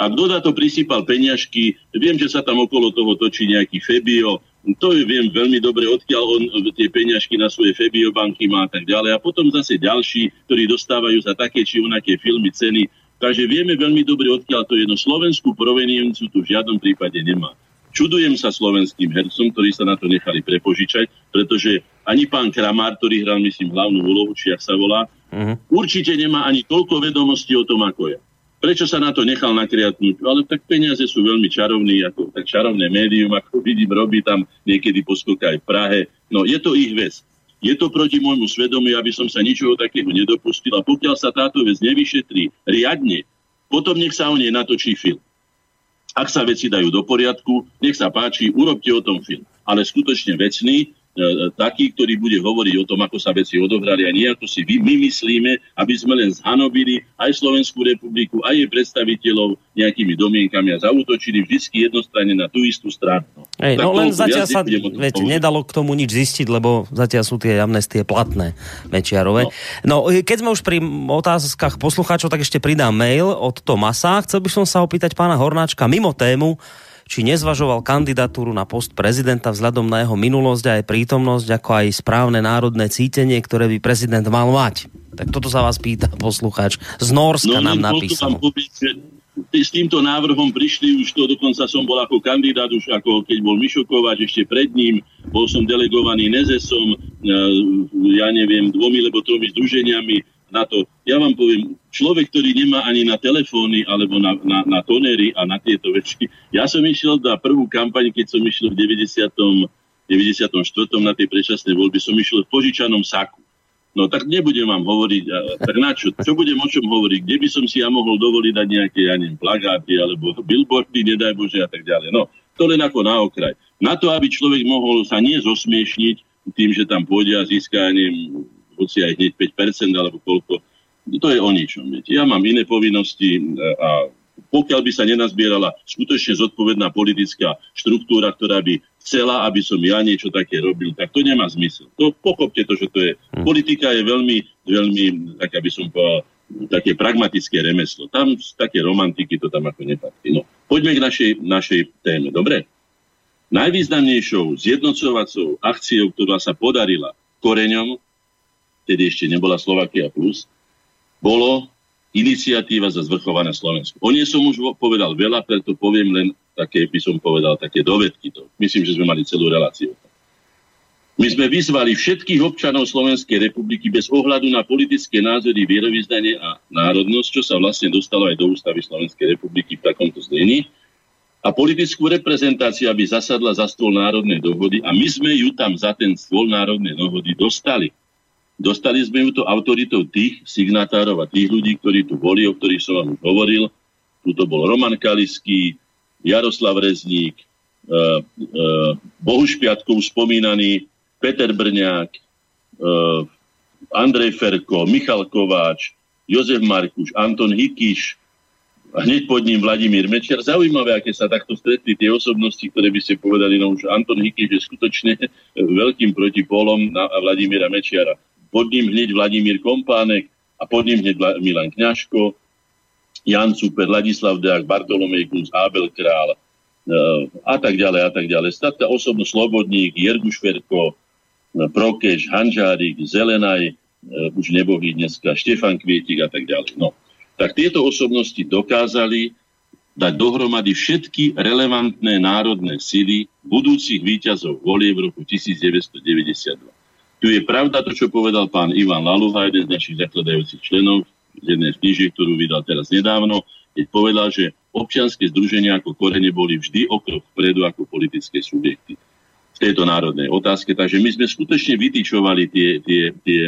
A kto na to prisypal peňažky, viem, že sa tam okolo toho točí nejaký Febio, to viem veľmi dobre, odkiaľ on tie peňažky na svoje Febio banky má a tak ďalej. A potom zase ďalší, ktorí dostávajú za také či onaké filmy ceny Takže vieme veľmi dobre, odkiaľ to je. No slovenskú provenienciu tu v žiadnom prípade nemá. Čudujem sa slovenským hercom, ktorí sa na to nechali prepožičať, pretože ani pán Kramár, ktorý hral, myslím, hlavnú úlohu, či ak sa volá, uh-huh. určite nemá ani toľko vedomostí o tom, ako ja. Prečo sa na to nechal nakriatnúť? Ale tak peniaze sú veľmi čarovní, ako tak čarovné médium, ako vidím, robí tam niekedy poskoka aj v Prahe. No, je to ich vec. Je to proti môjmu svedomiu, aby som sa ničoho takého nedopustil a pokiaľ sa táto vec nevyšetrí riadne, potom nech sa o nej natočí film. Ak sa veci dajú do poriadku, nech sa páči, urobte o tom film. Ale skutočne vecný, taký, ktorý bude hovoriť o tom, ako sa veci odohrali a nie ako si my myslíme, aby sme len zhanobili aj Slovenskú republiku, aj jej predstaviteľov nejakými domienkami a zautočili vždy jednostranne na tú istú stranu. Ej, no len zatiaľ sa, viete, nedalo k tomu nič zistiť, lebo zatiaľ sú tie amnestie platné Mečiarové. No. no, keď sme už pri otázkach poslucháčov, tak ešte pridám mail od Tomasa. Chcel by som sa opýtať pána Hornáčka mimo tému, či nezvažoval kandidatúru na post prezidenta vzhľadom na jeho minulosť a aj prítomnosť, ako aj správne národné cítenie, ktoré by prezident mal mať. Tak toto sa vás pýta poslucháč. Z Norska no, nám napísal. s týmto návrhom prišli už to, dokonca som bol ako kandidát, už ako keď bol Mišokovač ešte pred ním, bol som delegovaný Nezesom, e, ja neviem, dvomi alebo tromi združeniami na to. Ja vám poviem, človek, ktorý nemá ani na telefóny alebo na, na, na tonery a na tieto veci. Ja som išiel na prvú kampaň, keď som išiel v 90. 94. na tej predčasnej voľby, som išiel v požičanom saku. No tak nebudem vám hovoriť, tak na čo? Čo budem o čom hovoriť? Kde by som si ja mohol dovoliť dať nejaké, ja neviem, plagáty alebo billboardy, nedaj Bože a tak ďalej. No, to len ako na okraj. Na to, aby človek mohol sa nie zosmiešniť tým, že tam pôjde a získa, neviem, hoci aj hneď 5% alebo koľko, to je o ničom. Viete. Ja mám iné povinnosti e, a Pokiaľ by sa nenazbierala skutočne zodpovedná politická štruktúra, ktorá by chcela, aby som ja niečo také robil, tak to nemá zmysel. To pochopte to, že to je... Hm. Politika je veľmi, veľmi, tak aby som povedal, také pragmatické remeslo. Tam také romantiky to tam ako nepatrí. No, poďme k našej, našej téme. Dobre? Najvýznamnejšou zjednocovacou akciou, ktorá sa podarila koreňom, tedy ešte nebola Slovakia Plus, bolo iniciatíva za zvrchované Slovensko. O nie som už povedal veľa, preto poviem len také, by som povedal, také dovedky. To. Myslím, že sme mali celú reláciu. My sme vyzvali všetkých občanov Slovenskej republiky bez ohľadu na politické názory, vierovýznanie a národnosť, čo sa vlastne dostalo aj do ústavy Slovenskej republiky v takomto znení, a politickú reprezentáciu, aby zasadla za stôl národnej dohody a my sme ju tam za ten stôl národnej dohody dostali. Dostali sme ju to autoritou tých signatárov a tých ľudí, ktorí tu boli, o ktorých som vám už hovoril. Tu to bol Roman Kaliský, Jaroslav Rezník, uh, Bohuš Piatkov spomínaný, Peter Brňák, uh, Andrej Ferko, Michal Kováč, Jozef Markuš, Anton Hikiš, a hneď pod ním Vladimír Mečiar. Zaujímavé, aké sa takto stretli tie osobnosti, ktoré by ste povedali, no už Anton Hiky, je skutočne veľkým protipolom na Vladimíra Mečiara. Pod ním hneď Vladimír Kompánek a pod ním hneď Milan Kňažko, Jan Super, Ladislav Deák, Bartolomej Kunz, Abel Král e, a tak ďalej a tak ďalej. Statka osobno Slobodník, Jerguš Ferko, e, Prokeš, Hanžárik, Zelenaj, e, už nebohý dneska, Štefan Kvietik a tak ďalej. No tak tieto osobnosti dokázali dať dohromady všetky relevantné národné síly budúcich výťazov volie v roku 1992. Tu je pravda to, čo povedal pán Ivan Laluha, jeden z našich zakladajúcich členov, z jednej z ktorú vydal teraz nedávno, keď povedal, že občianske združenia ako korene boli vždy o krok vpredu ako politické subjekty v tejto národnej otázke. Takže my sme skutočne vytýčovali tie, tie, tie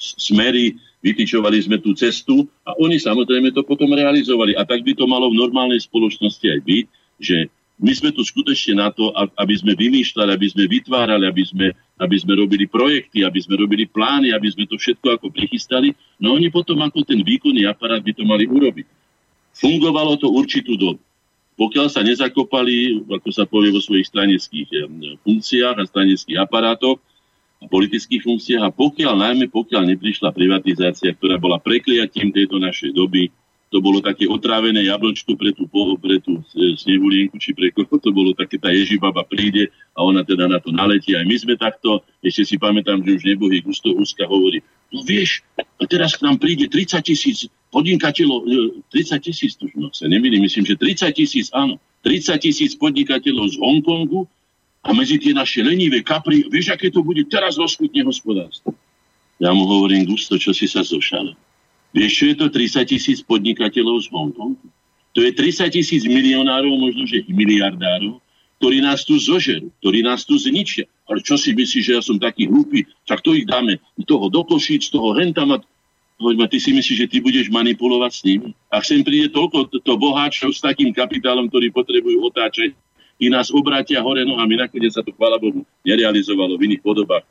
smery, vytýčovali sme tú cestu a oni samozrejme to potom realizovali. A tak by to malo v normálnej spoločnosti aj byť, že my sme tu skutočne na to, aby sme vymýšľali, aby sme vytvárali, aby sme, aby sme robili projekty, aby sme robili plány, aby sme to všetko ako prichystali. No oni potom ako ten výkonný aparát by to mali urobiť. Fungovalo to určitú dobu. Pokiaľ sa nezakopali, ako sa povie vo svojich stranických eh, funkciách a stranických aparátoch, politických funkciách a pokiaľ, najmä pokiaľ neprišla privatizácia, ktorá bola prekliatím tejto našej doby, to bolo také otrávené jablčko pre tú, pre tú e, snehulienku, či pre koho to bolo také, tá Ježibaba príde a ona teda na to naletí. Aj my sme takto, ešte si pamätám, že už nebohý Gusto Úska hovorí, no vieš, a teraz k nám príde 30 tisíc podnikateľov, 30 e, tisíc, no sa nemýlim, myslím, že 30 tisíc, áno, 30 tisíc podnikateľov z Hongkongu, a medzi tie naše lenivé kapry, vieš, aké to bude, teraz rozkutne hospodárstvo. Ja mu hovorím, Gusto, čo si sa zošal? Vieš, čo je to 30 tisíc podnikateľov z Hongkongu? To je 30 tisíc milionárov, možno že miliardárov, ktorí nás tu zožerú, ktorí nás tu zničia. Ale čo si myslíš, že ja som taký hlúpy? Tak to ich dáme toho do košíc, toho hentama. Hoďme, ty si myslíš, že ty budeš manipulovať s nimi? A sem príde toľko to, to boháčov s takým kapitálom, ktorý potrebujú otáčať i nás obrátia hore nohami. Nakoniec sa to, chvála Bohu, nerealizovalo v iných podobách.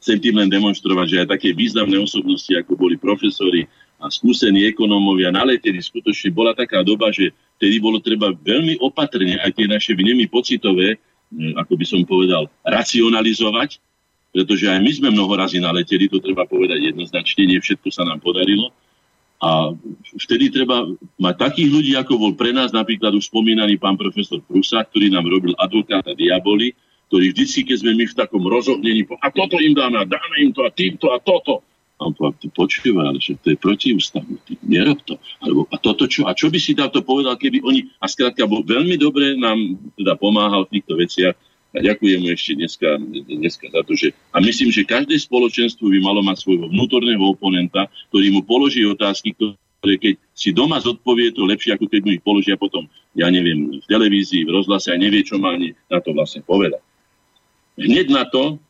Chcem tým len demonstrovať, že aj také významné osobnosti, ako boli profesori a skúsení ekonómovia naleteli, skutočne bola taká doba, že tedy bolo treba veľmi opatrne aj tie naše vnemy pocitové, hm, ako by som povedal, racionalizovať, pretože aj my sme mnoho razy naleteli, to treba povedať jednoznačne, nie všetko sa nám podarilo, a vtedy treba mať takých ľudí, ako bol pre nás napríklad už spomínaný pán profesor Prusa, ktorý nám robil advokáta diaboli, ktorý vždy, keď sme my v takom rozohnení, a toto im dáme, a dáme im to, a týmto, a toto. A on povedal, ty počúvaj, ale že to je protiústavné, ty nerob to. Alebo, a toto čo? A čo by si táto povedal, keby oni, a skrátka bol veľmi dobre nám teda pomáhal v týchto veciach, a ďakujem mu ešte dneska, dneska za to, že... A myslím, že každé spoločenstvo by malo mať svojho vnútorného oponenta, ktorý mu položí otázky, ktoré keď si doma zodpovie, to lepšie, ako keď mu ich položia potom, ja neviem, v televízii, v rozhlase a nevie, čo má ani na to vlastne povedať. Hneď na to,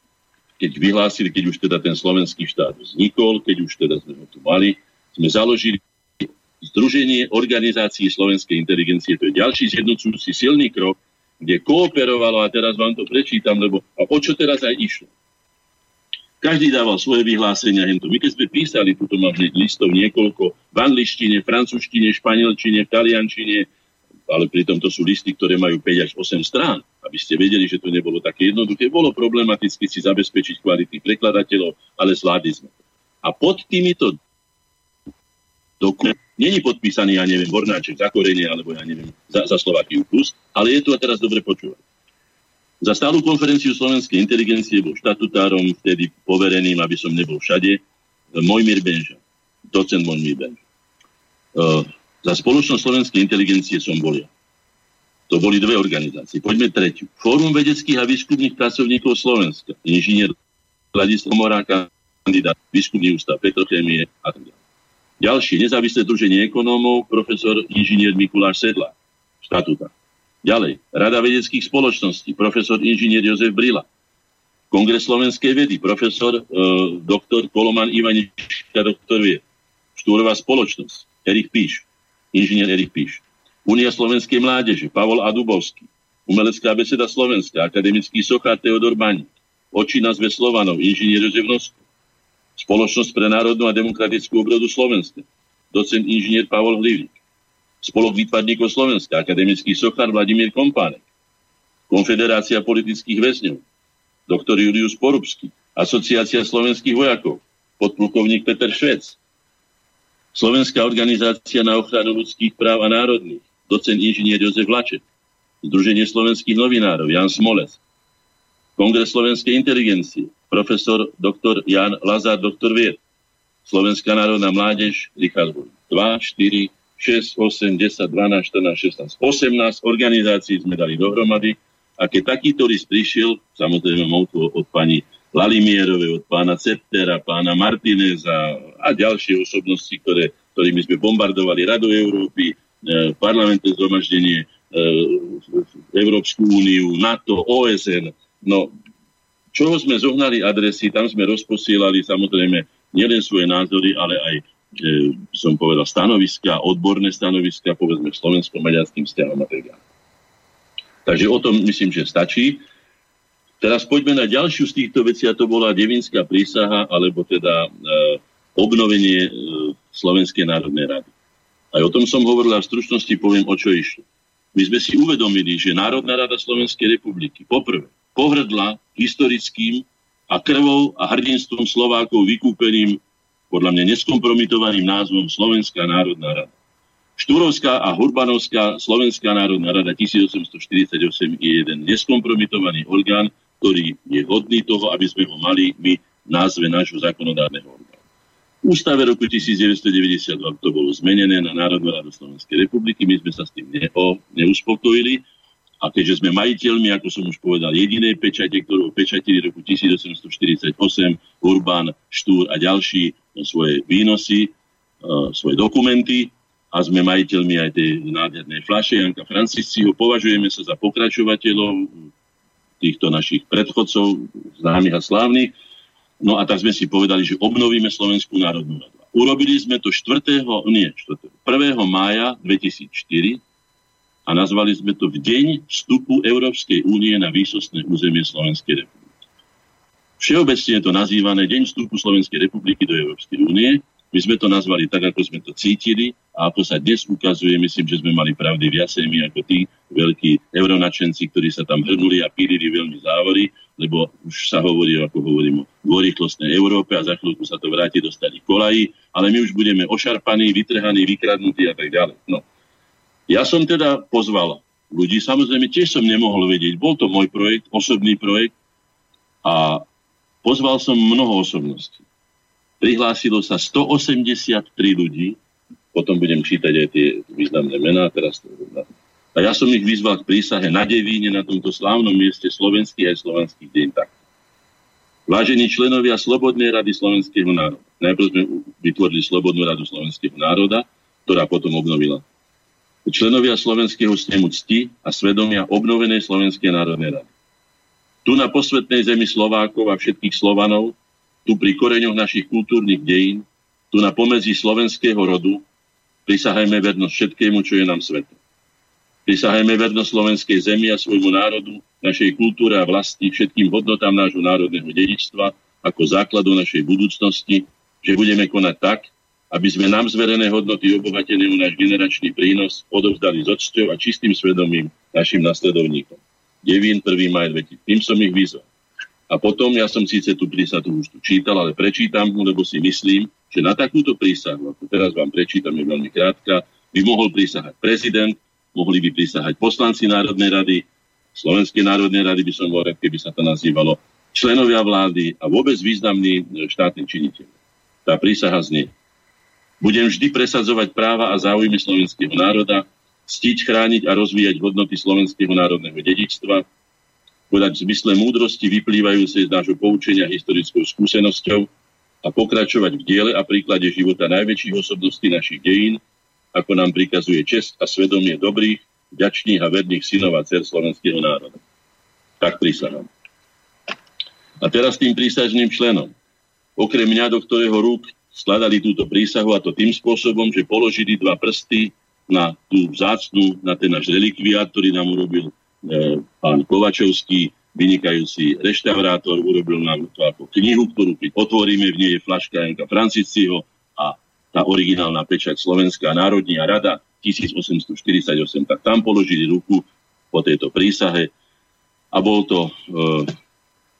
keď vyhlásili, keď už teda ten slovenský štát vznikol, keď už teda sme ho tu mali, sme založili Združenie organizácií slovenskej inteligencie. To je ďalší zjednocujúci silný krok, kde kooperovalo, a teraz vám to prečítam, lebo a o čo teraz aj išlo. Každý dával svoje vyhlásenia. My keď sme písali, tuto mám listov niekoľko, v angličtine, francúzštine, španielčine, taliančine, ale pritom to sú listy, ktoré majú 5 až 8 strán, aby ste vedeli, že to nebolo také jednoduché. Bolo problematicky si zabezpečiť kvality prekladateľov, ale zvládli sme to. A pod týmito dokument není podpísaný, ja neviem, Hornáček za korenie, alebo ja neviem, za, za Slovakiu plus, ale je tu a teraz dobre počúvať. Za stálu konferenciu slovenskej inteligencie bol štatutárom, vtedy povereným, aby som nebol všade, Mojmír Benža, docent Mojmír Benža. Uh, za spoločnosť slovenskej inteligencie som bol ja. To boli dve organizácie. Poďme tretiu. Fórum vedeckých a výskumných pracovníkov Slovenska. Inžinier Vladislav Moráka, kandidát výskumný ústav Petrochémie a tak ďalej. Ďalšie, nezávislé druženie ekonómov, profesor inžinier Mikuláš Sedla, štatúta. Ďalej, Rada vedeckých spoločností, profesor inžinier Jozef Brila. Kongres slovenskej vedy, profesor e, doktor Koloman Ivanička, doktor vie. Štúrová spoločnosť, Erich Píš inžinier Erich Píš. Unia slovenskej mládeže, Pavol Adubovský. Umelecká beseda Slovenska, akademický sochár Teodor Baník. Oči na zve Slovanov, inžinier Jozef Nosko. Spoločnosť pre národnú a demokratickú obrodu Slovenska. Docent inžinier Pavol Hlivník. Spolok výtvarníkov Slovenska, akademický sochár Vladimír Kompánek. Konfederácia politických väzňov, doktor Julius Porubský, Asociácia slovenských vojakov, podplukovník Peter Švec, Slovenská organizácia na ochranu ľudských práv a národných, docen inžinier Jozef Laček, Združenie slovenských novinárov Jan Smoles, Kongres slovenskej inteligencie, profesor dr. Jan Lazar, doktor Vied, Slovenská národná mládež, Richard Boj. 2, 4, 6, 8, 10, 12, 14, 16, 18 organizácií sme dali dohromady a keď takýto list prišiel, samozrejme to od pani Lalimierove, od pána Ceptera, pána Martineza a ďalšie osobnosti, ktoré, ktorými sme bombardovali Radu Európy, parlamentné zhromaždenie, e, Európsku úniu, NATO, OSN. No, čoho sme zohnali adresy, tam sme rozposielali samozrejme nielen svoje názory, ale aj e, som povedal stanoviska, odborné stanoviska, povedzme slovensko-maďarským vzťahom a tak ďalej. Takže o tom myslím, že stačí. Teraz poďme na ďalšiu z týchto vecí, a to bola Devinská prísaha, alebo teda e, obnovenie e, Slovenskej národnej rady. Aj o tom som hovoril a v stručnosti poviem, o čo išlo. My sme si uvedomili, že Národná rada Slovenskej republiky poprvé pohrdla historickým a krvou a hrdinstvom Slovákov vykúpeným, podľa mňa neskompromitovaným názvom Slovenská národná rada. Štúrovská a Hurbanovská Slovenská národná rada 1848 je jeden neskompromitovaný orgán, ktorý je hodný toho, aby sme ho mali my v názve nášho zákonodárneho orgánu. Ústave roku 1992 to bolo zmenené na Národnú radu Slovenskej republiky, my sme sa s tým neo, neuspokojili. A keďže sme majiteľmi, ako som už povedal, jedinej pečate, ktorú pečatili roku 1848, Urbán, Štúr a ďalší svoje výnosy, svoje dokumenty a sme majiteľmi aj tej nádhernej flaše Janka Francisciho, považujeme sa za pokračovateľov týchto našich predchodcov, známych a slávnych. No a tak sme si povedali, že obnovíme Slovenskú národnú radu. Urobili sme to 4. nie, 4. 1. mája 2004 a nazvali sme to v deň vstupu Európskej únie na výsostné územie Slovenskej republiky. Všeobecne je to nazývané Deň vstupu Slovenskej republiky do Európskej únie my sme to nazvali tak, ako sme to cítili a ako sa dnes ukazuje, myslím, že sme mali pravdy viacej my ako tí veľkí euronačenci, ktorí sa tam hrnuli a pílili veľmi závory, lebo už sa hovorí, ako hovorím, o dvorýchlostnej Európe a za chvíľku sa to vráti do starých kolají, ale my už budeme ošarpaní, vytrhaní, vykradnutí a tak ďalej. No. Ja som teda pozval ľudí, samozrejme tiež som nemohol vedieť, bol to môj projekt, osobný projekt a pozval som mnoho osobností prihlásilo sa 183 ľudí, potom budem čítať aj tie významné mená. Teraz a ja som ich vyzval k prísahe na Devíne, na tomto slávnom mieste slovenských aj slovanských deň tak. Vážení členovia Slobodnej rady Slovenského národa. Najprv sme vytvorili Slobodnú radu Slovenského národa, ktorá potom obnovila. Členovia Slovenského snemu cti a svedomia obnovenej Slovenskej národnej rady. Tu na posvetnej zemi Slovákov a všetkých Slovanov tu pri koreňoch našich kultúrnych dejín, tu na pomedzi slovenského rodu, prisahajme vernosť všetkému, čo je nám svetom. Prisahajme vernosť slovenskej zemi a svojmu národu, našej kultúre a vlasti, všetkým hodnotám nášho národného dedičstva ako základu našej budúcnosti, že budeme konať tak, aby sme nám zverené hodnoty obohatené o náš generačný prínos odovzdali s očťou a čistým svedomím našim nasledovníkom. Devín 1. maj 2000. Tým som ich vyzval. A potom, ja som síce tú prísahu už tu čítal, ale prečítam mu, lebo si myslím, že na takúto prísahu, ako teraz vám prečítam, je veľmi krátka, by mohol prísahať prezident, mohli by prísahať poslanci Národnej rady, Slovenskej národnej rady by som bol rád, keby sa to nazývalo, členovia vlády a vôbec významní štátni činiteľ. Tá prísaha znie. Budem vždy presadzovať práva a záujmy slovenského národa, ctiť, chrániť a rozvíjať hodnoty slovenského národného dedičstva, podať v zmysle múdrosti vyplývajúcej z nášho poučenia historickou skúsenosťou a pokračovať v diele a príklade života najväčších osobností našich dejín, ako nám prikazuje čest a svedomie dobrých, vďačných a verných synov a dcer slovenského národa. Tak prísahám. A teraz tým prísažným členom. Okrem mňa, do ktorého rúk skladali túto prísahu a to tým spôsobom, že položili dva prsty na tú vzácnu, na ten náš relikviát, ktorý nám urobil pán Kovačovský, vynikajúci reštaurátor, urobil nám to ako knihu, ktorú otvoríme, v nej je flaška Janka Franciciho a tá originálna pečať Slovenská národní rada 1848, tak tam položili ruku po tejto prísahe a bol to e,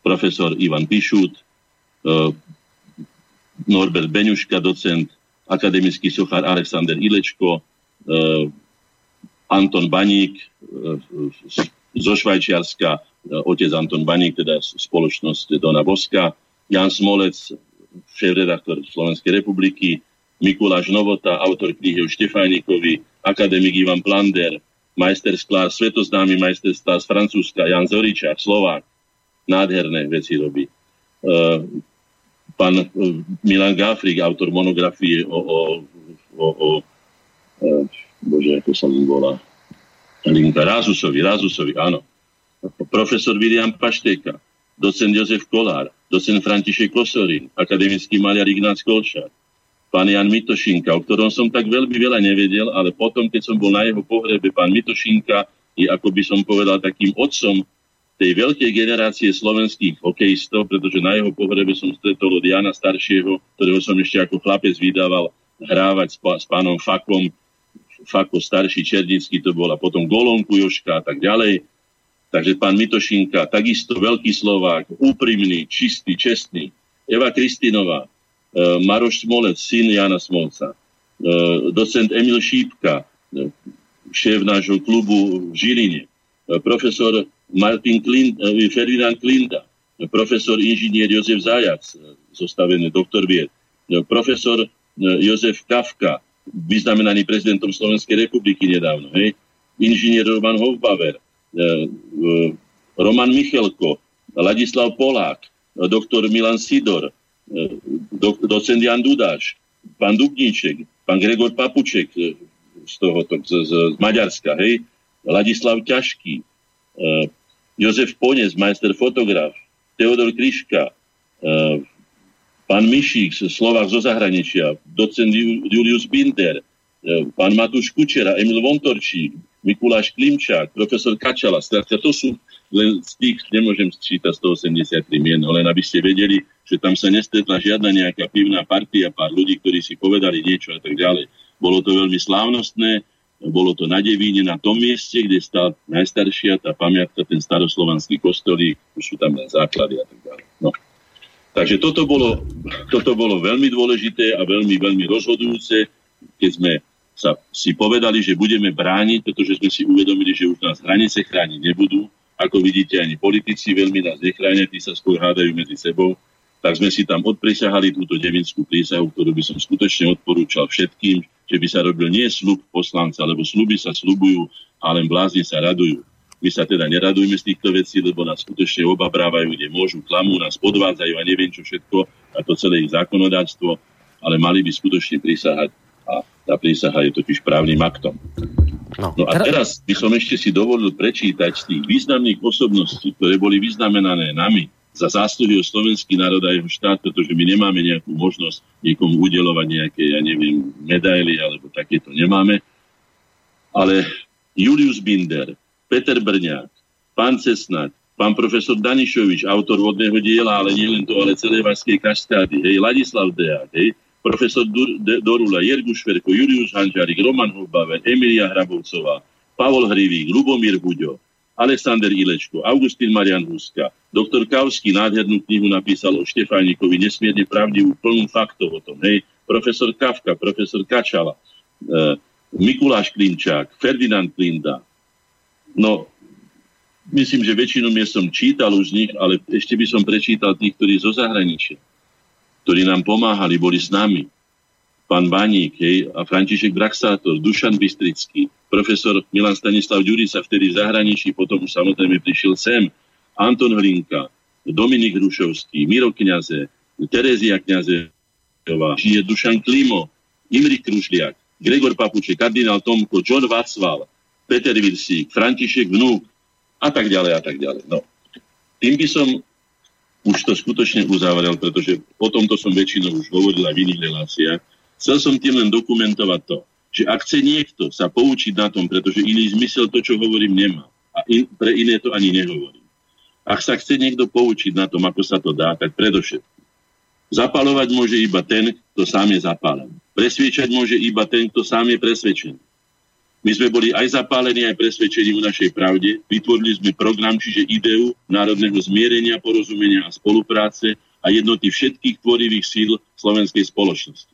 profesor Ivan Pišut, e, Norbert Beňuška, docent, akademický sochár Alexander Ilečko, eh, Anton Baník eh, zo Švajčiarska, eh, otec Anton Baník, teda spoločnosť Dona Boska, Jan Smolec, šéf-redaktor Slovenskej republiky, Mikuláš Novota, autor knihy o Štefajnikovi, akademik Ivan Plander, majster sklár, svetoznámy majster sklár z Francúzska, Jan Zoričák, Slovák. Nádherné veci robí pán e, Milan Gafrik, autor monografie o, o, o, o e, bože, ako sa mu volá, Linka Rázusovi, Rázusovi, áno. Profesor William Pašteka, docent Jozef Kolár, docent František Kosorín, akademický maliar Ignác Kolšar, pán Jan Mitošinka, o ktorom som tak veľmi veľa nevedel, ale potom, keď som bol na jeho pohrebe, pán Mitošinka je, ako by som povedal, takým otcom tej veľkej generácie slovenských hokejistov, pretože na jeho pohrebe som stretol od Jana Staršieho, ktorého som ešte ako chlapec vydával hrávať s, s pánom Fakom, Fako starší Černický to bol a potom Golonku Joška a tak ďalej. Takže pán Mitošinka, takisto veľký Slovák, úprimný, čistý, čestný. Eva Kristinová, e, Maroš Smolec, syn Jana Smolca, e, docent Emil Šípka, e, šéf nášho klubu v Žiline, profesor Martin Klin, Ferdinand Klinda, profesor inžinier Jozef Zajac, zostavený doktor vied, profesor Jozef Kafka, vyznamenaný prezidentom Slovenskej republiky nedávno, hej, inžinier Roman Hofbauer, Roman Michelko, Ladislav Polák, doktor Milan Sidor, docent Jan Dudáš, pán Dubníček, pán Gregor Papuček z, toho, z, z, z Maďarska, hej, Ladislav Ťažký, Jozef Ponec, majster fotograf, Teodor Kriška, pán Mišík, Slovák zo zahraničia, docent Julius Binder, eh, pán Matúš Kučera, Emil Vontorčík, Mikuláš Klimčák, profesor Kačala. Skrátka, to sú len z tých, nemôžem sčítať 183 mien, len aby ste vedeli, že tam sa nestretla žiadna nejaká pivná partia, pár ľudí, ktorí si povedali niečo a tak ďalej. Bolo to veľmi slávnostné, bolo to na Devíne, na tom mieste, kde stá najstaršia tá pamiatka, ten staroslovanský kostolík, už sú tam len základy a tak ďalej. No. Takže toto bolo, toto bolo veľmi dôležité a veľmi, veľmi rozhodujúce, keď sme sa si povedali, že budeme brániť, pretože sme si uvedomili, že už nás hranice chrániť nebudú. Ako vidíte, ani politici veľmi nás nechránia, tí sa skôr hádajú medzi sebou. Tak sme si tam odprisahali túto devinskú prísahu, ktorú by som skutočne odporúčal všetkým, že by sa robil nie slub poslanca, lebo sluby sa slubujú a len blázni sa radujú. My sa teda neradujme z týchto vecí, lebo nás skutočne obabrávajú, kde môžu, klamú, nás podvádzajú a neviem čo všetko, a to celé ich zákonodárstvo, ale mali by skutočne prísahať a tá prísaha je totiž právnym aktom. No, no a teraz by som ešte si dovolil prečítať z tých významných osobností, ktoré boli vyznamenané nami, za zásluhy o slovenský národ a jeho štát, pretože my nemáme nejakú možnosť niekomu udelovať nejaké, ja neviem, medaily alebo takéto nemáme. Ale Julius Binder, Peter Brňák, pán Cesnať, pán profesor Danišovič, autor vodného diela, ale nie len to, ale celé Vaskej kaštády, hej, Ladislav Deák, hej, profesor Dur- De- Dorula, Jergu Šverko, Julius Hanžarik, Roman Hubbaven, Emilia Hrabovcová, Pavol Hrivík, Lubomír Buďo, Alexander Ilečko, Augustín Marian Huska, doktor Kavský nádhernú knihu napísal o Štefánikovi, nesmierne pravdivú, plnú faktov o tom, hej, profesor Kafka, profesor Kačala, e, Mikuláš Klinčák, Ferdinand Klinda. No, myslím, že väčšinu miest som čítal už z nich, ale ešte by som prečítal tých, ktorí zo zahraničia, ktorí nám pomáhali, boli s nami. Pán Baník hej, a František Draxátor, Dušan Bystrický, profesor Milan Stanislav Ďurica vtedy v zahraničí, potom už samozrejme prišiel sem, Anton Hlinka, Dominik Hrušovský, Miro Kňaze, Terezia Kňazevá, žije Dušan Klimo, Imri Krušliak, Gregor Papuče, kardinál Tomko, John Václav, Peter Virsík, František Vnúk, a tak ďalej a tak ďalej. No. Tým by som už to skutočne uzavrel, pretože o tomto som väčšinou už hovoril aj v iných reláciách. Chcel som tým len dokumentovať to, že ak chce niekto sa poučiť na tom, pretože iný zmysel to, čo hovorím, nemá. A in, pre iné to ani nehovorím. Ak sa chce niekto poučiť na tom, ako sa to dá, tak predovšetkým. Zapalovať môže iba ten, kto sám je zapálený. Presviečať môže iba ten, kto sám je presvedčený. My sme boli aj zapálení, aj presvedčení v našej pravde. Vytvorili sme program, čiže ideu národného zmierenia, porozumenia a spolupráce a jednoty všetkých tvorivých síl slovenskej spoločnosti.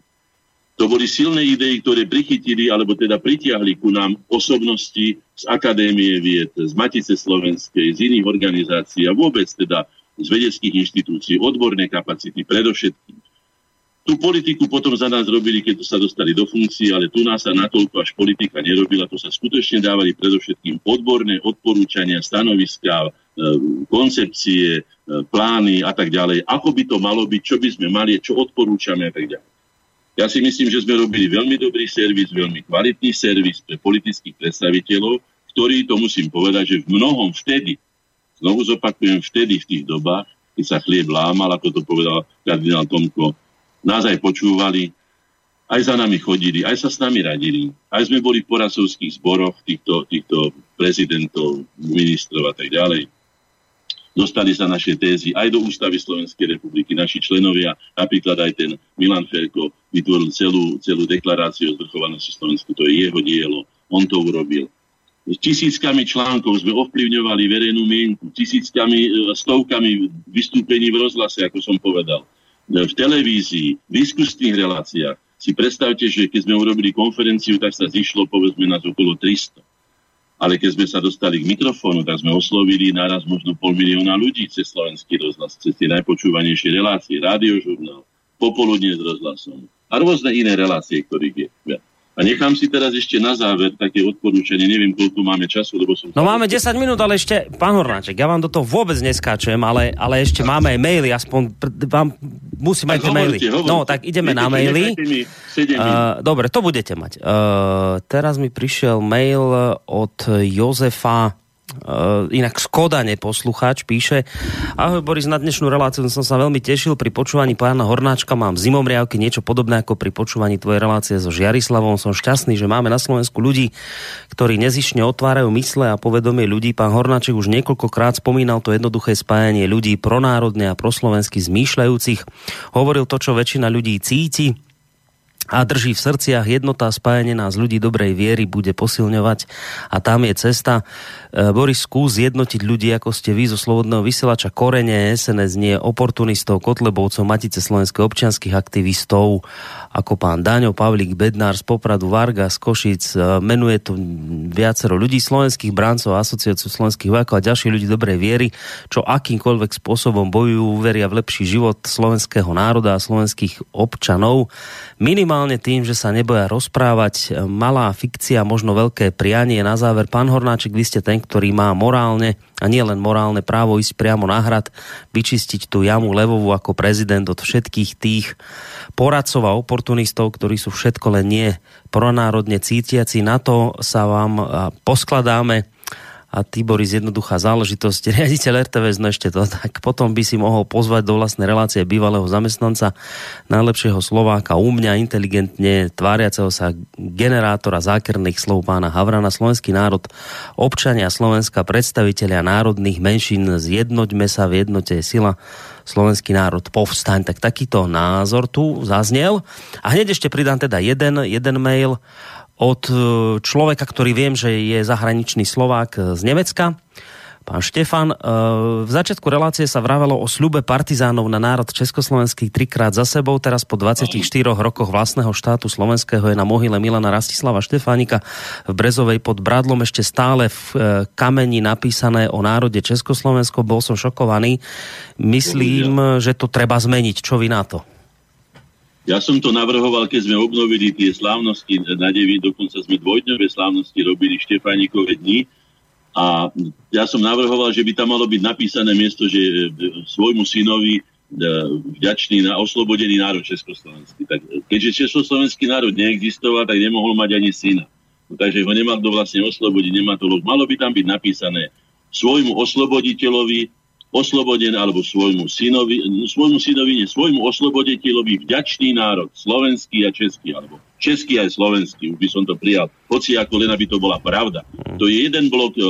To boli silné idei, ktoré prichytili, alebo teda pritiahli ku nám osobnosti z Akadémie vied, z Matice Slovenskej, z iných organizácií a vôbec teda z vedeckých inštitúcií, odborné kapacity predovšetkým. Tú politiku potom za nás robili, keď sa dostali do funkcie, ale tu nás sa natoľko až politika nerobila. To sa skutočne dávali predovšetkým odborné odporúčania, stanoviská, e, koncepcie, e, plány a tak ďalej. Ako by to malo byť, čo by sme mali, čo odporúčame a tak ďalej. Ja si myslím, že sme robili veľmi dobrý servis, veľmi kvalitný servis pre politických predstaviteľov, ktorí, to musím povedať, že v mnohom vtedy, znovu zopakujem, vtedy v tých dobách, keď sa chlieb lámal, ako to povedal kardinál Tomko, nás aj počúvali, aj za nami chodili, aj sa s nami radili, aj sme boli v poradcovských zboroch týchto, týchto prezidentov, ministrov a tak ďalej. Dostali sa naše tézy aj do Ústavy Slovenskej republiky. Naši členovia, napríklad aj ten Milan Ferko, vytvoril celú, celú deklaráciu o zvrchovanosti Slovensku. To je jeho dielo. On to urobil. Tisíckami článkov sme ovplyvňovali verejnú mienku, tisíckami, e, stovkami vystúpení v rozhlase, ako som povedal v televízii, v diskusných reláciách. Si predstavte, že keď sme urobili konferenciu, tak sa zišlo povedzme nás okolo 300. Ale keď sme sa dostali k mikrofónu, tak sme oslovili naraz možno pol milióna ľudí cez slovenský rozhlas, cez tie najpočúvanejšie relácie, rádiožurnál, popoludne s rozhlasom a rôzne iné relácie, ktorých je. A nechám si teraz ešte na záver také odporúčanie, neviem, koľko máme času, lebo som... No máme 10 minút, ale ešte, pán Hornáček, ja vám do toho vôbec neskáčem, ale, ale ešte máme aj maily, aspoň vám musím mať maily. Hovorite. No, tak ideme Viete, na maily. Uh, dobre, to budete mať. Uh, teraz mi prišiel mail od Jozefa Uh, inak Skodane poslucháč píše Ahoj Boris, na dnešnú reláciu som sa veľmi tešil. Pri počúvaní pána Hornáčka mám zimomriavky, niečo podobné ako pri počúvaní tvojej relácie so Žiarislavom. Som šťastný, že máme na Slovensku ľudí ktorí nezišne otvárajú mysle a povedomie ľudí. Pán Hornáček už niekoľkokrát spomínal to jednoduché spájanie ľudí pronárodne a proslovensky zmýšľajúcich. Hovoril to, čo väčšina ľudí cíti a drží v srdciach jednota spájanie nás ľudí dobrej viery bude posilňovať a tam je cesta. E, Boris, skús zjednotiť ľudí, ako ste vy zo Slobodného vysielača Korene, SNS nie koportunistov, Kotlebovcov, Matice slovenských občianských aktivistov, ako pán Daňo, Pavlík, Bednár z Popradu, Varga z Košic, e, menuje tu viacero ľudí, slovenských bráncov, asociáciu slovenských vojakov a ďalších ľudí dobrej viery, čo akýmkoľvek spôsobom bojujú, veria v lepší život slovenského národa a slovenských občanov. Minimálne tým, že sa neboja rozprávať. Malá fikcia, možno veľké prianie. Na záver, pán Hornáček, vy ste ten, ktorý má morálne a nie len morálne právo ísť priamo na hrad, vyčistiť tú jamu levovú ako prezident od všetkých tých poradcov a oportunistov, ktorí sú všetko len nie pronárodne cítiaci. Na to sa vám poskladáme a Tiboris jednoduchá záležitosť. Riaditeľ RTVS, no ešte to, tak potom by si mohol pozvať do vlastnej relácie bývalého zamestnanca najlepšieho Slováka u mňa inteligentne tváriaceho sa generátora zákerných slov pána Havrana. Slovenský národ, občania Slovenska, predstavitelia národných menšín, zjednoťme sa v jednote sila slovenský národ povstaň. Tak takýto názor tu zaznel. A hneď ešte pridám teda jeden, jeden mail od e, človeka, ktorý viem, že je zahraničný Slovák e, z Nemecka. Pán Štefan, e, v začiatku relácie sa vravelo o sľube partizánov na národ československý trikrát za sebou. Teraz po 24 rokoch vlastného štátu slovenského je na mohyle Milana Rastislava Štefánika v Brezovej pod Bradlom ešte stále v kameni napísané o národe Československo. Bol som šokovaný. Myslím, že to treba zmeniť. Čo vy na to? Ja som to navrhoval, keď sme obnovili tie slávnosti na Devi, dokonca sme dvojdňové slávnosti robili Štefánikové dni. A ja som navrhoval, že by tam malo byť napísané miesto, že e, svojmu synovi e, vďačný na oslobodený národ Československý. Tak, keďže Československý národ neexistoval, tak nemohol mať ani syna. No, takže ho nemal kto vlastne oslobodiť, nemá to Malo by tam byť napísané svojmu osloboditeľovi osloboden alebo svojmu synovi, svojmu synovi, nie, svojmu osloboditeľovi vďačný národ, slovenský a český, alebo český aj slovenský, už by som to prijal, hoci ako len aby to bola pravda. To je jeden blok e,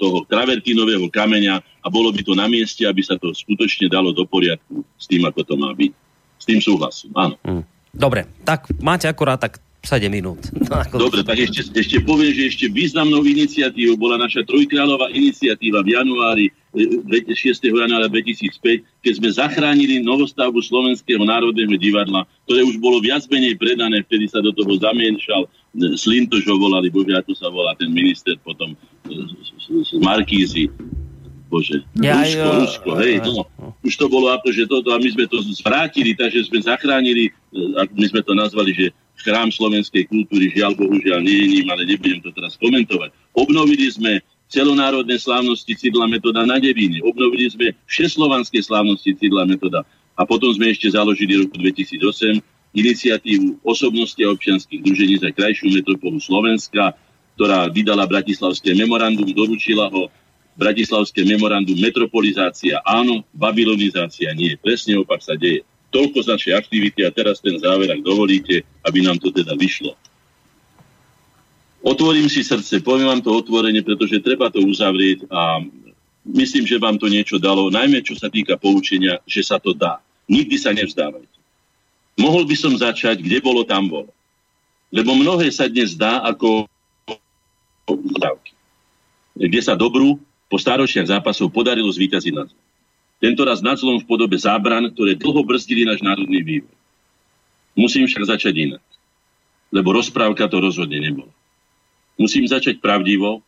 toho travertinového kameňa a bolo by to na mieste, aby sa to skutočne dalo do poriadku s tým, ako to má byť. S tým súhlasím, áno. Hm. Dobre, tak máte akurát tak 7 minút. Dobre, tak ešte, ešte poviem, že ešte významnou iniciatívou bola naša trojkráľová iniciatíva v januári 6. E, januára 2005, keď sme zachránili novostavbu Slovenského národného divadla, ktoré už bolo viac menej predané, vtedy sa do toho zamienšal e, Slintoš ho volali, bože, ako sa volá ten minister potom e, z Markízy, bože, Rusko. Rusko, hej, no, už to bolo ako, že toto, a my sme to zvrátili, takže sme zachránili, my sme to nazvali, že chrám slovenskej kultúry, žiaľ bohužiaľ nie je ním, ale nebudem to teraz komentovať. Obnovili sme celonárodné slávnosti Cidla metoda na Devíne. Obnovili sme všeslovanské slávnosti Cidla metoda. A potom sme ešte založili roku 2008 iniciatívu osobnosti a občianských družení za krajšiu metropolu Slovenska, ktorá vydala Bratislavské memorandum, doručila ho Bratislavské memorandum metropolizácia áno, babylonizácia nie. Presne opak sa deje. Toľko z našej aktivity a teraz ten záver, ak dovolíte, aby nám to teda vyšlo. Otvorím si srdce, poviem vám to otvorene, pretože treba to uzavrieť a myslím, že vám to niečo dalo, najmä čo sa týka poučenia, že sa to dá. Nikdy sa nevzdávajte. Mohol by som začať, kde bolo, tam bolo. Lebo mnohé sa dnes dá ako udávky. Kde sa dobrú po staročiach zápasov podarilo zvýťaziť na zem. Tento raz nad zlom v podobe zábran, ktoré dlho brzdili náš národný vývoj. Musím však začať inak. Lebo rozprávka to rozhodne nebola. Musím začať pravdivo,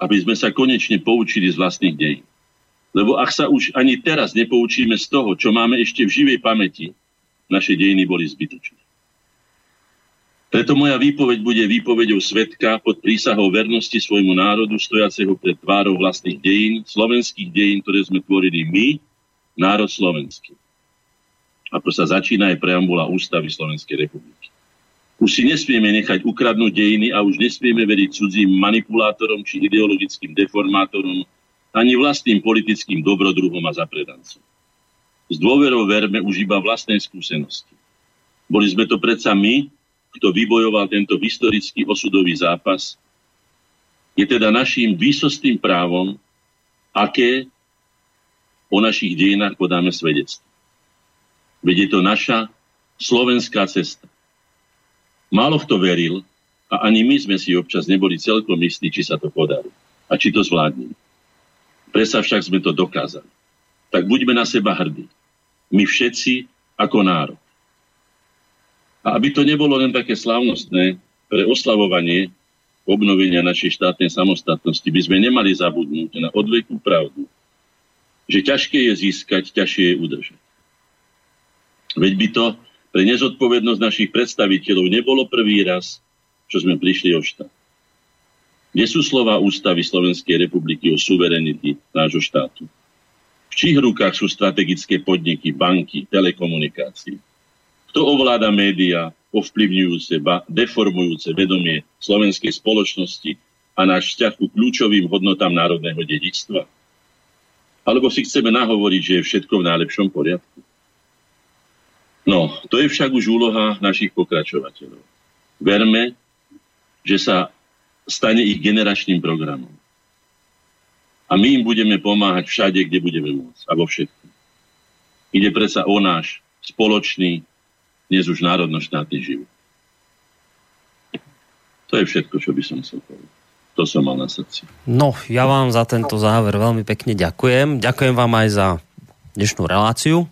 aby sme sa konečne poučili z vlastných dejín. Lebo ak sa už ani teraz nepoučíme z toho, čo máme ešte v živej pamäti, naše dejiny boli zbytočné. Preto moja výpoveď bude výpovedou svetka pod prísahou vernosti svojmu národu, stojaceho pred tvárou vlastných dejín, slovenských dejín, ktoré sme tvorili my, národ slovenský. Ako sa začína aj preambula Ústavy Slovenskej republiky. Už si nesmieme nechať ukradnúť dejiny a už nesmieme veriť cudzím manipulátorom či ideologickým deformátorom, ani vlastným politickým dobrodruhom a zapredancom. S dôverou verme už iba vlastnej skúsenosti. Boli sme to predsa my, kto vybojoval tento historický osudový zápas, je teda naším výsostným právom, aké o našich dejinách podáme svedectvo. Veď je to naša slovenská cesta. Málo kto veril a ani my sme si občas neboli celkom istí, či sa to podarí a či to zvládneme. Presa však sme to dokázali. Tak buďme na seba hrdí. My všetci ako národ. A aby to nebolo len také slávnostné pre oslavovanie obnovenia našej štátnej samostatnosti, by sme nemali zabudnúť na odvekú pravdu, že ťažké je získať, ťažšie je udržať. Veď by to pre nezodpovednosť našich predstaviteľov nebolo prvý raz, čo sme prišli o štát. Kde sú slova ústavy Slovenskej republiky o suverenity nášho štátu? V čích rukách sú strategické podniky, banky, telekomunikácie? Kto ovláda médiá, ovplyvňujúce, ba deformujúce vedomie slovenskej spoločnosti a náš vzťah ku kľúčovým hodnotám národného dedičstva? Alebo si chceme nahovoriť, že je všetko v najlepšom poriadku? No, to je však už úloha našich pokračovateľov. Verme, že sa stane ich generačným programom. A my im budeme pomáhať všade, kde budeme môcť. A vo všetkom. Ide predsa o náš spoločný, dnes už národno-štátny život. To je všetko, čo by som chcel povedať. To som mal na srdci. No, ja vám za tento záver veľmi pekne ďakujem. Ďakujem vám aj za dnešnú reláciu.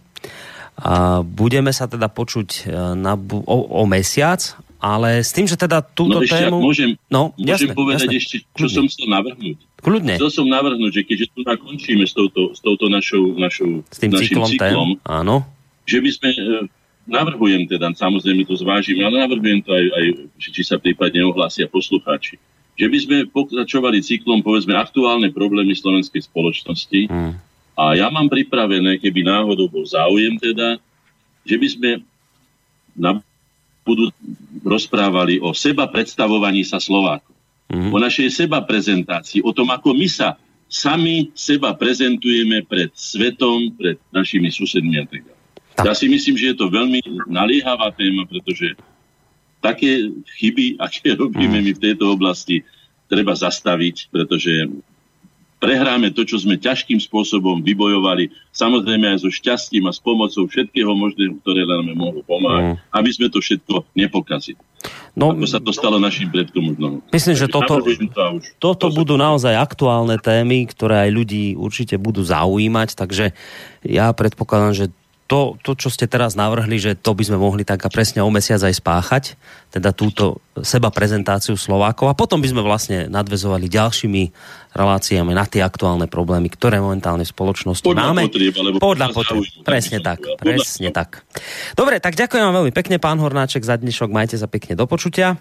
A budeme sa teda počuť e, na, o, o mesiac ale s tým, že teda túto no, ešte, tému... Môžem, no, môžem jasné, povedať jasné. ešte, čo Kľudne. som chcel navrhnúť. Kľudne. Chcel som navrhnúť, že keďže tu nakončíme s touto, s touto našou, našou s tým našim cyklom, cyklom tém, áno. že by sme, e, navrhujem teda, samozrejme to zvážim, ale navrhujem to aj, aj či sa prípadne ohlásia poslucháči, že by sme pokračovali cyklom, povedzme, aktuálne problémy slovenskej spoločnosti. Hmm. A ja mám pripravené, keby náhodou bol záujem teda, že by sme na budú rozprávali o seba predstavovaní sa Slovákov. Mm-hmm. O našej seba prezentácii, o tom, ako my sa sami seba prezentujeme pred svetom, pred našimi susedmi a tak ďalej. Ja si myslím, že je to veľmi naliehavá téma, pretože také chyby, aké robíme mm. my v tejto oblasti, treba zastaviť, pretože prehráme to, čo sme ťažkým spôsobom vybojovali, samozrejme aj so šťastím a s pomocou všetkého možného, ktoré nám mohlo pomáhať, mm. aby sme to všetko nepokazili. No, Ako sa to stalo našim predkom možno. Myslím, že toto, toto to budú naozaj aktuálne témy, ktoré aj ľudí určite budú zaujímať, takže ja predpokladám, že to, to, čo ste teraz navrhli, že to by sme mohli tak a presne o mesiac aj spáchať, teda túto seba prezentáciu Slovákov a potom by sme vlastne nadvezovali ďalšími reláciami na tie aktuálne problémy, ktoré momentálne v spoločnosti podľa máme. Potrieb, podľa potrieb, presne tak, povedal. presne tak. Dobre, tak ďakujem vám veľmi pekne, pán Hornáček, za dnešok. Majte sa pekne do počutia.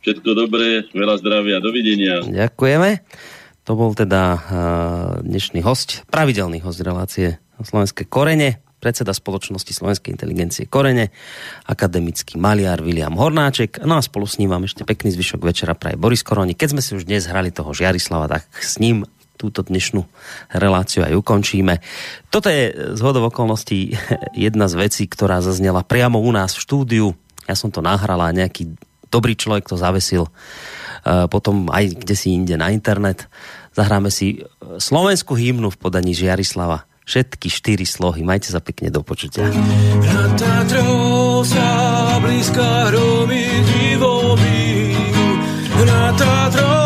Všetko dobré, veľa zdravia, dovidenia. Ďakujeme. To bol teda uh, dnešný host, pravidelný host relácie slovenské korene, predseda spoločnosti slovenskej inteligencie Korene, akademický maliar William Hornáček. No a spolu s ním vám ešte pekný zvyšok večera praje Boris Koroni. Keď sme si už dnes hrali toho Žiarislava, tak s ním túto dnešnú reláciu aj ukončíme. Toto je z hodov okolností jedna z vecí, ktorá zaznela priamo u nás v štúdiu. Ja som to nahral a nejaký dobrý človek to zavesil e, potom aj kde si inde na internet. Zahráme si slovenskú hymnu v podaní Žiarislava všetky štyri slohy. Majte sa pekne do počutia. Na Tatrou sa blízka hromy divo Na Tatrou